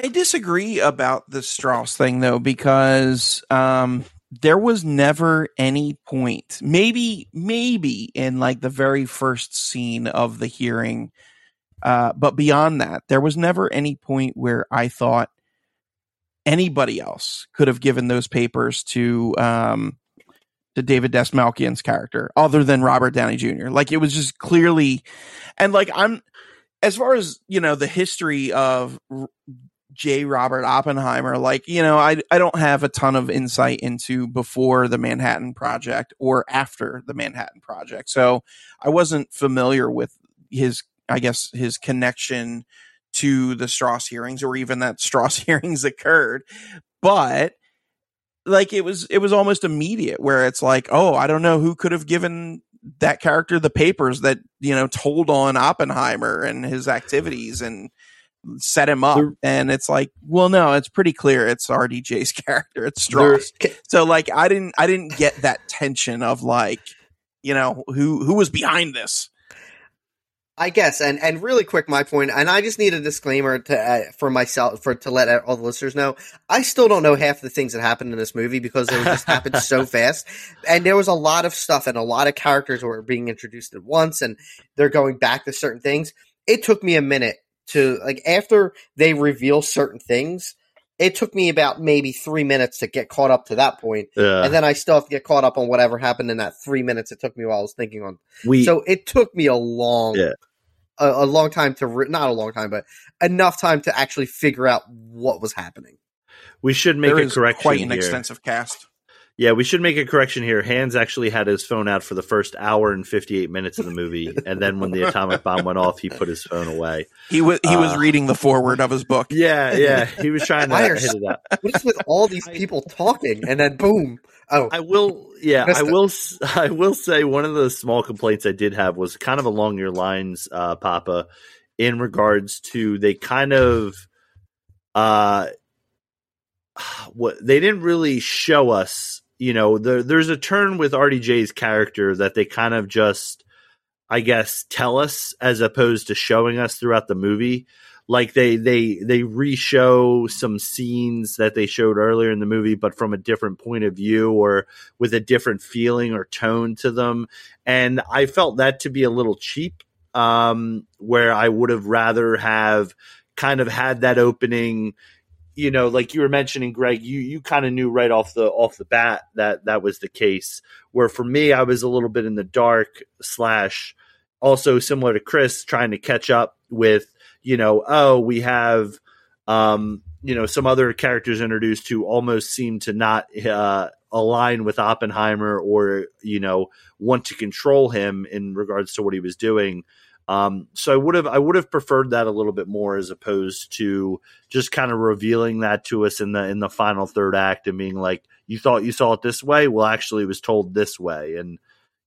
I disagree about the Strauss thing though, because um, there was never any point, maybe, maybe in like the very first scene of the hearing, uh, but beyond that, there was never any point where I thought anybody else could have given those papers to um, to David Dastmalchian's character, other than Robert Downey Jr. Like it was just clearly, and like I'm, as far as you know, the history of J. Robert Oppenheimer, like, you know, I, I don't have a ton of insight into before the Manhattan Project or after the Manhattan Project. So I wasn't familiar with his, I guess, his connection to the Strauss hearings or even that <laughs> Strauss hearings occurred. But like it was, it was almost immediate where it's like, oh, I don't know who could have given that character the papers that, you know, told on Oppenheimer and his activities and, set him up. There- and it's like well no it's pretty clear it's rdj's <laughs> character it's strauss. so like i didn't i didn't get that tension of like you know who who was behind this I guess, and and really quick, my point, and I just need a disclaimer to uh, for myself for to let all the listeners know. I still don't know half the things that happened in this movie because they just happened so <laughs> fast, and there was a lot of stuff and a lot of characters were being introduced at once, and they're going back to certain things. It took me a minute to like after they reveal certain things. It took me about maybe three minutes to get caught up to that point, Yeah. and then I still have to get caught up on whatever happened in that three minutes it took me while I was thinking on we so it took me a long, Yeah. a, a long time to re- not a long time, but enough time to actually figure out what was happening. we should make There a is correction quite an here. extensive cast. Yeah, we should make a correction here. Hans actually had his phone out for the first hour and 58 minutes of the movie. and then when the atomic bomb went off, he put his phone away. He was he was Uh, reading the foreword of his book. Yeah, yeah. He was trying to Why are hit it out. What is with all these people talking and then boom? Oh, I will, yeah, I it. will, s- <laughs> I will say one of the small complaints I did have was kind of along your lines, uh, Papa, in regards to they kind of, uh, <sighs> what they didn't really show us. You know, there, there's a turn with RDJ's character that they kind of just, I guess, tell us as opposed to showing us throughout the movie. Like they they they re-show some scenes that they showed earlier in the movie but from a different point of view or with a different feeling or tone to them. And i felt that to be a little cheap um where i would have rather have kind of had that opening you know like you were mentioning greg you you kind of knew right off the off the bat that that was the case where for me i was a little bit in the dark slash also similar to chris trying to catch up with you know, oh, we have, um, you know, some other characters introduced who almost seem to not uh, align with Oppenheimer or, you know, want to control him in regards to what he was doing. Um, so I would have I would have preferred that a little bit more as opposed to just kind of revealing that to us in the in the final third act and being like, you thought you saw it this way, well, actually, it was told this way, and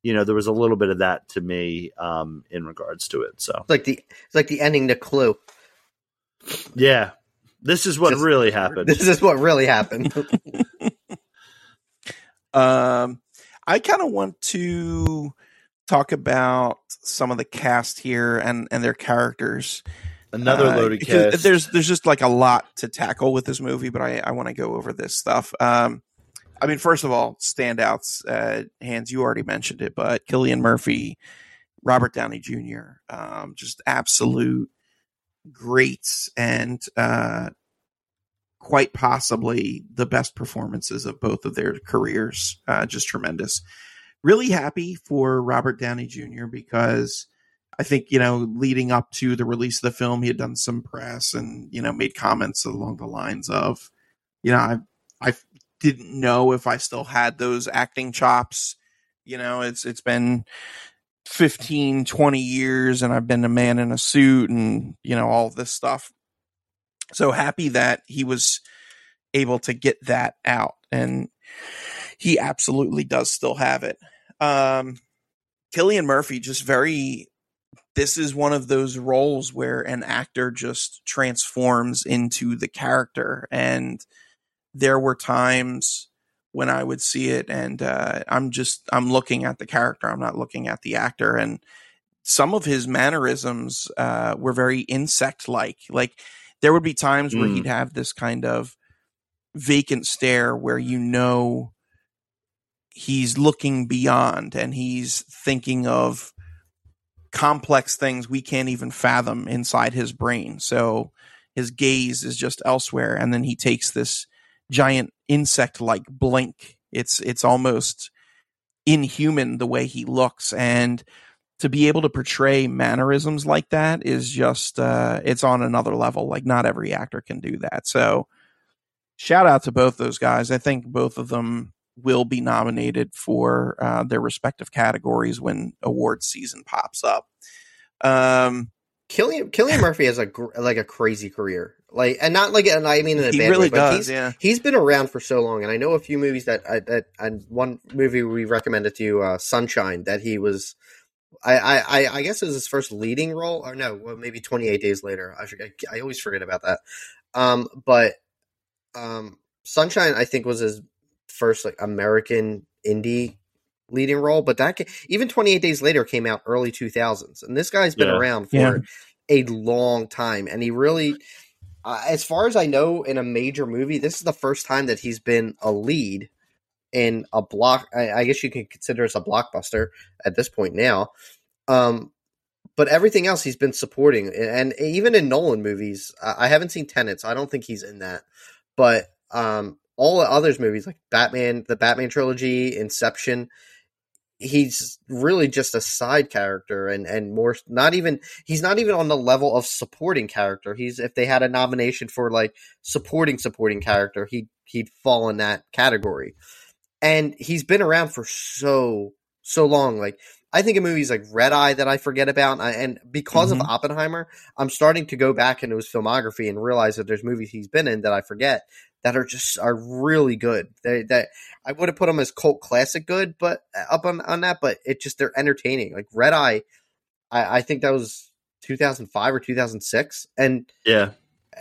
you know, there was a little bit of that to me um, in regards to it. So it's like the it's like the ending to Clue. yeah, this is what Just- really <laughs> happened. This is what really happened. <laughs> <laughs> Um, I kind of want to talk about some of the cast here and and their characters. Another Uh, loaded because cast. There's there's just like a lot to tackle with this movie, but I I want to go over this stuff. Um, I mean, first of all, standouts. Uh, Hans, you already mentioned it, but Cillian Murphy, Robert Downey Jr., um, just absolute greats and uh, quite possibly the best performances of both of their careers. Uh, just tremendous. Really happy for Robert Downey Jr. because I think, you know, leading up to the release of the film, he had done some press and, you know, made comments along the lines of, you know, I, I didn't know if I still had those acting chops. You know, it's, it's been 15, 20 years and I've been a man in a suit and, you know, all this stuff. So happy that he was able to get that out and he absolutely does still have it. Um, Cillian Murphy just very this is one of those roles where an actor just transforms into the character and there were times when I would see it and uh, I'm just I'm looking at the character I'm not looking at the actor and some of his mannerisms uh, were very insect like like there would be times where Mm. he'd have this kind of vacant stare where you know he's looking beyond and he's thinking of complex things we can't even fathom inside his brain. So his gaze is just elsewhere and then he takes this giant insect like blink. It's it's almost inhuman the way he looks and to be able to portray mannerisms like that is just uh it's on another level. Like not every actor can do that. So shout out to both those guys. I think both of them will be nominated for uh, their respective categories when award season pops up. Um, Cillian Cillian <laughs> Murphy has a gr- like a crazy career, like and not like and I mean in a he bad really way, but does. he's Yeah, he's been around for so long, and I know a few movies that I, that and one movie we recommended to you, uh, Sunshine, that he was. I, I, I- I guess it was his first leading role, or no, well, maybe 28 Days Later. I forget. I always forget about that. Um, but um, Sunshine, I think, was his first like American indie leading role, but that even 28 Days Later came out early 2000s, and this guy's been Yeah. around for Yeah. a long time, and he really, uh, as far as I know, in a major movie, this is the first time that he's been a lead in a block. I, I guess you can consider this a blockbuster at this point now. Um, but everything else he's been supporting, and even in Nolan movies, I I haven't seen Tenet, so I don't think he's in that. But um, all the others movies like Batman, the Batman trilogy, Inception, he's really just a side character and and more not even he's not even on the level of supporting character. He's if they had a nomination for like supporting supporting character he he'd fall in that category. And he's been around for so so long. Like i think of movies like red eye that i forget about and, because Mhm. of oppenheimer i'm starting to go back into his filmography and realize that there's movies he's been in that i forget that are just are really good they that I would have put them as cult classic good, but uh, up on, on that, but it just they're entertaining. Like Red Eye, I, I think that was 2005 or 2006, and, Yeah.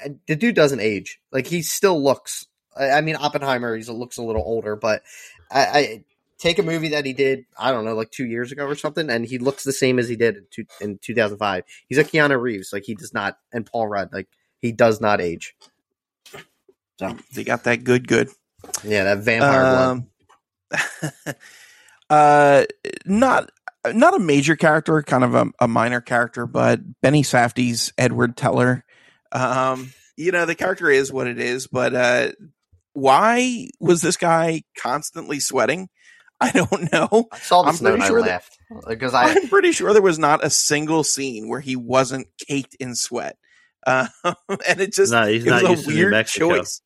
and the dude doesn't age. Like he still looks. I, I mean, Oppenheimer, he looks a little older, but I, I take a movie that he did, I don't know, like two years ago or something, and he looks the same as he did in, two, in 2005. He's like Keanu Reeves, like he does not, and Paul Rudd, like he does not age. So They got that good, good. yeah, that vampire blood. Um, <laughs> uh, not not a major character, kind of a, a minor character, but Benny Safdie's Edward Teller. Um, you know, the character is what it is, but uh, why was this guy constantly sweating? <laughs> I don't know. I saw I'm this note and pretty I sure that- laughed because I I'm pretty sure there was not a single scene where he wasn't caked in sweat. Uh, <laughs> and it just No, he's it was not a to weird choice.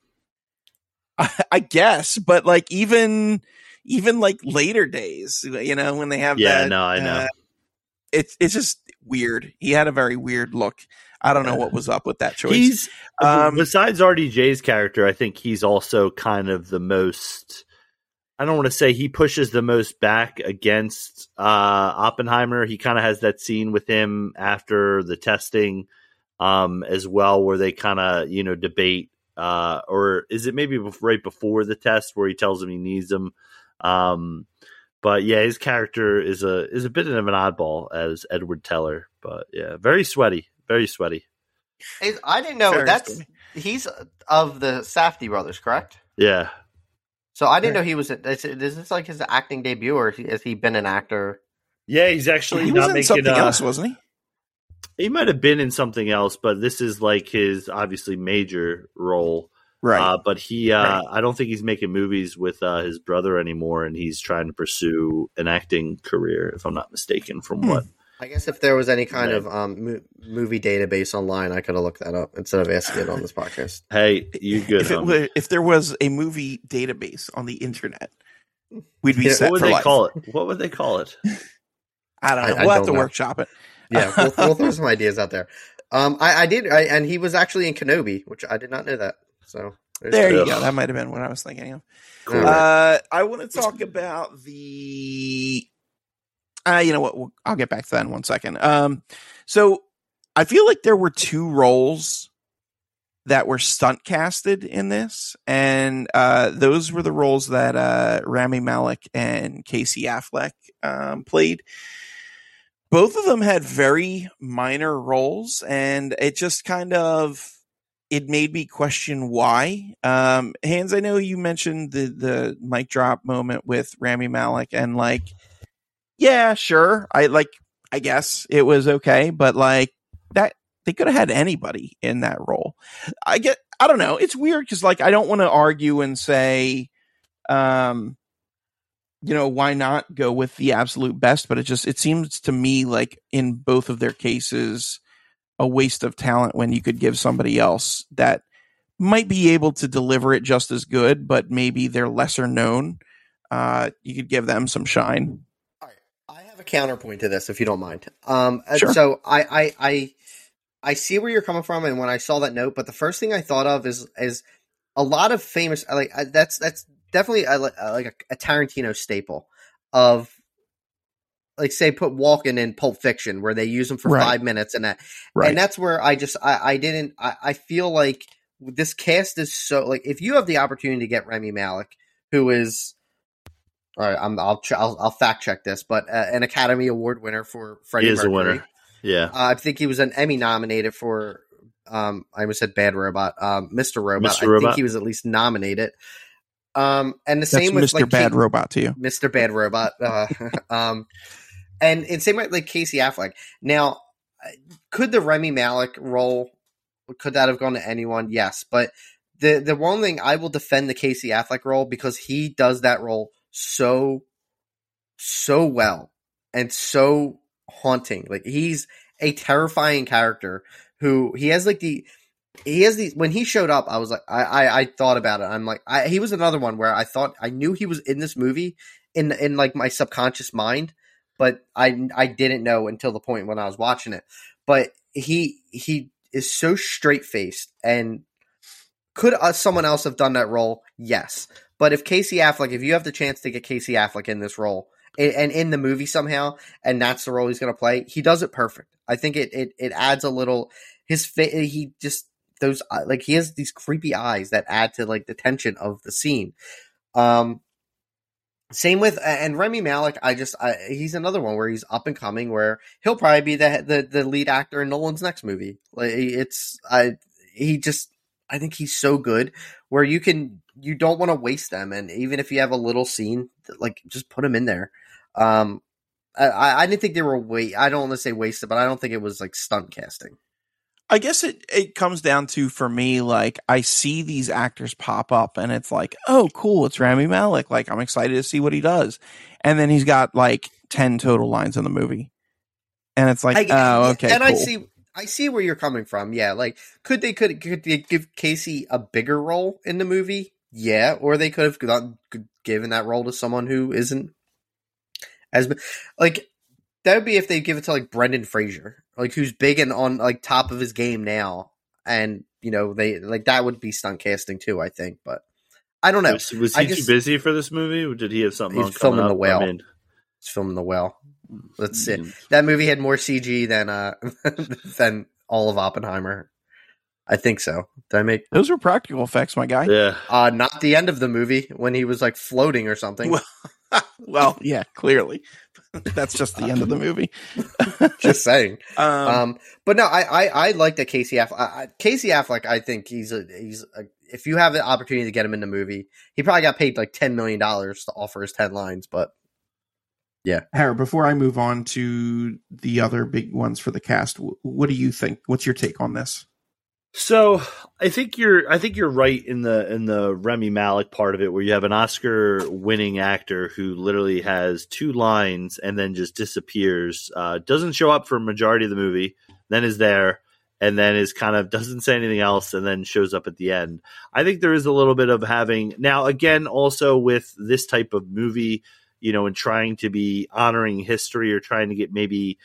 <laughs> I, guess, but like even even like later days, you know, when they have Yeah, that, no, I know. uh, it's it's just weird. He had a very weird look. I don't know what was up with that choice. He's Um, besides RDJ's character, I think he's also kind of the most. I don't want to say he pushes the most back against uh, Oppenheimer. He kind of has that scene with him after the testing, um, as well, where they kind of you know debate, uh, or is it maybe right before the test where he tells him he needs him. Um, but yeah, his character is a is a bit of an oddball as Edward Teller. But yeah, very sweaty, very sweaty. Is- I didn't know Very that's skinny. he's of the Safdie brothers, correct? Yeah. So I didn't know he was. Is, is this like his acting debut, or has he been an actor? Yeah, he's actually he was not in making. something uh, else, wasn't he? He might have been in something else, but this is like his obviously major role. Right. Uh, but he, uh, Right. I don't think he's making movies with uh, his brother anymore, and he's trying to pursue an acting career, if I'm not mistaken. From Hmm. what? I guess if there was any kind Right. of um, mo- movie database online, I could have looked that up instead of asking it on this podcast. Hey, you good? if, it homie. were, if there was a movie database on the internet, we'd be Yeah, set what would for they life. call it? What would they call it? <laughs> I don't know. I we'll have don't to know. workshop it. Yeah, we'll, <laughs> we'll throw some ideas out there. Um, I, I did, I, and he was actually in Kenobi, which I did not know that. So There you go. That might have been what I was thinking of. Cool. Uh, I want to talk about the. Uh, you know what? We'll, I'll get back to that in one second. Um, so I feel like there were two roles that were stunt casted in this, and uh, those were the roles that uh, Rami Malek and Casey Affleck um, played. Both of them had very minor roles, and it just kind of it made me question why. Um, Hans, I know you mentioned the the mic drop moment with Rami Malek, and like, yeah, sure, I like, I guess it was okay, but like that they could have had anybody in that role. I get, I don't know, it's weird because like I don't want to argue and say, um, you know, why not go with the absolute best? But it just it seems to me like in both of their cases a waste of talent when you could give somebody else that might be able to deliver it just as good, but maybe they're lesser known. Uh, you could give them some shine. I have a counterpoint to this, if you don't mind. Um, Sure. so I, I, I, I see where you're coming from, and when I saw that note, but the first thing I thought of is is a lot of famous like I, that's that's definitely a, like a, like a, a Tarantino staple of like say put Walken in Pulp Fiction where they use him for Right. five minutes and that Right. and that's where I just I, I didn't I, I feel like this cast is so like if you have the opportunity to get Rami Malek, who is All right, I'm, I'll, ch- I'll I'll fact check this, but uh, an Academy Award winner for Freddie He is a winner. Yeah, Uh, I think he was an Emmy nominated for. Um, I almost said Bad Robot. Um, Mr. Robot. Mr. I Robot. think he was at least nominated. Um, and the That's same with Mr. like Bad Kate- Robot to you. Mr. Bad Robot. Uh, <laughs> um, and and same with like Casey Affleck. Now, could the Rami Malek role could that have gone to anyone? Yes, but the the one thing I will defend the Casey Affleck role because he does that role so so well and so haunting. Like he's a terrifying character who he has like the he has these when he showed up i was like i i, I thought about it. I'm like I, he was another one where i thought i knew he was in this movie in in like my subconscious mind but i i didn't know until the point when i was watching it. But he he is so straight faced and could uh, someone else have done that role? Yes. But if casey affleck if you have the chance to get casey affleck in this role and, and in the movie somehow and that's the role he's going to play he does it perfect. I think it it, it adds a little his fa- he just those uh, like he has these creepy eyes that add to like the tension of the scene. Um, same with and Rami Malek. I just I, he's another one where he's up and coming. Where he'll probably be the the the lead actor in Nolan's next movie. Like it's I he just I think he's so good where you can you don't want to waste them, and even if you have a little scene, like just put him in there. Um, I I didn't think they were wait. I don't want to say wasted, but I don't think it was like stunt casting. I guess it, it comes down to for me, like I see these actors pop up and it's like, oh, cool, it's Rami Malek. Like I'm excited to see what he does. And then he's got like 10 total lines in the movie. And it's like, oh, <laughs> okay. And I see, I see where you're coming from. Yeah, like could they could could they give Casey a bigger role in the movie? Yeah, or they could have given that role to someone who isn't as like that would be if they give it to like Brendan Fraser, like who's big and on like top of his game now, and you know they like that would be stunt casting too. I think, but I don't know. was, was he just- too busy for this movie? Or did he have something He's on filming? The Whale. I mean, It's filming the well. Let's see. mm, that movie had more CG than uh <laughs> than all of Oppenheimer. I think so. Did I make Those were practical effects, my guy. Yeah, uh not the end of the movie when he was like floating or something. Well- <laughs> well, yeah, clearly. <laughs> That's just the end of the movie. <laughs> Just saying. <laughs> Um, Um, but no, I I, I like that Casey Affleck. I, I- Casey Affleck, I think he's a he's a, if you have the opportunity to get him in the movie, he probably got paid like ten million dollars to offer his ten lines. But yeah, Harry, before I move on to the other big ones for the cast, what do you think? What's your take on this? So I think you're I think you're right in the in the Rami Malek part of it where you have an Oscar winning actor who literally has two lines and then just disappears, uh, doesn't show up for a majority of the movie, then is there, and then is kind of <laughs> doesn't say anything else and then shows up at the end. I think there is a little bit of having now again also with this type of movie, you know, and trying to be honoring history or trying to get maybe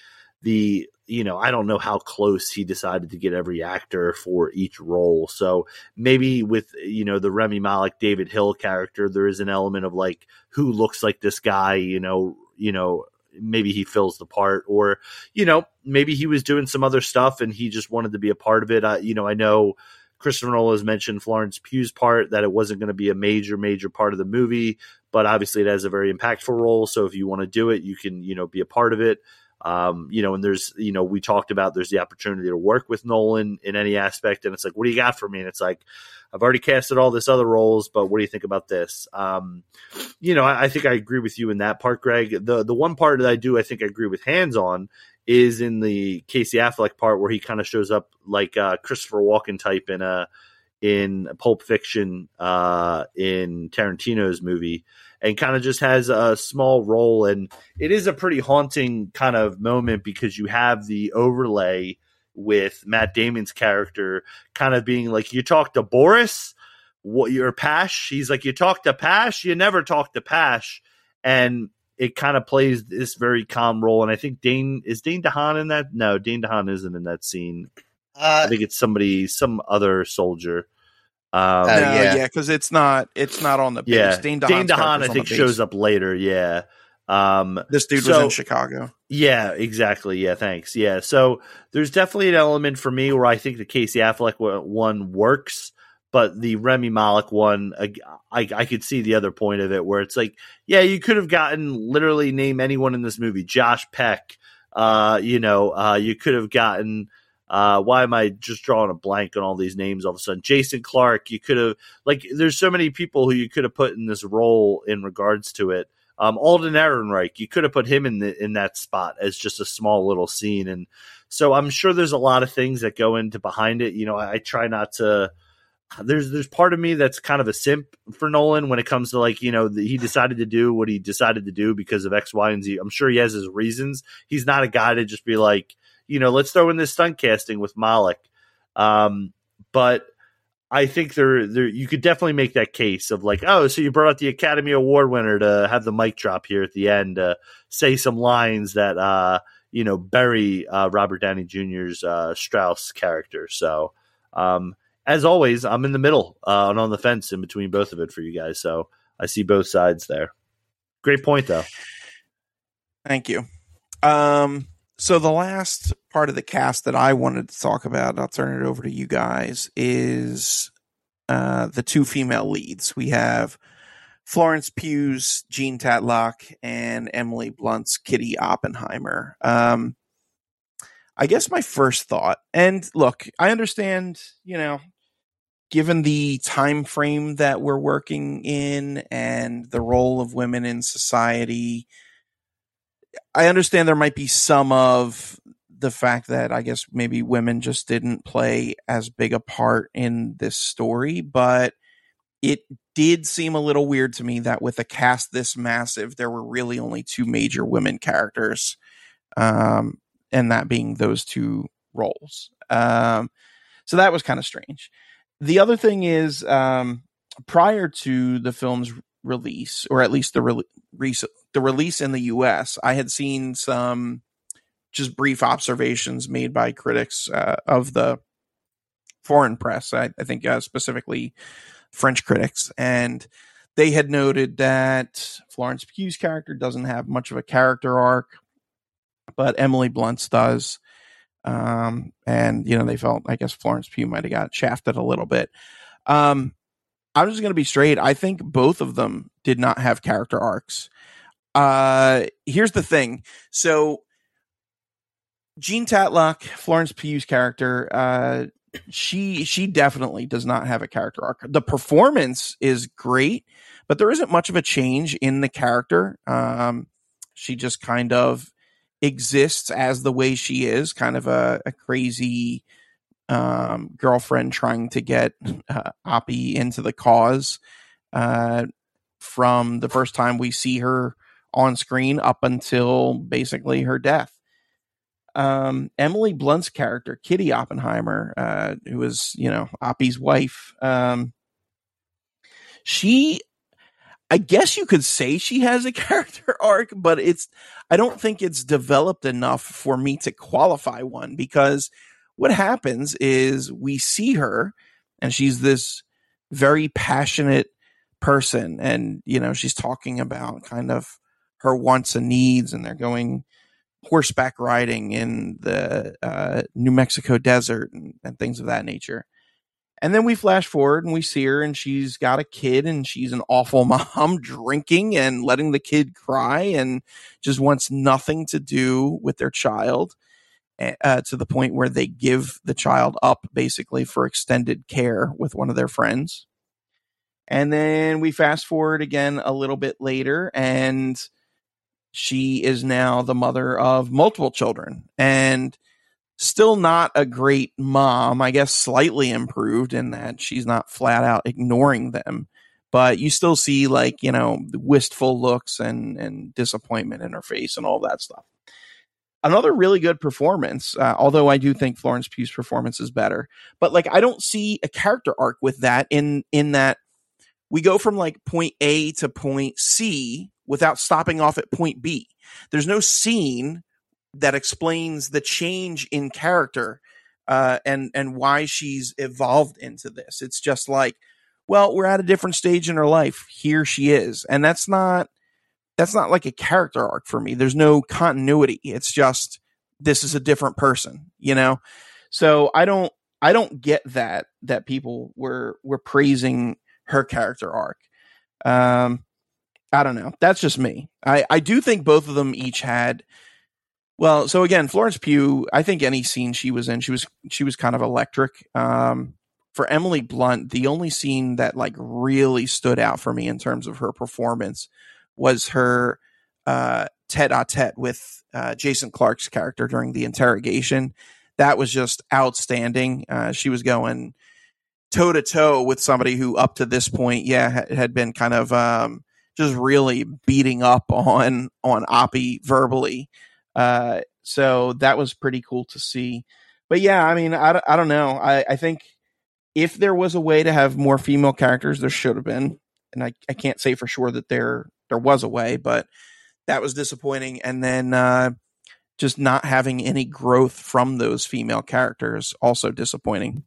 the you know i don't know how close he decided to get every actor for each role so maybe with you know the rami malek david hill character there is an element of like who looks like this guy you know you know maybe he fills the part or you know maybe he was doing some other stuff and he just wanted to be a part of it uh, you know i know Christopher Nolan has mentioned Florence Pugh's part that it wasn't going to be a major, major part of the movie, but obviously it has a very impactful role. So if you want to do it, you can, you know, be a part of it. Um, you know, and there's, you know, we talked about there's the opportunity to work with Nolan in any aspect, and it's like, what do you got for me? And it's like, I've already casted all this other roles, but what do you think about this? Um, you know, I, I think I agree with you in that part, Greg. The the one part that I do, I think I agree with Hans on is in the Casey Affleck part where he kind of shows up like uh, Christopher Walken type in a in Pulp Fiction uh, in Tarantino's movie, and kind of just has a small role. And it is a pretty haunting kind of moment because you have the overlay with Matt Damon's character kind of being like, "You talk to Boris." What your Pash? He's like, you talk to Pash, you never talk to Pash, and it kind of plays this very calm role. And I think Dane is Dane DeHaan in that. No, Dane DeHaan isn't in that scene. I uh, think it's somebody, some other soldier. Um, Uh, no, yeah. yeah, because it's not it's not on the base. yeah, Dane Dane DeHaan, I on think shows up later. Yeah. Um, This dude was in Chicago. Yeah, exactly. Yeah, thanks. Yeah, so there's definitely an element for me where I think the Casey Affleck one works, but the Rami Malek one, I, I, I could see the other point of it where it's like, yeah, you could have gotten literally name anyone in this movie, Josh Peck. Uh, you know, uh, you could have gotten. Uh, why am I just drawing a blank on all these names all of a sudden? Jason Clarke, you could have like. There's so many people who you could have put in this role in regards to it. Um, Alden Ehrenreich, you could have put him in the, in that spot as just a small little scene, and so I'm sure there's a lot of things that go into behind it. You know, I, I try not to there's there's part of me that's kind of a simp for Nolan when it comes to like you know the, he decided to do what he decided to do because of X, Y, and Z. I'm sure he has his reasons. He's not a guy to just be like you know let's throw in this stunt casting with Malek. Um, but I think there there you could definitely make that case of like oh so you brought out the Academy Award winner to have the mic drop here at the end uh, say some lines that uh, you know bury uh, Robert Downey Jr.'s uh, Strauss character. So. Um, as always, I'm in the middle uh, and on the fence in between both of it for you guys. So I see both sides there. Great point, though. Thank you. Um, so the last part of the cast that I wanted to talk about, I'll turn it over to you guys, is uh, the two female leads. We have Florence Pugh's Jean Tatlock and Emily Blunt's Kitty Oppenheimer. Um, I guess my first thought, and look, I understand, you know, given the time frame that we're working in and the role of women in society i understand there might be some of the fact that i guess maybe women just didn't play as big a part in this story but it did seem a little weird to me that with a cast this massive there were really only two major women characters um, and that being those two roles. Um, so that was kind of strange. The other thing is, um, prior to the film's release, or at least the re- the release in the U.S., I had seen some just brief observations made by critics uh, of the foreign press. I, I think uh, specifically French critics, and they had noted that Florence Pugh's character doesn't have much of a character arc, but Emily Blunt's does. Um, and you know, they felt, I guess Florence Pugh might have got shafted a little bit. Um, I'm just going to be straight. I think both of them did not have character arcs. Uh, here's the thing. So, Jean Tatlock, Florence Pugh's character, uh, she she definitely does not have a character arc. The performance is great, but there isn't much of a change in the character. Um, she just kind of exists as the way she is, kind of a, a crazy um, girlfriend trying to get uh, Oppie into the cause uh, from the first time we see her on screen up until basically her death. Um, Emily Blunt's character, Kitty Oppenheimer, uh, who was, you know, Oppie's wife, um, she I guess you could say she has a <laughs> character arc, but it's I don't think it's developed enough for me to qualify one because what happens is we see her and she's this very passionate person and you know she's talking about kind of her wants and needs and they're going horseback riding in the uh, New Mexico desert and, and things of that nature. And then we flash forward and we see her and she's got a kid and she's an awful <laughs> mom drinking and letting the kid cry and just wants nothing to do with their child uh, to the point where they give the child up basically for extended care with one of their friends. And then we fast forward again a little bit later and she is now the mother of multiple children. And still not a great mom. I guess slightly improved in that she's not flat out ignoring them, but you still see like, you know, wistful looks and, and disappointment in her face and all that stuff. Another really good performance, uh, although I do think Florence Pugh's performance is better. But like, I don't see a character arc with that in in that we go from like point A to point C without stopping off at point B. There's no scene that explains the change in character uh, and and why she's evolved into this. It's just like, well, we're at a different stage in her life. Here she is, and that's not that's not like a character arc for me. There's no continuity. It's just this is a different person, you know. So I don't I don't get that that people were were praising her character arc. Um, I don't know. That's just me. I I do think both of them each had. Well, so again, Florence Pugh. I think any scene she was in, she was she was kind of electric. Um, for Emily Blunt, the only scene that like really stood out for me in terms of her performance was her uh, tete-a-tete with uh, Jason Clarke's character during the interrogation. That was just outstanding. Uh, she was going toe to toe with somebody who, up to this point, yeah, had been kind of um, just really beating up on on Oppie verbally. Uh, so that was pretty cool to see. But yeah, I mean, I, I don't know. I, I think if there was a way to have more female characters, there should have been. And I, I can't say for sure that there there was a way, but that was disappointing. And then uh, just not having any growth from those female characters also disappointing.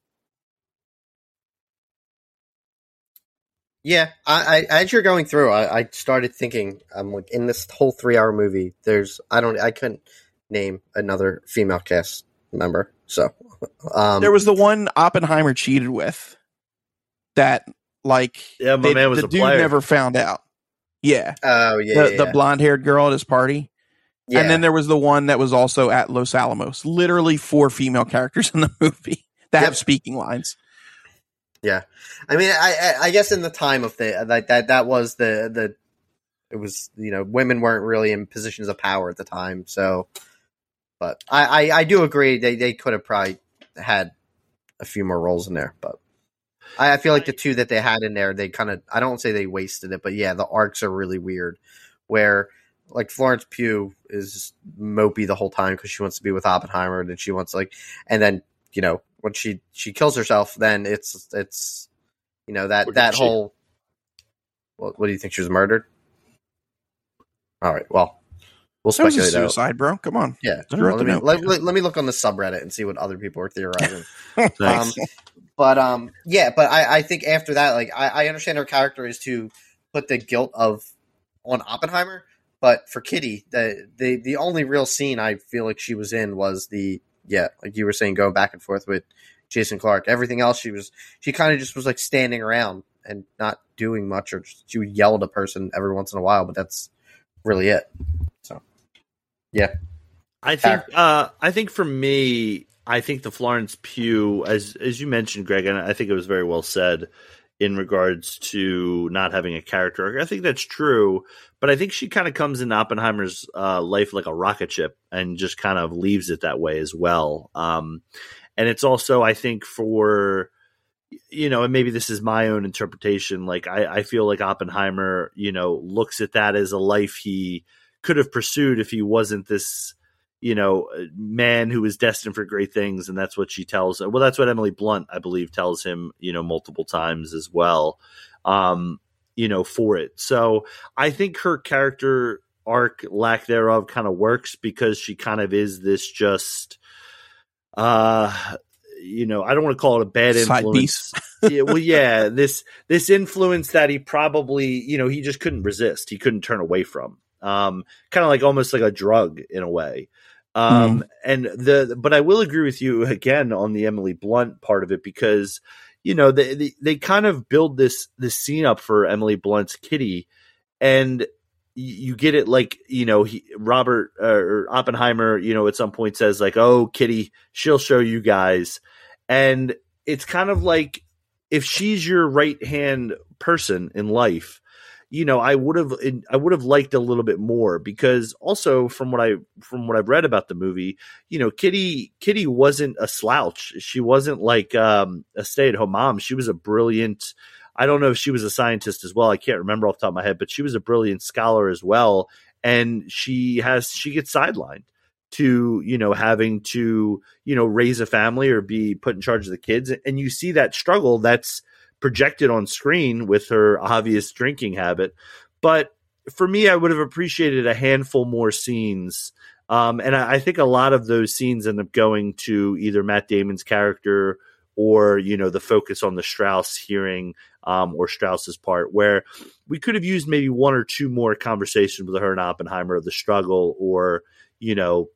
Yeah, I, I as you're going through, I, I started thinking, I'm like, in this whole three hour movie, there's I don't I couldn't name another female cast member. So <laughs> um, there was the one Oppenheimer cheated with that like yeah, my they, man was the a dude player. never found out. Yeah. Oh yeah. The, yeah, the yeah. blonde haired girl at his party. Yeah. And then there was the one that was also at Los Alamos. Literally four female characters in the <laughs> movie that Yep. have speaking lines. Yeah, I mean, I, I I guess in the time of the that that that was the the it was you know women weren't really in positions of power at the time, so. But I I, I do agree they they could have probably had a few more roles in there, but I, I feel like the two that they had in there, they kind of I don't say they wasted it, but yeah, the arcs are really weird, where like Florence Pugh is mopey the whole time because she wants to be with Oppenheimer, and then she wants like, and then you know when she she kills herself, then it's it's you know that that she- whole. What, what do you think she was murdered? All right, well, we'll speculate. That was a speculate. out. suicide, bro. Come on. Yeah, well, let, me, let, let, let me look on the subreddit and see what other people are theorizing. <laughs> um, Thanks. But um, yeah, but I, I think after that, like I, I understand her character is to put the guilt of on Oppenheimer, but for Kitty, the the the only real scene I feel like she was in was the yeah, like you were saying, going back and forth with Jason Clarke. Everything else, she was she kind of just was like standing around and not doing much, or she would yell at a person every once in a while, but that's really it. So yeah, I think uh, I think for me, I think the Florence Pugh, as as you mentioned, Greg, and I think it was very well said in regards to not having a character. I think that's true, but I think she kind of comes in Oppenheimer's uh, life like a rocket ship and just kind of leaves it that way as well. Um, and it's also, I think, for you know, and maybe this is my own interpretation. Like I, I feel like Oppenheimer, you know, looks at that as a life he could have pursued if he wasn't this you know man who is destined for great things and that's what she tells well that's what emily blunt i believe tells him you know multiple times as well um you know for it. So i think her character arc lack thereof kind of works because she kind of is this just uh you know i don't want to call it a bad influence. <laughs> yeah, well yeah this this influence that he probably you know he just couldn't resist he couldn't turn away from um kind of like almost like a drug in a way um and the but i will agree with you again on the emily blunt part of it because you know they they, they kind of build this this scene up for emily blunt's kitty and you get it like you know he, robert uh, oppenheimer you know at some point says like oh kitty she'll show you guys. And it's kind of like if she's your right hand person in life you know i would have i would have liked a little bit more because also from what i from what i've read about the movie you know kitty kitty wasn't a slouch. She wasn't like um, a stay-at-home mom. She was a brilliant i don't know if she was a scientist as well. I can't remember off the top of my head but she was a brilliant scholar as well. And she has she gets sidelined to you know having to you know raise a family or be put in charge of the kids. And you see that struggle that's projected on screen with her obvious drinking habit. But for me i would have appreciated a handful more scenes. Um, and I, I think a lot of those scenes end up going to either matt damon's character or you know the focus on the strauss hearing um, or strauss's part where we could have used maybe one or two more conversations with her and oppenheimer of the struggle or you know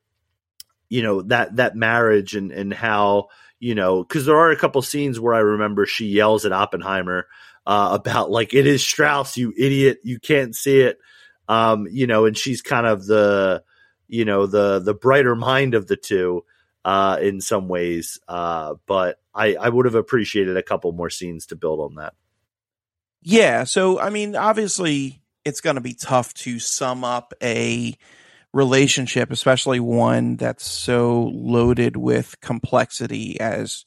you know that that marriage and and how you know, because there are a couple scenes where I remember she yells at Oppenheimer uh, about like it is Strauss, you idiot, you can't see it, um, you know, and she's kind of the you know the the brighter mind of the two uh, in some ways, uh, but I I would have appreciated a couple more scenes to build on that. Yeah, so I mean, obviously, it's going to be tough to sum up a relationship, especially one that's so loaded with complexity as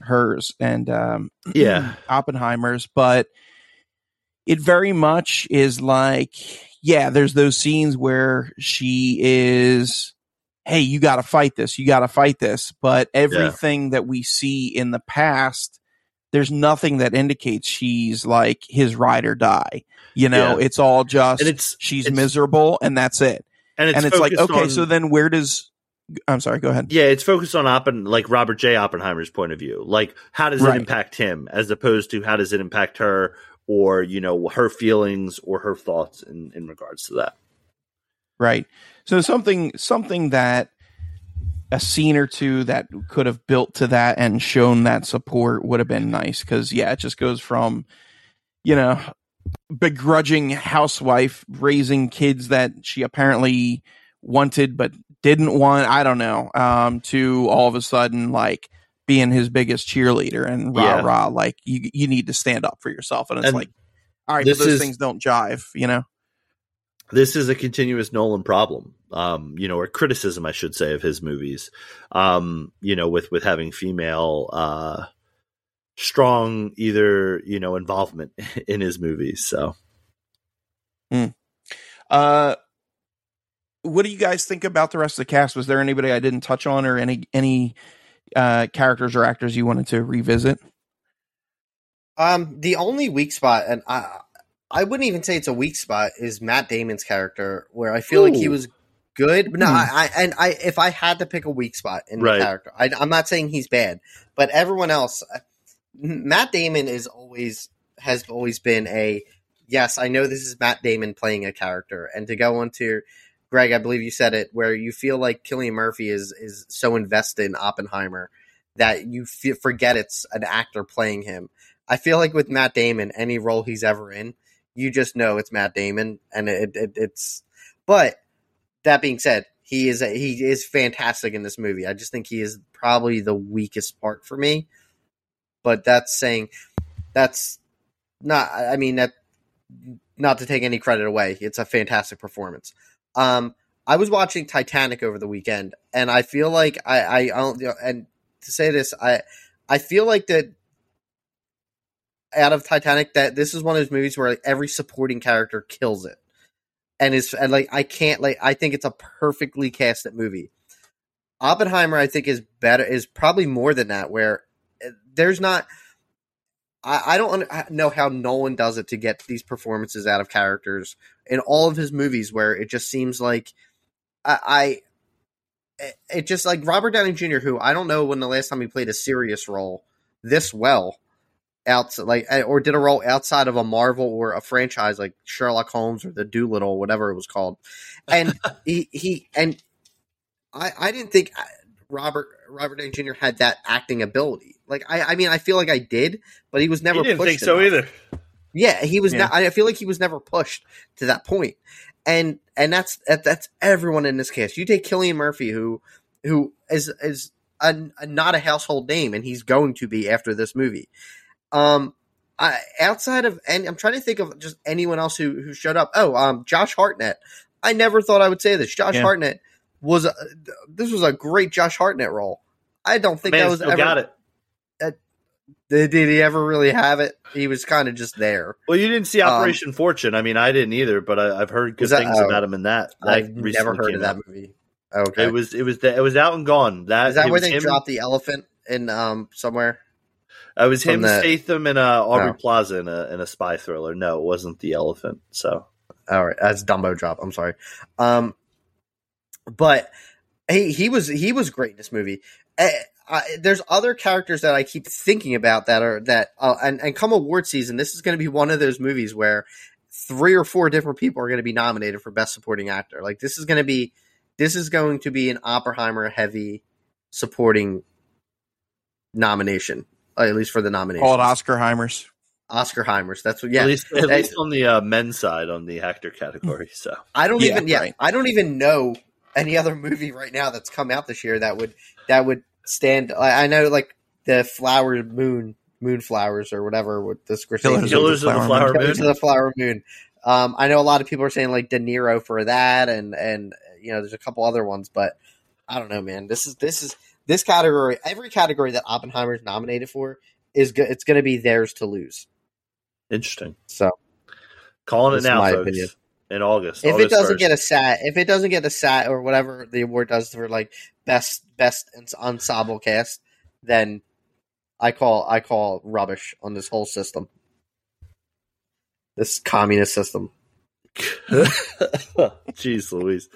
hers and um, <clears throat> Yeah. Oppenheimer's. But it very much is like, yeah, there's those scenes where she is, hey, you got to fight this, you got to fight this. But everything that we see in the past, there's nothing that indicates she's like his ride or die. You know, Yeah. it's all just And it's she's it's- miserable and that's it. And it's, and it's like, okay, on- so then where does I'm sorry, go ahead. Yeah, it's focused on Oppen, like Robert J. Oppenheimer's point of view. Like, how does Right. it impact him, as opposed to how does it impact her, or you know, her feelings or her thoughts in in regards to that. Right. So something something that a scene or two that could have built to that and shown that support would have been nice because yeah, it just goes from you know begrudging housewife raising kids that she apparently wanted but didn't want. I don't know. Um, to all of a sudden like being his biggest cheerleader and rah Yeah. rah like you you need to stand up for yourself and it's And like all right, those is- things don't jive, you know. This is a continuous Nolan problem, um, you know, or criticism, I should say, of his movies. Um, you know, with with having female uh, strong either you know involvement <laughs> in his movies. So Uh, what do you guys think about the rest of the cast? Was there anybody I didn't touch on, or any any uh, characters or actors you wanted to revisit? Um, the only weak spot, and I, I wouldn't even say it's a weak spot, is Matt Damon's character, where I feel like he was good. But no, Hmm. I, I and I, if I had to pick a weak spot in Right. the character, I, I'm not saying he's bad, but everyone else, Matt Damon is always has always been a yes. I know this is Matt Damon playing a character, and to go into Greg, I believe you said it, where you feel like Cillian Murphy is is so invested in Oppenheimer that you f- forget it's an actor playing him. I feel like with Matt Damon, any role he's ever in, you just know it's Matt Damon, and it, it it's. But that being said, he is a, he is fantastic in this movie. I just think he is probably the weakest part for me. But that's saying that's not. I mean that not to take any credit away. It's a fantastic performance. Um, I was watching Titanic over the weekend, and I feel like I, I, don't, and to say this, I, I feel like that out of Titanic, that this is one of those movies where like every supporting character kills it, and is and like I can't like I think it's a perfectly casted movie. Oppenheimer, I think, is better is probably more than that. Where there's not. I, I don't un- know how Nolan does it to get these performances out of characters in all of his movies, where it just seems like I, I it- it just like Robert Downey Jr., who I don't know when the last time he played a serious role this well, outside like eh, or did a role outside of a Marvel or a franchise like Sherlock Holmes or the Dolittle, whatever it was called, and <laughs> he he and I I didn't think uh, Robert Robert Downey Jr. had that acting ability. Like I I mean I feel like I did, but he was never. he didn't pushed think so enough. either. Yeah, he was. Yeah. Not, I feel like he was never pushed to that point, and and that's that's everyone in this cast. You take Cillian Murphy, who who is is a, a- not a household name, and he's going to be after this movie. Um, I, outside of and I'm trying to think of just anyone else who who showed up. Oh, um, Josh Hartnett. I never thought I would say this. Josh Yeah. Hartnett was a, this was a great Josh Hartnett role. I don't think Man, that was still ever. got it. Did, did he ever really have it? He was kind of just there. Well, you didn't see Um, Operation Fortune. I mean, I didn't either, but I, I've heard good that- things oh. about him in that. that I've never heard of that out. movie. Okay, It was it was it was out and gone. That is that where was they him, dropped the elephant in um somewhere? It was from him, the- Statham, and uh, Aubrey Oh. Plaza in a in a spy thriller. No, it wasn't the elephant. So All right, that's Dumbo drop. I'm sorry. Um, but he he was he was great in this movie. I, there's other characters that I keep thinking about that are that uh, and and come award season, this is going to be one of those movies where three or four different people are going to be nominated for best supporting actor. Like this is going to be this is going to be an Oppenheimer heavy supporting nomination, uh, at least for the nomination. Call it Oscar Heimers. Oscar Heimers. That's what. Yeah, At least, at They- least on the uh, men's side, on the actor category. <laughs> So I don't Yeah, even. Yeah, right. I don't even know any other movie right now that's come out this year that would that would stand. I, I know like the Flower Moon, Moonflowers or whatever with the Scorsese. Killers of Killers of the Flower Killers Moon. of the Flower Moon. Um, I know a lot of people are saying like De Niro for that, and and you know there's a couple other ones, but I don't know, man. This is this is this category. Every category that Oppenheimer is nominated for is go- it's going to be theirs to lose. Interesting. So Calling it now, my folks. opinion. In August. if it doesn't 1st. get a sat, if it doesn't get a sat or whatever the award does for like best best ensemble cast, then I call I call rubbish on this whole system. This communist system. <laughs> Jeez Louise.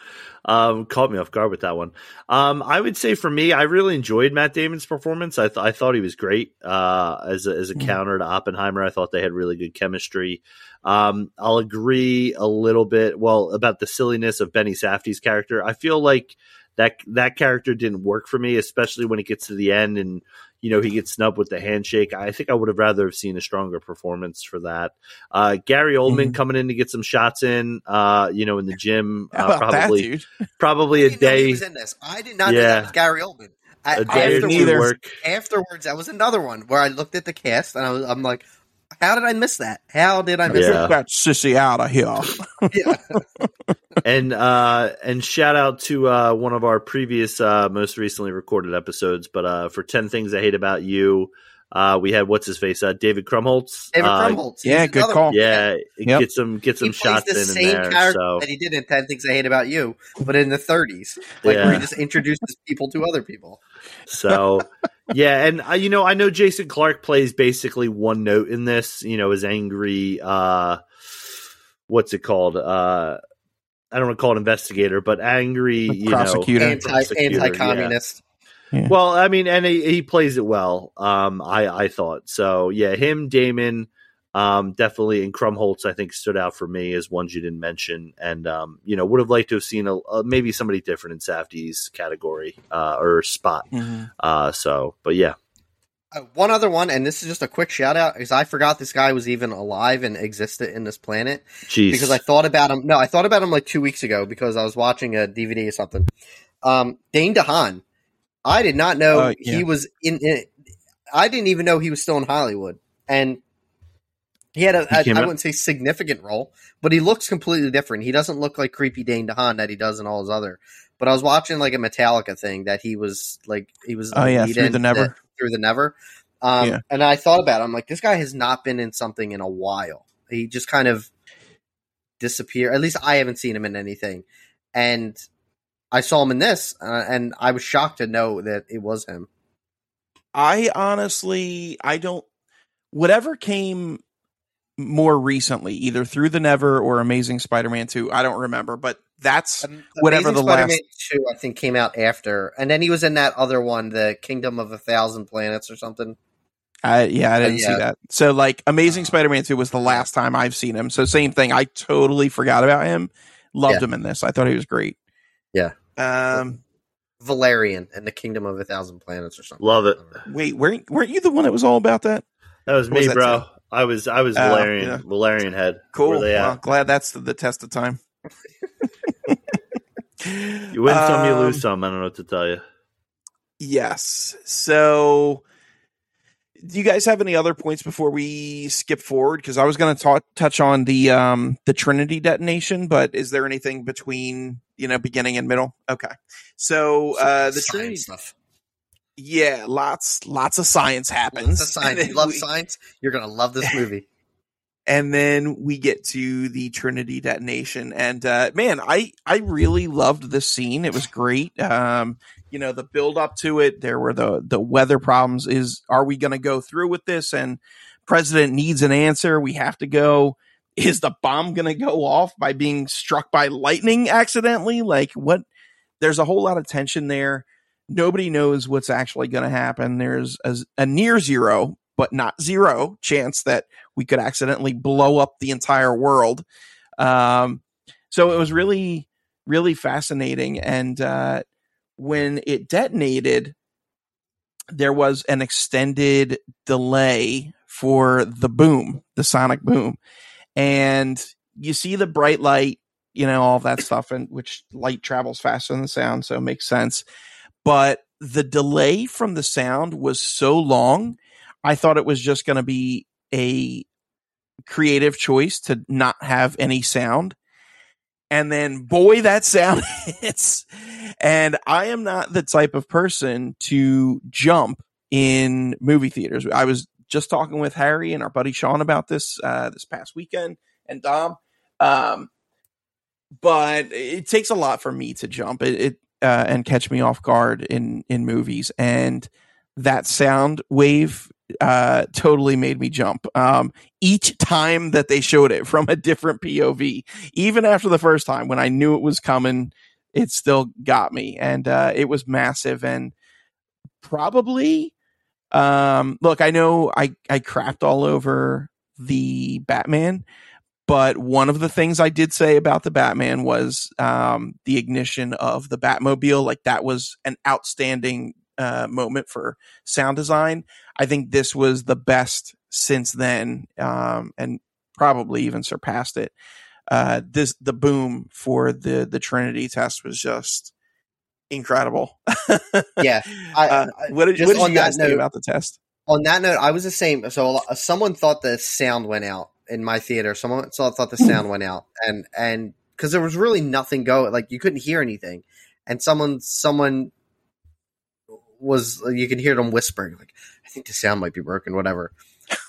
Um, caught me off guard with that one. Um, I would say for me, I really enjoyed Matt Damon's performance. I, th- I thought he was great uh, as a, as a Mhm. counter to Oppenheimer. I thought they had really good chemistry. Um, I'll agree a little bit, well, about the silliness of Benny Safdie's character. I feel like that that character didn't work for me, especially when it gets to the end and you know he gets snubbed with the handshake. I think I would have rather have seen a stronger performance for that. Uh, Gary Oldman Mhm. coming in to get some shots in, uh, you know, in the gym, How <laughs> uh, about probably that, dude? probably I a didn't know he day, was in this. I did not know Yeah. that was Gary Oldman. I, a day or afterwards, two neither. work. afterwards, that was another one where I looked at the cast and I was, I'm like, how did I miss that? How did I miss Yeah. Get that sissy out of here. <laughs> Yeah. <laughs> and uh and shout out to uh one of our previous uh most recently recorded episodes but uh for 10 things i hate about you uh we had what's his face uh david krumholtz David uh, yeah, He's good call. one. yeah Yep. get some get some he plays shots the in same in there character so that he did in 10 Things I Hate About You, but in the 30s. Like, where he just introduces people to other people. so <laughs> yeah and uh, you know i know jason clarke plays basically one note in this you know his angry uh what's it called uh i don't want to call it investigator but angry you know Prosecutor. Anti, Prosecutor, anti-communist. Well, I mean, and he, he plays it well. Um, I I thought so. Yeah, him, Damon, um, definitely, and Krumholtz, I think stood out for me as ones you didn't mention, and um, you know, would have liked to have seen a, a maybe somebody different in Safdie's category uh, or spot. Mhm. Uh, so, but yeah, Uh, one other one, and this is just a quick shout out, because I forgot this guy was even alive and existed in this planet. jeez, Because I thought about him. No, I thought about him like two weeks ago because I was watching a DVD or something. Um, Dane DeHaan. I did not know Oh, yeah. he was in, in. I didn't even know he was still in Hollywood, and he had a. He I came I wouldn't say significant role, but he looks completely different. He doesn't look like creepy Dane DeHaan that he does in all his other. But I was watching like a Metallica thing that he was like he was. Oh, yeah, Through the Never. that- through the never. Um, Yeah. And I thought about it. I'm like, this guy has not been in something in a while. He just kind of disappeared. At least I haven't seen him in anything. And I saw him in this, uh, and I was shocked to know that it was him. I honestly, I don't. Whatever came more recently, either through the Never or Amazing Spider-Man Two, I don't remember, but that's Um, Whatever Amazing the last- Spider-Man 2, I think, came out after. And then he was in that other one, the Kingdom of a Thousand Planets or something. I yeah, I didn't yeah. see that. So like Amazing Uh, Spider-Man 2 was the last time I've seen him. So same thing. I totally forgot about him. Loved Yeah. him in this. I thought he was great. Yeah. Um Valerian and the Kingdom of a Thousand Planets or something. Love it. wait, weren't weren't you the one that was all about that? that was What was me, that bro. say? I was I was Oh, Valerian yeah. Valerian head. Cool. Where they Well, glad that's the, the test of time. <laughs> You win some, you Um, lose some. I don't know what to tell you. Yes. So, do you guys have any other points before we skip forward? Because I was going to touch on the um the Trinity detonation, but is there anything between you know beginning and middle? Okay. So uh the Science Trinity, stuff. Yeah, lots lots of science happens. Lots of <laughs> science. And If then you love we- science, you're going to love this <laughs> movie. and then we get to the trinity detonation and uh man i i really loved this scene. It was great. Um you know the build up to it there were the the weather problems. Is are we going to go through with this? And president needs an answer. We have to go. Is the bomb going to go off by being struck by lightning accidentally? Like what? There's a whole lot of tension there nobody knows what's actually going to happen there's a, a near zero but not zero chance that we could accidentally blow up the entire world. Um, so it was really, really fascinating. And uh, when it detonated, there was an extended delay for the boom, the sonic boom. And you see the bright light, you know, all that stuff, and which light travels faster than the sound, so it makes sense. But the delay from the sound was so long, I thought it was just going to be a creative choice to not have any sound. And then, boy, that <laughs> sound hits. And I am not the type of person to jump in movie theaters. I was just talking with Harry and our buddy Sean about this uh, this past weekend, and Dom. Um, but it takes a lot for me to jump it, it uh, and catch me off guard in in movies, and that sound wave uh, totally made me jump. Um, each time that they showed it from a different POV, even after the first time when I knew it was coming, it still got me, and uh, it was massive and probably. Um, look, I know I I crapped all over the Batman, but one of the things I did say about the Batman was um, the ignition of the Batmobile. Like that was an outstanding uh, moment for sound design. I think this was the best since then, um, and probably even surpassed it. Uh, this the boom for the the Trinity test was just incredible. <laughs> yeah, I, uh, what did, what did you guys note, think about the test? On that note, I was the same. So someone thought the sound went out in my theater. Someone so I thought the sound went out, and and because there was really nothing going, like you couldn't hear anything, and someone someone was you could hear them whispering like I think the sound might be broken, whatever.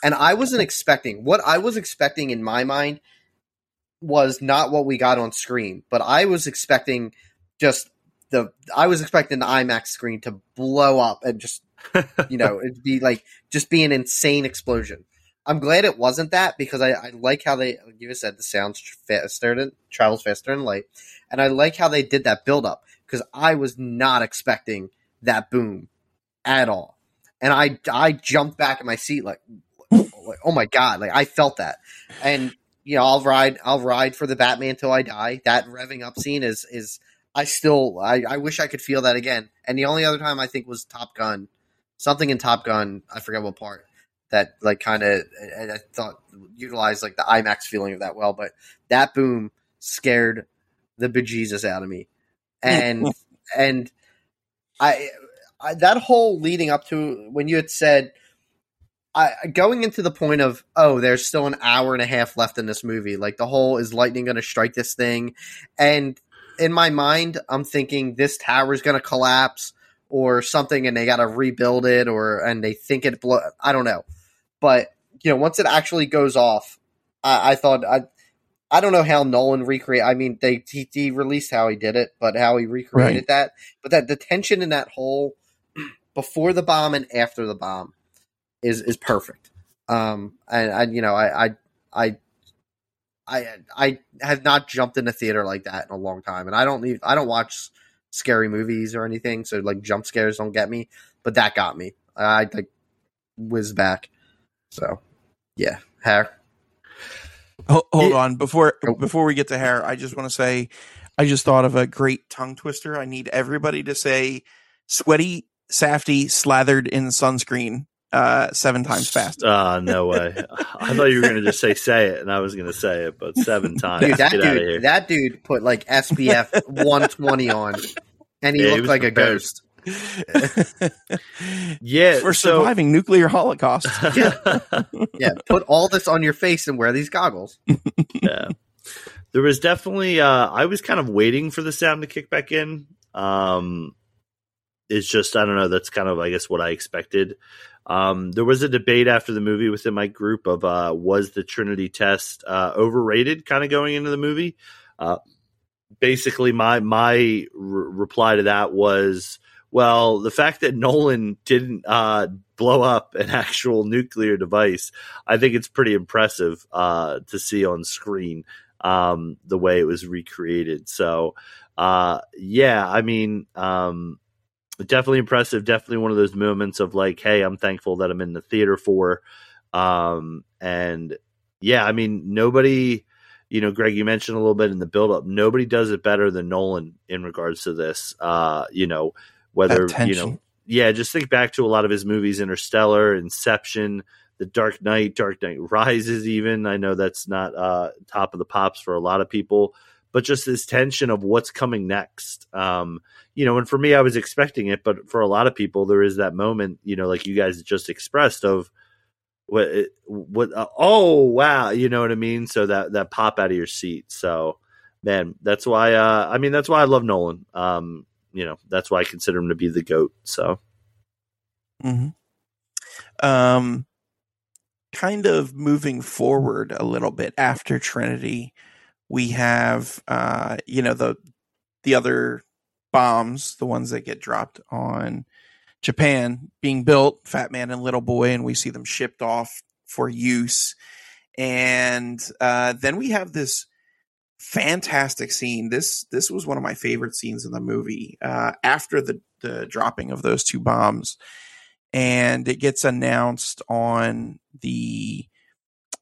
And I wasn't expecting what I was expecting in my mind was not what we got on screen, but I was expecting just the I was expecting the IMAX screen to blow up and just you know <laughs> it'd be like just be an insane explosion. I'm glad it wasn't that because I, I like how they like you said the sounds faster than travels faster than light, and I like how they did that build up because I was not expecting that boom at all, and I I jumped back in my seat like, like oh my god like I felt that, and you know I'll ride I'll ride for the Batman till I die. That revving up scene is is I still I, I wish I could feel that again. And the only other time I think was Top Gun, something in Top Gun. I forget what part that like kind of I thought utilized like the IMAX feeling of that well, but that boom scared the bejesus out of me, and <laughs> and I, I that whole leading up to when you had said. I, going into the point of oh, there's still an hour and a half left in this movie. Like the whole is lightning going to strike this thing, and in my mind, I'm thinking this tower is going to collapse or something, and they got to rebuild it, or and they think it blow. I don't know, but you know, once it actually goes off, I, I thought I. I don't know how Nolan recreate. I mean, they he, he, released how he did it, but how he recreated right. that. But that the tension in that hole <clears throat> before the bomb and after the bomb is is perfect. Um, and, and you know, I I I I I have not jumped in a theater like that in a long time, and I don't need I don't watch scary movies or anything, so like jump scares don't get me, but that got me. I like whiz back. So yeah, hair. Hold, hold on before oh. before we get to hair, I just want to say I just thought of a great tongue twister. I need everybody to say sweaty, Safdie, slathered in sunscreen uh, seven times fast. Uh, <laughs> no way. I thought you were going to just say say it, and I was going to say it, but seven times. Dude, that Get dude, that dude put like SPF <laughs> 120 on, and he yeah, looked he like a ghost. <laughs> yeah, for so, surviving nuclear holocaust. yeah, yeah. Put all this on your face and wear these goggles. yeah, there was definitely. Uh, I was kind of waiting for the sound to kick back in. Um, it's just I don't know. That's kind of I guess what I expected. Um, there was a debate after the movie within my group of uh, was the Trinity test uh, overrated, kind of going into the movie. Uh, basically, my my re- reply to that was, well, the fact that Nolan didn't uh, blow up an actual nuclear device, I think it's pretty impressive uh, to see on screen um, the way it was recreated. So, uh, yeah, I mean. Um, definitely impressive. Definitely one of those moments of like, hey, I'm thankful that I'm in the theater for. Um, and yeah, I mean, nobody, you know, Greg, you mentioned a little bit in the buildup. Nobody does it better than Nolan in regards to this. Uh, you know, whether you know, yeah, just think back to a lot of his movies: Interstellar, Inception, The Dark Knight, Dark Knight Rises. Even I know that's not uh, top of the pops for a lot of people, but just this tension of what's coming next. Um, you know, and for me, I was expecting it, but for a lot of people, there is that moment, you know, like you guys just expressed of what, what, uh, oh wow, you know what I mean? So that that pop out of your seat. So man, that's why. Uh, I mean, that's why I love Nolan. Um, you know, that's why I consider him to be the goat. So, mm-hmm. um, kind of moving forward a little bit after Trinity, we have uh, you know the the other bombs, the ones that get dropped on Japan, being built, Fat Man and Little Boy, and we see them shipped off for use. And uh, then we have this fantastic scene. This this was one of my favorite scenes in the movie. Uh, after the the dropping of those two bombs, and it gets announced on the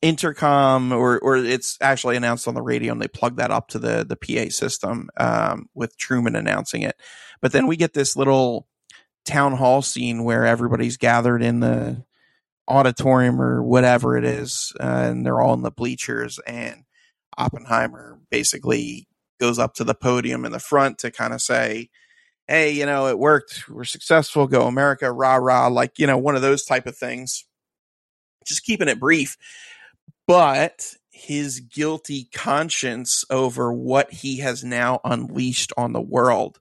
intercom or or it's actually announced on the radio and they plug that up to the the PA system um, with Truman announcing it. But then we get this little town hall scene where everybody's gathered in the auditorium or whatever it is, uh, and they're all in the bleachers and Oppenheimer basically goes up to the podium in the front to kind of say, Hey, you know, it worked. We're successful. Go America, rah, rah. Like, you know, one of those type of things. Just keeping it brief. But his guilty conscience over what he has now unleashed on the world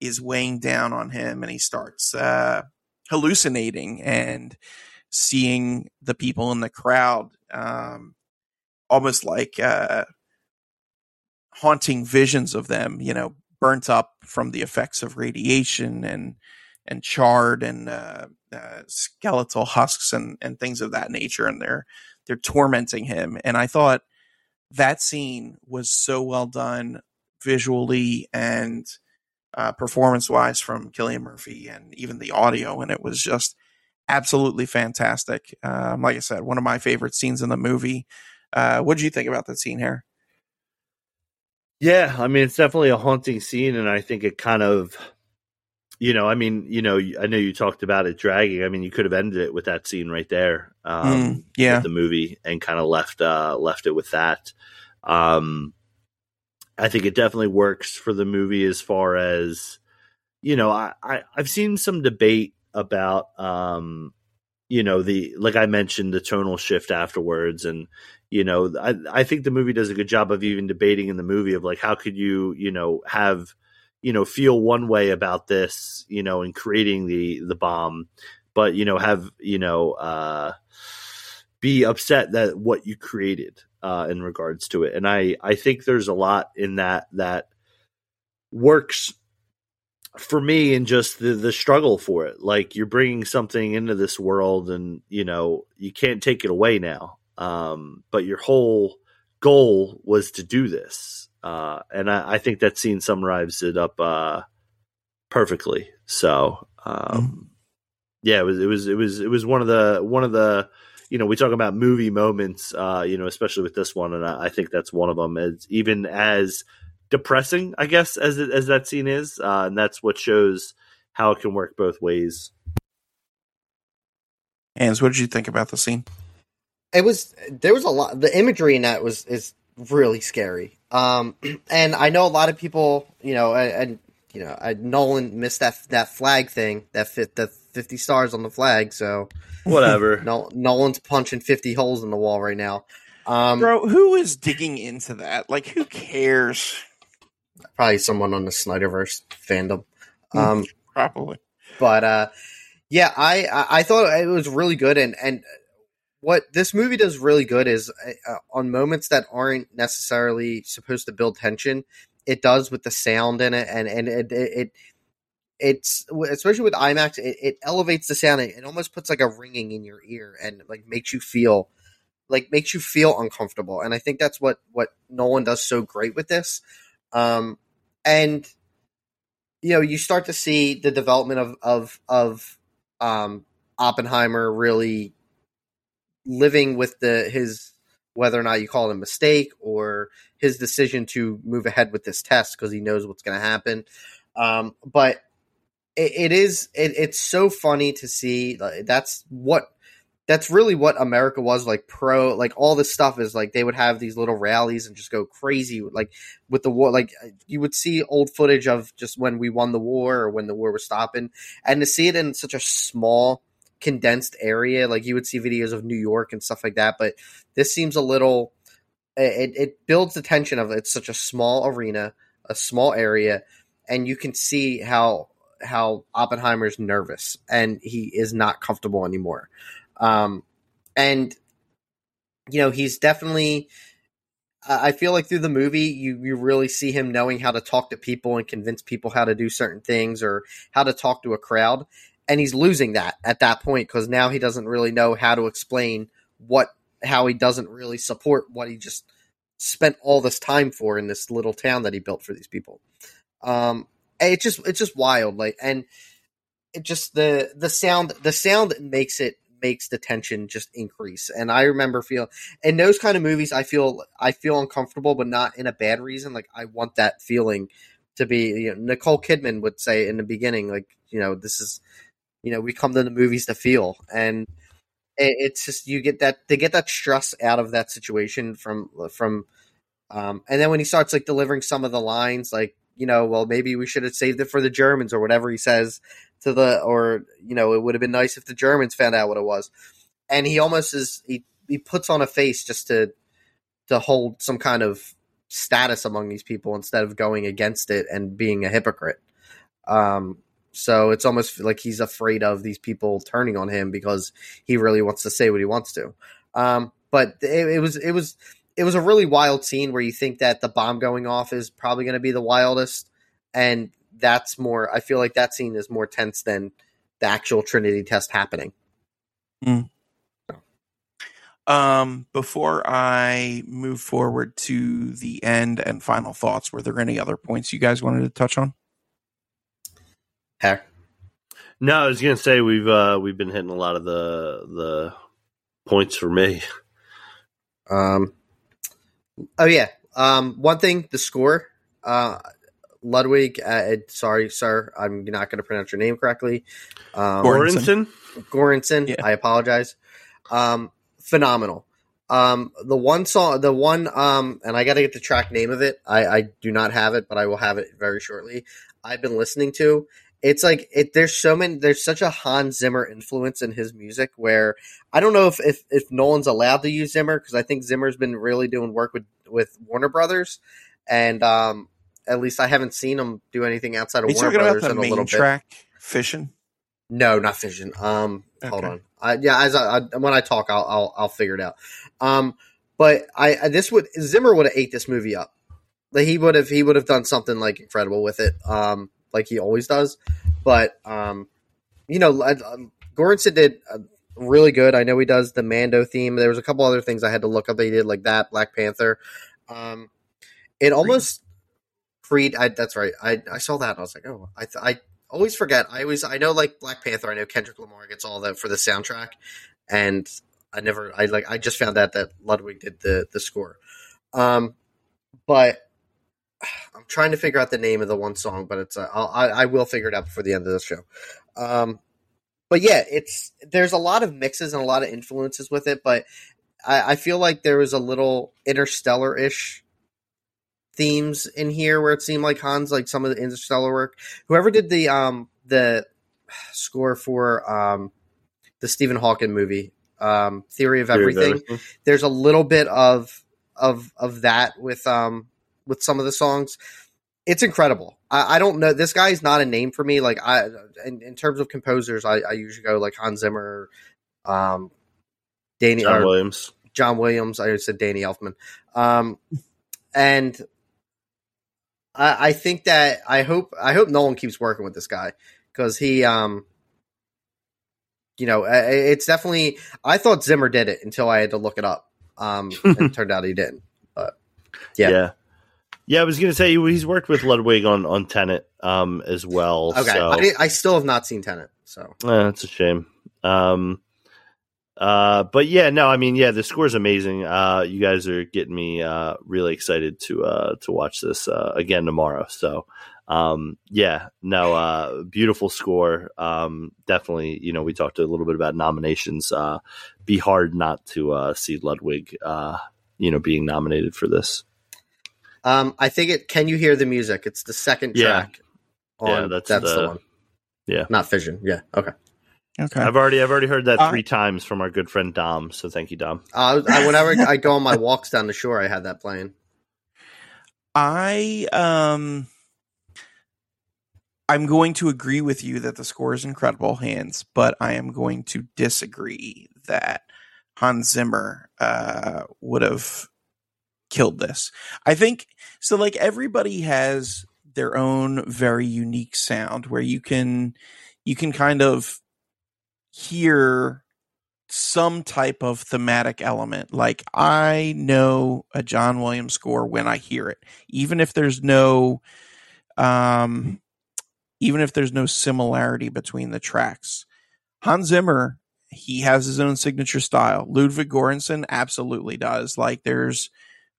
is weighing down on him and he starts uh, hallucinating and seeing the people in the crowd um, almost like uh, haunting visions of them, you know, burnt up from the effects of radiation and and charred and uh, uh, skeletal husks and and things of that nature, and they're they're tormenting him. And I thought that scene was so well done visually and uh, performance wise from Cillian Murphy, and even the audio, and it was just absolutely fantastic. Um, like I said, one of my favorite scenes in the movie. Uh, what did you think about that scene here? Yeah, I mean, it's definitely a haunting scene, and I think it kind of, you know, I mean, you know, I know you talked about it dragging. I mean, you could have ended it with that scene right there, um, mm, yeah, the movie, and kind of left uh, left it with that. Um, I think it definitely works for the movie as far as, you know, I, I I've seen some debate about, um, you know, the like I mentioned the tonal shift afterwards, and you know I, I think the movie does a good job of even debating in the movie of like how could you you know have you know feel one way about this you know in creating the the bomb but you know have you know uh be upset that what you created uh in regards to it and i i think there's a lot in that that works for me in just the the struggle for it like you're bringing something into this world and you know you can't take it away now um, but your whole goal was to do this. Uh, and I, I, think that scene summarizes it up uh, perfectly. So, um, mm-hmm. yeah, it was it was it was it was one of the one of the you know we talk about movie moments, uh, you know, especially with this one, and I, I think that's one of them. As even as depressing, I guess, as as that scene is, uh, and that's what shows how it can work both ways. Hans, what did you think about the scene? it was there was a lot. The imagery in that was is really scary. Um, <clears throat> and I know a lot of people, you know, and, and you know, I, Nolan missed that that flag thing that fit the fifty stars on the flag. So whatever. <laughs> no, Nolan's punching fifty holes in the wall right now. Um, Bro, who is digging into that? Like, who cares? Probably someone on the Snyderverse fandom. Um, <laughs> probably. But uh, yeah, I I thought it was really good, and and what this movie does really good is uh, on moments that aren't necessarily supposed to build tension, it does with the sound in it, and and it it, it it's especially with IMAX, it, it elevates the sound. It almost puts like a ringing in your ear and like makes you feel like makes you feel uncomfortable. And I think that's what what Nolan does so great with this. Um, and you know, you start to see the development of of of um, Oppenheimer really living with the his whether or not you call it a mistake or his decision to move ahead with this test because he knows what's going to happen. Um, but it, it is it, it's so funny to see. That's what that's really what America was like. Pro like all this stuff is like they would have these little rallies and just go crazy like with the war. Like you would see old footage of just when we won the war or when the war was stopping, and to see it in such a small condensed area. Like you would see videos of New York and stuff like that, but this seems a little. It, it builds the tension of it's such a small arena, a small area, and you can see how how Oppenheimer's nervous and he is not comfortable anymore. Um, and you know he's definitely. I feel like through the movie, you you really see him knowing how to talk to people and convince people how to do certain things or how to talk to a crowd and he's losing that at that point because now he doesn't really know how to explain what how he doesn't really support what he just spent all this time for in this little town that he built for these people. Um, it's just it's just wild, like, and it just the the sound the sound makes it makes the tension just increase. And I remember feel in those kind of movies, I feel I feel uncomfortable, but not in a bad reason. Like I want that feeling to be. You know, Nicole Kidman would say in the beginning, like you know, this is you know we come to the movies to feel. And it's just you get that they get that stress out of that situation from from um and then when he starts like delivering some of the lines like you know well maybe we should have saved it for the germans or whatever he says to the or you know it would have been nice if the germans found out what it was. And he almost is he he puts on a face just to to hold some kind of status among these people instead of going against it and being a hypocrite. Um so it's almost like he's afraid of these people turning on him because he really wants to say what he wants to. Um, but it, it, was it was it was a really wild scene where you think that the bomb going off is probably going to be the wildest, and that's more. I feel like that scene is more tense than the actual Trinity test happening. Mm. Um, before I move forward to the end and final thoughts, were there any other points you guys wanted to touch on? Heck. No, I was gonna say we've uh, we've been hitting a lot of the the points for me. Um. Oh yeah. Um. One thing, the score. Uh, Ludwig. Uh, sorry, sir. I'm not going to pronounce your name correctly. Um, Göransson. Göransson. Yeah. I apologize. Um. Phenomenal. Um, the one song, the one, um, and I got to get the track name of it. I, I do not have it, but I will have it very shortly. I've been listening to, it's like it there's so many there's such a Hans Zimmer influence in his music where I don't know if if, if Nolan's allowed to use Zimmer because I think Zimmer's been really doing work with with Warner Brothers and um at least I haven't seen him do anything outside of Are Warner Brothers in a little track, bit. Fission? No, not fishing. Um okay. hold on. I, yeah, as I, I, when I talk I'll, I'll I'll figure it out. Um but I, I this would Zimmer would have ate this movie up. Like he would have he would have done something like incredible with it. Um like he always does. But um, you know, um, Göransson did uh, really good. I know he does the Mando theme. There was a couple other things I had to look up. They did like that Black Panther. Um, it almost Creed. I, that's right. I I saw that. I was like, oh, I I always forget. I always I know like Black Panther. I know Kendrick Lamar gets all that for the soundtrack, and I never I like I just found out that Ludwig did the the score. Um, but I'm trying to figure out the name of the one song, but it's uh, I, I will figure it out before the end of the show. Um, but yeah, it's there's a lot of mixes and a lot of influences with it, but I, I feel like there was a little interstellar ish themes in here where it seemed like Hans like some of the interstellar work. Whoever did the um the <sighs> score for um the Stephen Hawking movie, um, Theory of Theory Everything, of everything. there's a little bit of of of that with um with some of the songs. It's incredible. I, I don't know. This guy's not a name for me. Like I, in, in terms of composers, I, I, usually go like Hans Zimmer, um, Danny John Williams, John Williams. I said Danny Elfman, um, and I, I think that I hope I hope Nolan keeps working with this guy because he, um, you know, it's definitely. I thought Zimmer did it until I had to look it up. Um, and it <laughs> turned out he didn't. But yeah. yeah. Yeah, I was going to say he's worked with Ludwig on on Tenet um, as well. Okay, so. I, I, still have not seen Tenet, so eh, that's a shame. Um, Uh, but yeah, no, I mean, yeah, the score is amazing. Uh, you guys are getting me uh, really excited to uh, to watch this uh, again tomorrow. So, um, yeah, no, uh, beautiful score. Um, definitely, you know, we talked a little bit about nominations. Uh, be hard not to uh, see Ludwig, uh, you know, being nominated for this. Um, I think it. Can you hear the music? It's the second Yeah. track. On, Yeah, that's that's the, the- one. yeah. not Fission. Yeah, okay. Okay. I've already I've already heard that Uh, three times from our good friend Dom. So thank you, Dom. Uh, I, whenever I go on my walks down the shore, I had that playing. I um I'm going to agree with you that the score is incredible, Hans, but I am going to disagree that Hans Zimmer uh, would have killed this. I think so. Like everybody has their own very unique sound where you can you can kind of hear some type of thematic element. Like I know a John Williams score when I hear it, even if there's no, um, even if there's no similarity between the tracks. Hans Zimmer, he has his own signature style. Ludwig Göransson absolutely does. Like there's,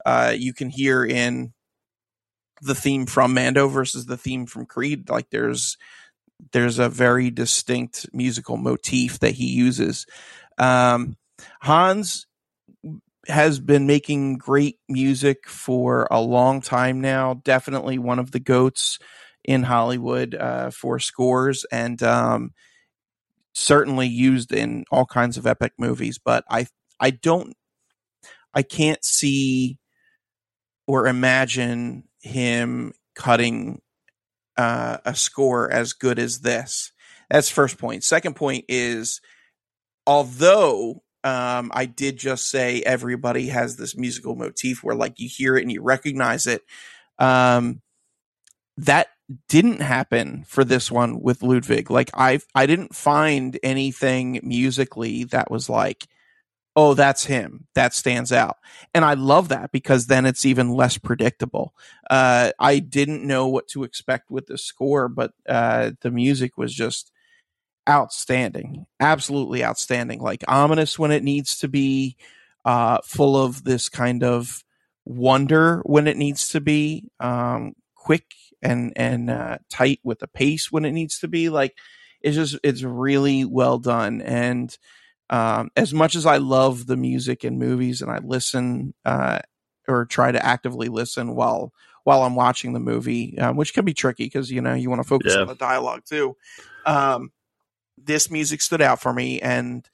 uh, you can hear in the theme from Mando versus the theme from Creed. Like there's, there's a very distinct musical motif that he uses. Um, Hans has been making great music for a long time now. Definitely one of the goats in Hollywood uh, for scores, and um, certainly used in all kinds of epic movies. But I, I don't, I can't see or imagine him cutting uh, a score as good as this. That's first point. Second point is although um, I did just say everybody has this musical motif where like you hear it and you recognize it. Um, that didn't happen for this one with Ludwig. Like I, I didn't find anything musically that was like, oh, that's him. That stands out, and I love that because then it's even less predictable. Uh, I didn't know what to expect with the score, but uh, the music was just outstanding. Absolutely outstanding. Like ominous when it needs to be uh full of this kind of wonder when it needs to be um quick and and uh tight with the pace when it needs to be. Like it's just it's really well done. And um as much as i love the music in movies and i listen uh or try to actively listen while while i'm watching the movie um, which can be tricky because you know you want to focus Yeah. on the dialogue too um this music stood out for me and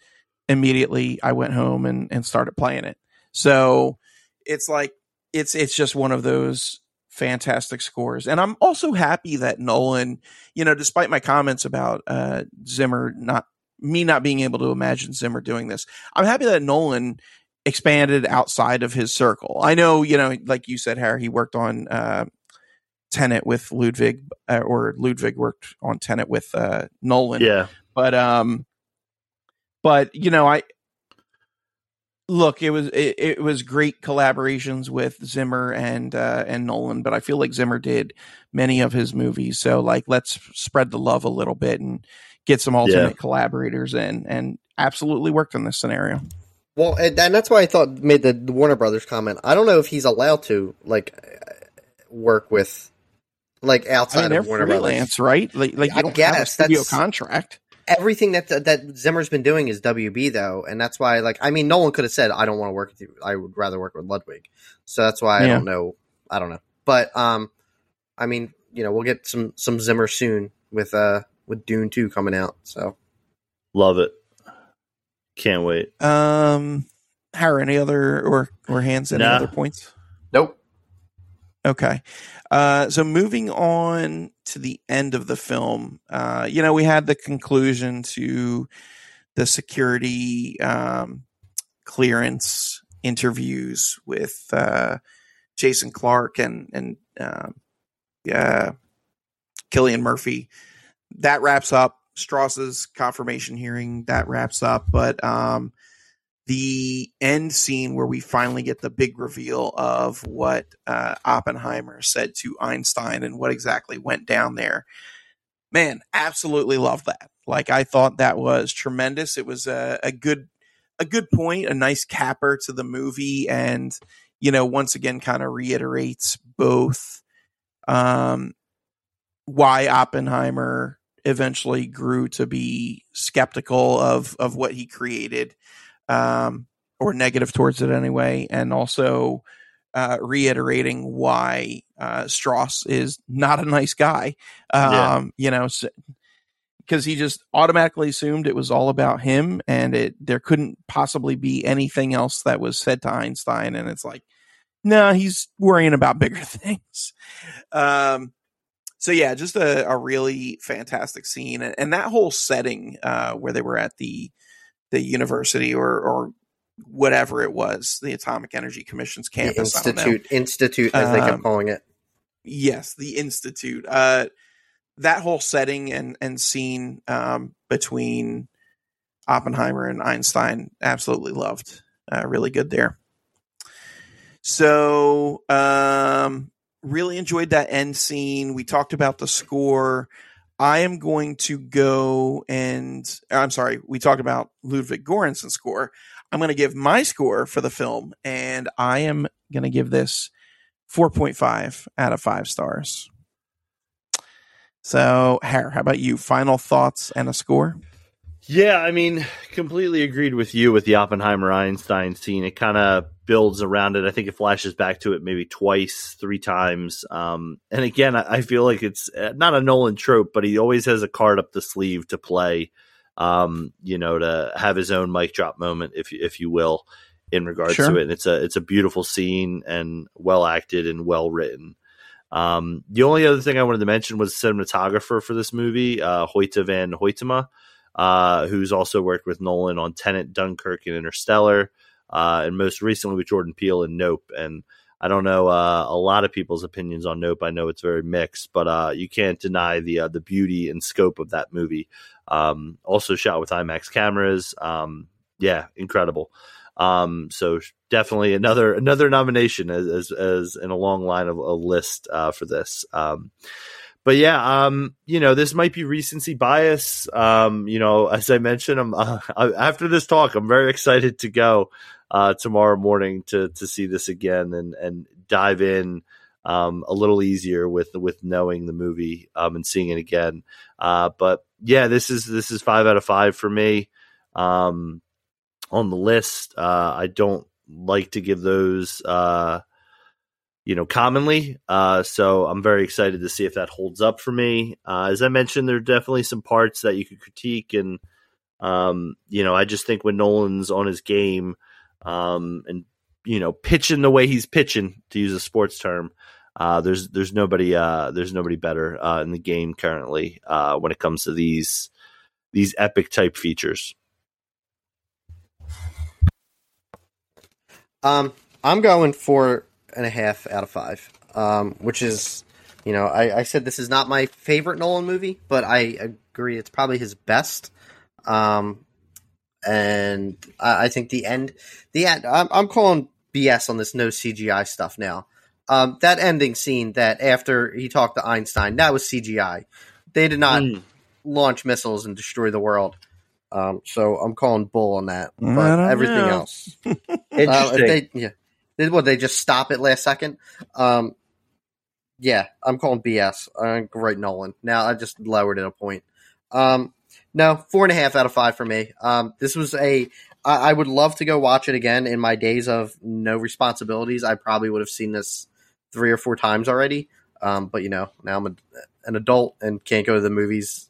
immediately I went home and, and started playing it. So it's like it's it's just one of those fantastic scores. And I'm also happy that Nolan, you know, despite my comments about uh Zimmer not me not being able to imagine Zimmer doing this, I'm happy that Nolan expanded outside of his circle. I know, you know, like you said, Harry, he worked on uh Tenet with Ludwig, uh, or Ludwig worked on Tenet with uh, Nolan. Yeah, but um but you know i look it was it, it was great collaborations with zimmer and uh and nolan but i feel like zimmer did many of his movies. So like let's spread the love a little bit and get some alternate collaborators in and absolutely worked on this scenario Well, and, and that's why I thought made the, the Warner Brothers comment. I don't know if he's allowed to like uh, work with like i outside mean of Warner Brothers. right like, like you I don't have a guess, studio that's- contract Everything that that Zimmer's been doing is WB though, and that's why like I mean, no one could have said I don't want to work with you. I would rather work with Ludwig. So that's why I Yeah. don't know. I don't know, but um, I mean, you know, we'll get some some Zimmer soon with uh with Dune two coming out. So love it. Can't wait. um Harry, any other or or Hans any Nah. other points nope. Okay. Uh, so moving on to the end of the film, uh, you know, we had the conclusion to the security um, clearance interviews with uh, Jason Clarke and and um yeah, Cillian Murphy. That wraps up Strauss's confirmation hearing. That wraps up, but um, the end scene where we finally get the big reveal of what uh, Oppenheimer said to Einstein and what exactly went down there. Man, absolutely love that. Like I thought that was tremendous. It was a, a good a good point, a nice capper to the movie, and you know, once again, kind of reiterates both um, why Oppenheimer eventually grew to be skeptical of of what he created, um, or negative towards it anyway, and also uh, reiterating why uh, Strauss is not a nice guy. Um, yeah. You know, because so, he just automatically assumed it was all about him, and it there couldn't possibly be anything else that was said to Einstein. And it's like, no, he's worrying about bigger <laughs> things. Um, so yeah, just a, a really fantastic scene, and, and that whole setting uh, where they were at the the university or or whatever it was, the Atomic Energy Commission's campus, the institute, institute as um, they kept um, calling it. Yes, the institute. Uh, that whole setting and and scene um, between Oppenheimer and Einstein, absolutely loved. Uh, really good there. So, um, really enjoyed that end scene. We talked about the score. I am going to go and I'm sorry, we talked about Ludwig Göransson's score. I'm going to give my score for the film, and I am going to give this 4.5 out of five stars. So, Hare, how about you? Final thoughts and a score? Yeah, I mean, completely agreed with you with the Oppenheimer Einstein scene. It kind of builds around it. I think it flashes back to it maybe twice, three times. Um, and again, I, I, feel like it's uh, not a Nolan trope, but he always has a card up the sleeve to play um, you know, to have his own mic drop moment, if if you will, in regards sure. to it. And it's a it's a beautiful scene and well acted and well written. Um, the only other thing I wanted to mention was the cinematographer for this movie, uh, Hoyte van Hoytema, uh, who's also worked with Nolan on Tenet, Dunkirk, and Interstellar, uh, and most recently with Jordan Peele and Nope. And I don't know uh, a lot of people's opinions on Nope. I know it's very mixed, but uh, you can't deny the uh, the beauty and scope of that movie. Um, also shot with IMAX cameras. Um, yeah, incredible. Um, so definitely another another nomination as as, as in a long line of a list uh, for this. Um, but yeah, um, you know, this might be recency bias. Um, you know, as I mentioned, I'm <laughs> uh, after this talk, I'm very excited to go uh, tomorrow morning to to see this again and and dive in um, a little easier with with knowing the movie um, and seeing it again. Uh, but yeah, this is this is five out of five for me um, on the list. Uh, I don't like to give those, uh, you know, commonly. Uh, so I'm very excited to see if that holds up for me. Uh, as I mentioned, there are definitely some parts that you could critique, and um, you know, I just think when Nolan's on his game um, and you know pitching the way he's pitching, to use a sports term, uh, there's there's nobody uh, there's nobody better uh, in the game currently uh, when it comes to these these epic type features. Um, I'm going four and a half out of five, um, which is, you know, I, I, said this is not my favorite Nolan movie, but I agree it's probably his best. Um, and I, I think the end, the end, I'm, I'm calling BS on this no CGI stuff now. Um, that ending scene that after he talked to Einstein, that was CGI. They did not mm. launch missiles and destroy the world. Um, so I'm calling bull on that. But everything know. else, <laughs> uh, they, yeah, they, what they just stop it last second. Um, yeah, I'm calling BS. Uh, great Nolan. Now I just lowered it a point. Um, no, four and a half out of five for me. Um, this was a. I, I would love to go watch it again in my days of no responsibilities. I probably would have seen this three or four times already. Um, but you know, now I'm a, an adult and can't go to the movies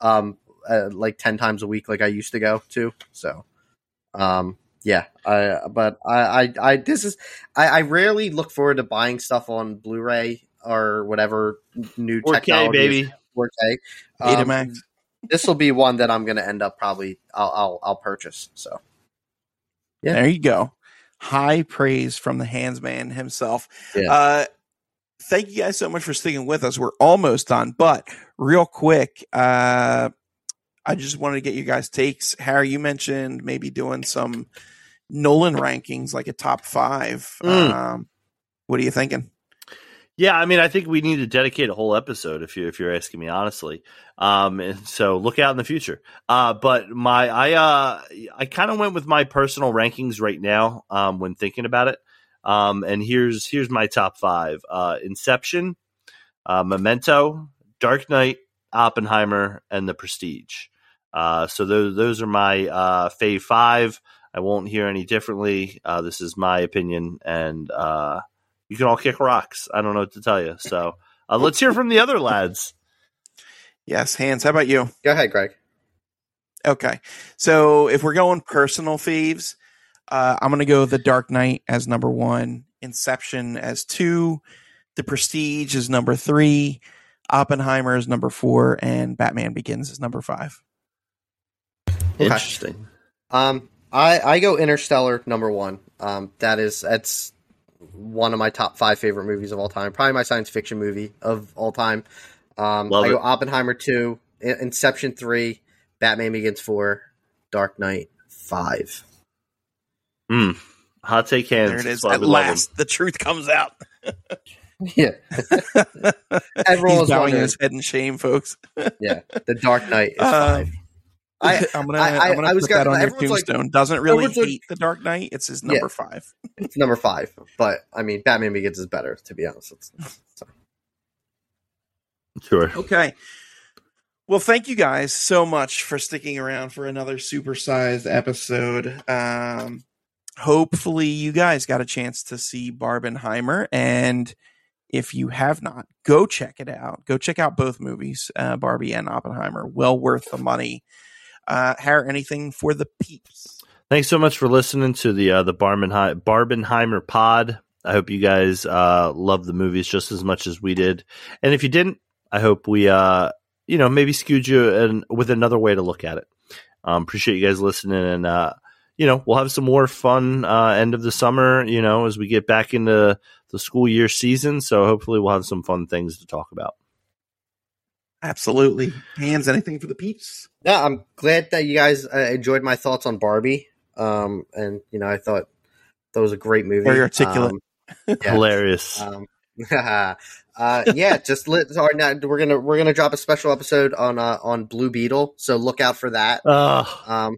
um, uh, like ten times a week like I used to go to. So, um, yeah, I but I, I, I this is I, I rarely look forward to buying stuff on Blu-ray or whatever new 4K, technology. baby, 4K. Um, this will be one that I'm going to end up probably I'll, I'll I'll purchase. So, yeah, there you go high praise from the handsman himself. Yeah. Uh, thank you guys so much for sticking with us. We're almost done, but real quick, uh, I just wanted to get you guys' takes. Harry, you mentioned maybe doing some Nolan rankings, like a top five. Mm. Um, what are you thinking? Yeah, I mean, I think we need to dedicate a whole episode if you if you're asking me honestly. Um, and so look out in the future. Uh, but my I uh I kind of went with my personal rankings right now. Um, when thinking about it. Um, and here's here's my top five: uh, Inception, uh, Memento, Dark Knight, Oppenheimer, and The Prestige. Uh, so those those are my uh, fave five. I won't hear any differently. Uh, this is my opinion, and uh, you can all kick rocks. I don't know what to tell you. So uh, let's hear from the other lads. Yes, Hans. How about you? Go ahead, Greg. Okay, so if we're going personal faves, uh, I'm going to go The Dark Knight as number one, Inception as two, The Prestige is number three, Oppenheimer is number four, and Batman Begins is number five. Interesting. Um, I I go Interstellar number one. Um, that is that's one of my top five favorite movies of all time. Probably my science fiction movie of all time. Um, Love I go it. Oppenheimer two, In- Inception three, Batman Begins four, Dark Knight five. Hmm. Hot take Hans. There it That's is. why At we love 'em. last, the truth comes out. <laughs> Yeah, <laughs> everyone He's was bowing his head in shame, folks. Yeah, The Dark Knight is Um, five. I- <laughs> I'm gonna, I- I, I- am gonna I was put that gonna- on your everyone's like- Doesn't really everyone's like- the Dark Knight. It's his number five. It's number five, but I mean, Batman Begins is better. To be honest, it's, so. Sure. Okay. Well, thank you guys so much for sticking around for another supersized episode. Um, hopefully, you guys got a chance to see Barbenheimer, and if you have not, go check it out. Go check out both movies, uh, Barbie and Oppenheimer. Well worth the money. Uh, anything for the peeps? Thanks so much for listening to the uh, the Barbenheimer, Barbenheimer pod. I hope you guys uh, love the movies just as much as we did, and if you didn't, I hope we uh, you know maybe skewed you an, with another way to look at it. Um, appreciate you guys listening, and uh, you know we'll have some more fun uh, end of the summer. You know as we get back into the school year season, so hopefully we'll have some fun things to talk about. Absolutely. Hans, anything for the peeps? Yeah, I'm glad that you guys uh, enjoyed my thoughts on Barbie. Um, and you know, I thought that was a great movie. Very articulate. Um, <laughs> yeah. Hilarious. Um, <laughs> uh, yeah, just let. Sorry, now we're gonna we're gonna drop a special episode on uh, on Blue Beetle, so look out for that. Ugh. Um,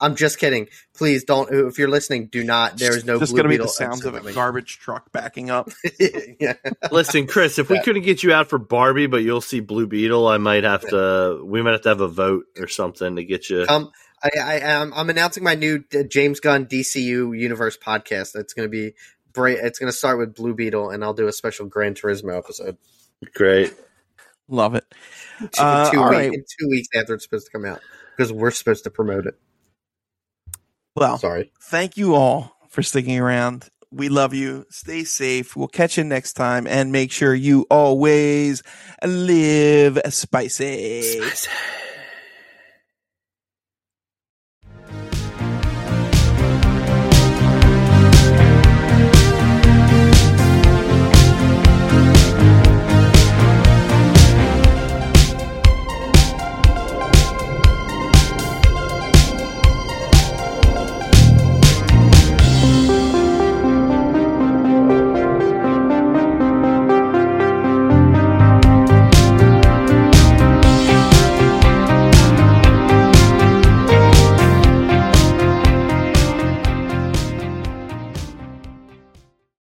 I'm just kidding. Please don't. If you're listening, do not. There is no just Blue gonna be Beetle the sounds of a episode garbage truck backing up. <laughs> yeah. Listen, Chris, if we Yeah. couldn't get you out for Barbie, but you'll see Blue Beetle, I might have to. We might have to have a vote or something to get you. Um, I, I am. I'm announcing my new uh, James Gunn DCU Universe podcast. It's going to be. Bra- It's going to start with Blue Beetle, and I'll do a special Gran Turismo episode. Great. Love it. Two, Uh, two, week- right. in two weeks after it's supposed to come out because we're supposed to promote it. Well, Sorry. thank you all for sticking around. We love you. Stay safe. We'll catch you next time and make sure you always live spicy. Spicy.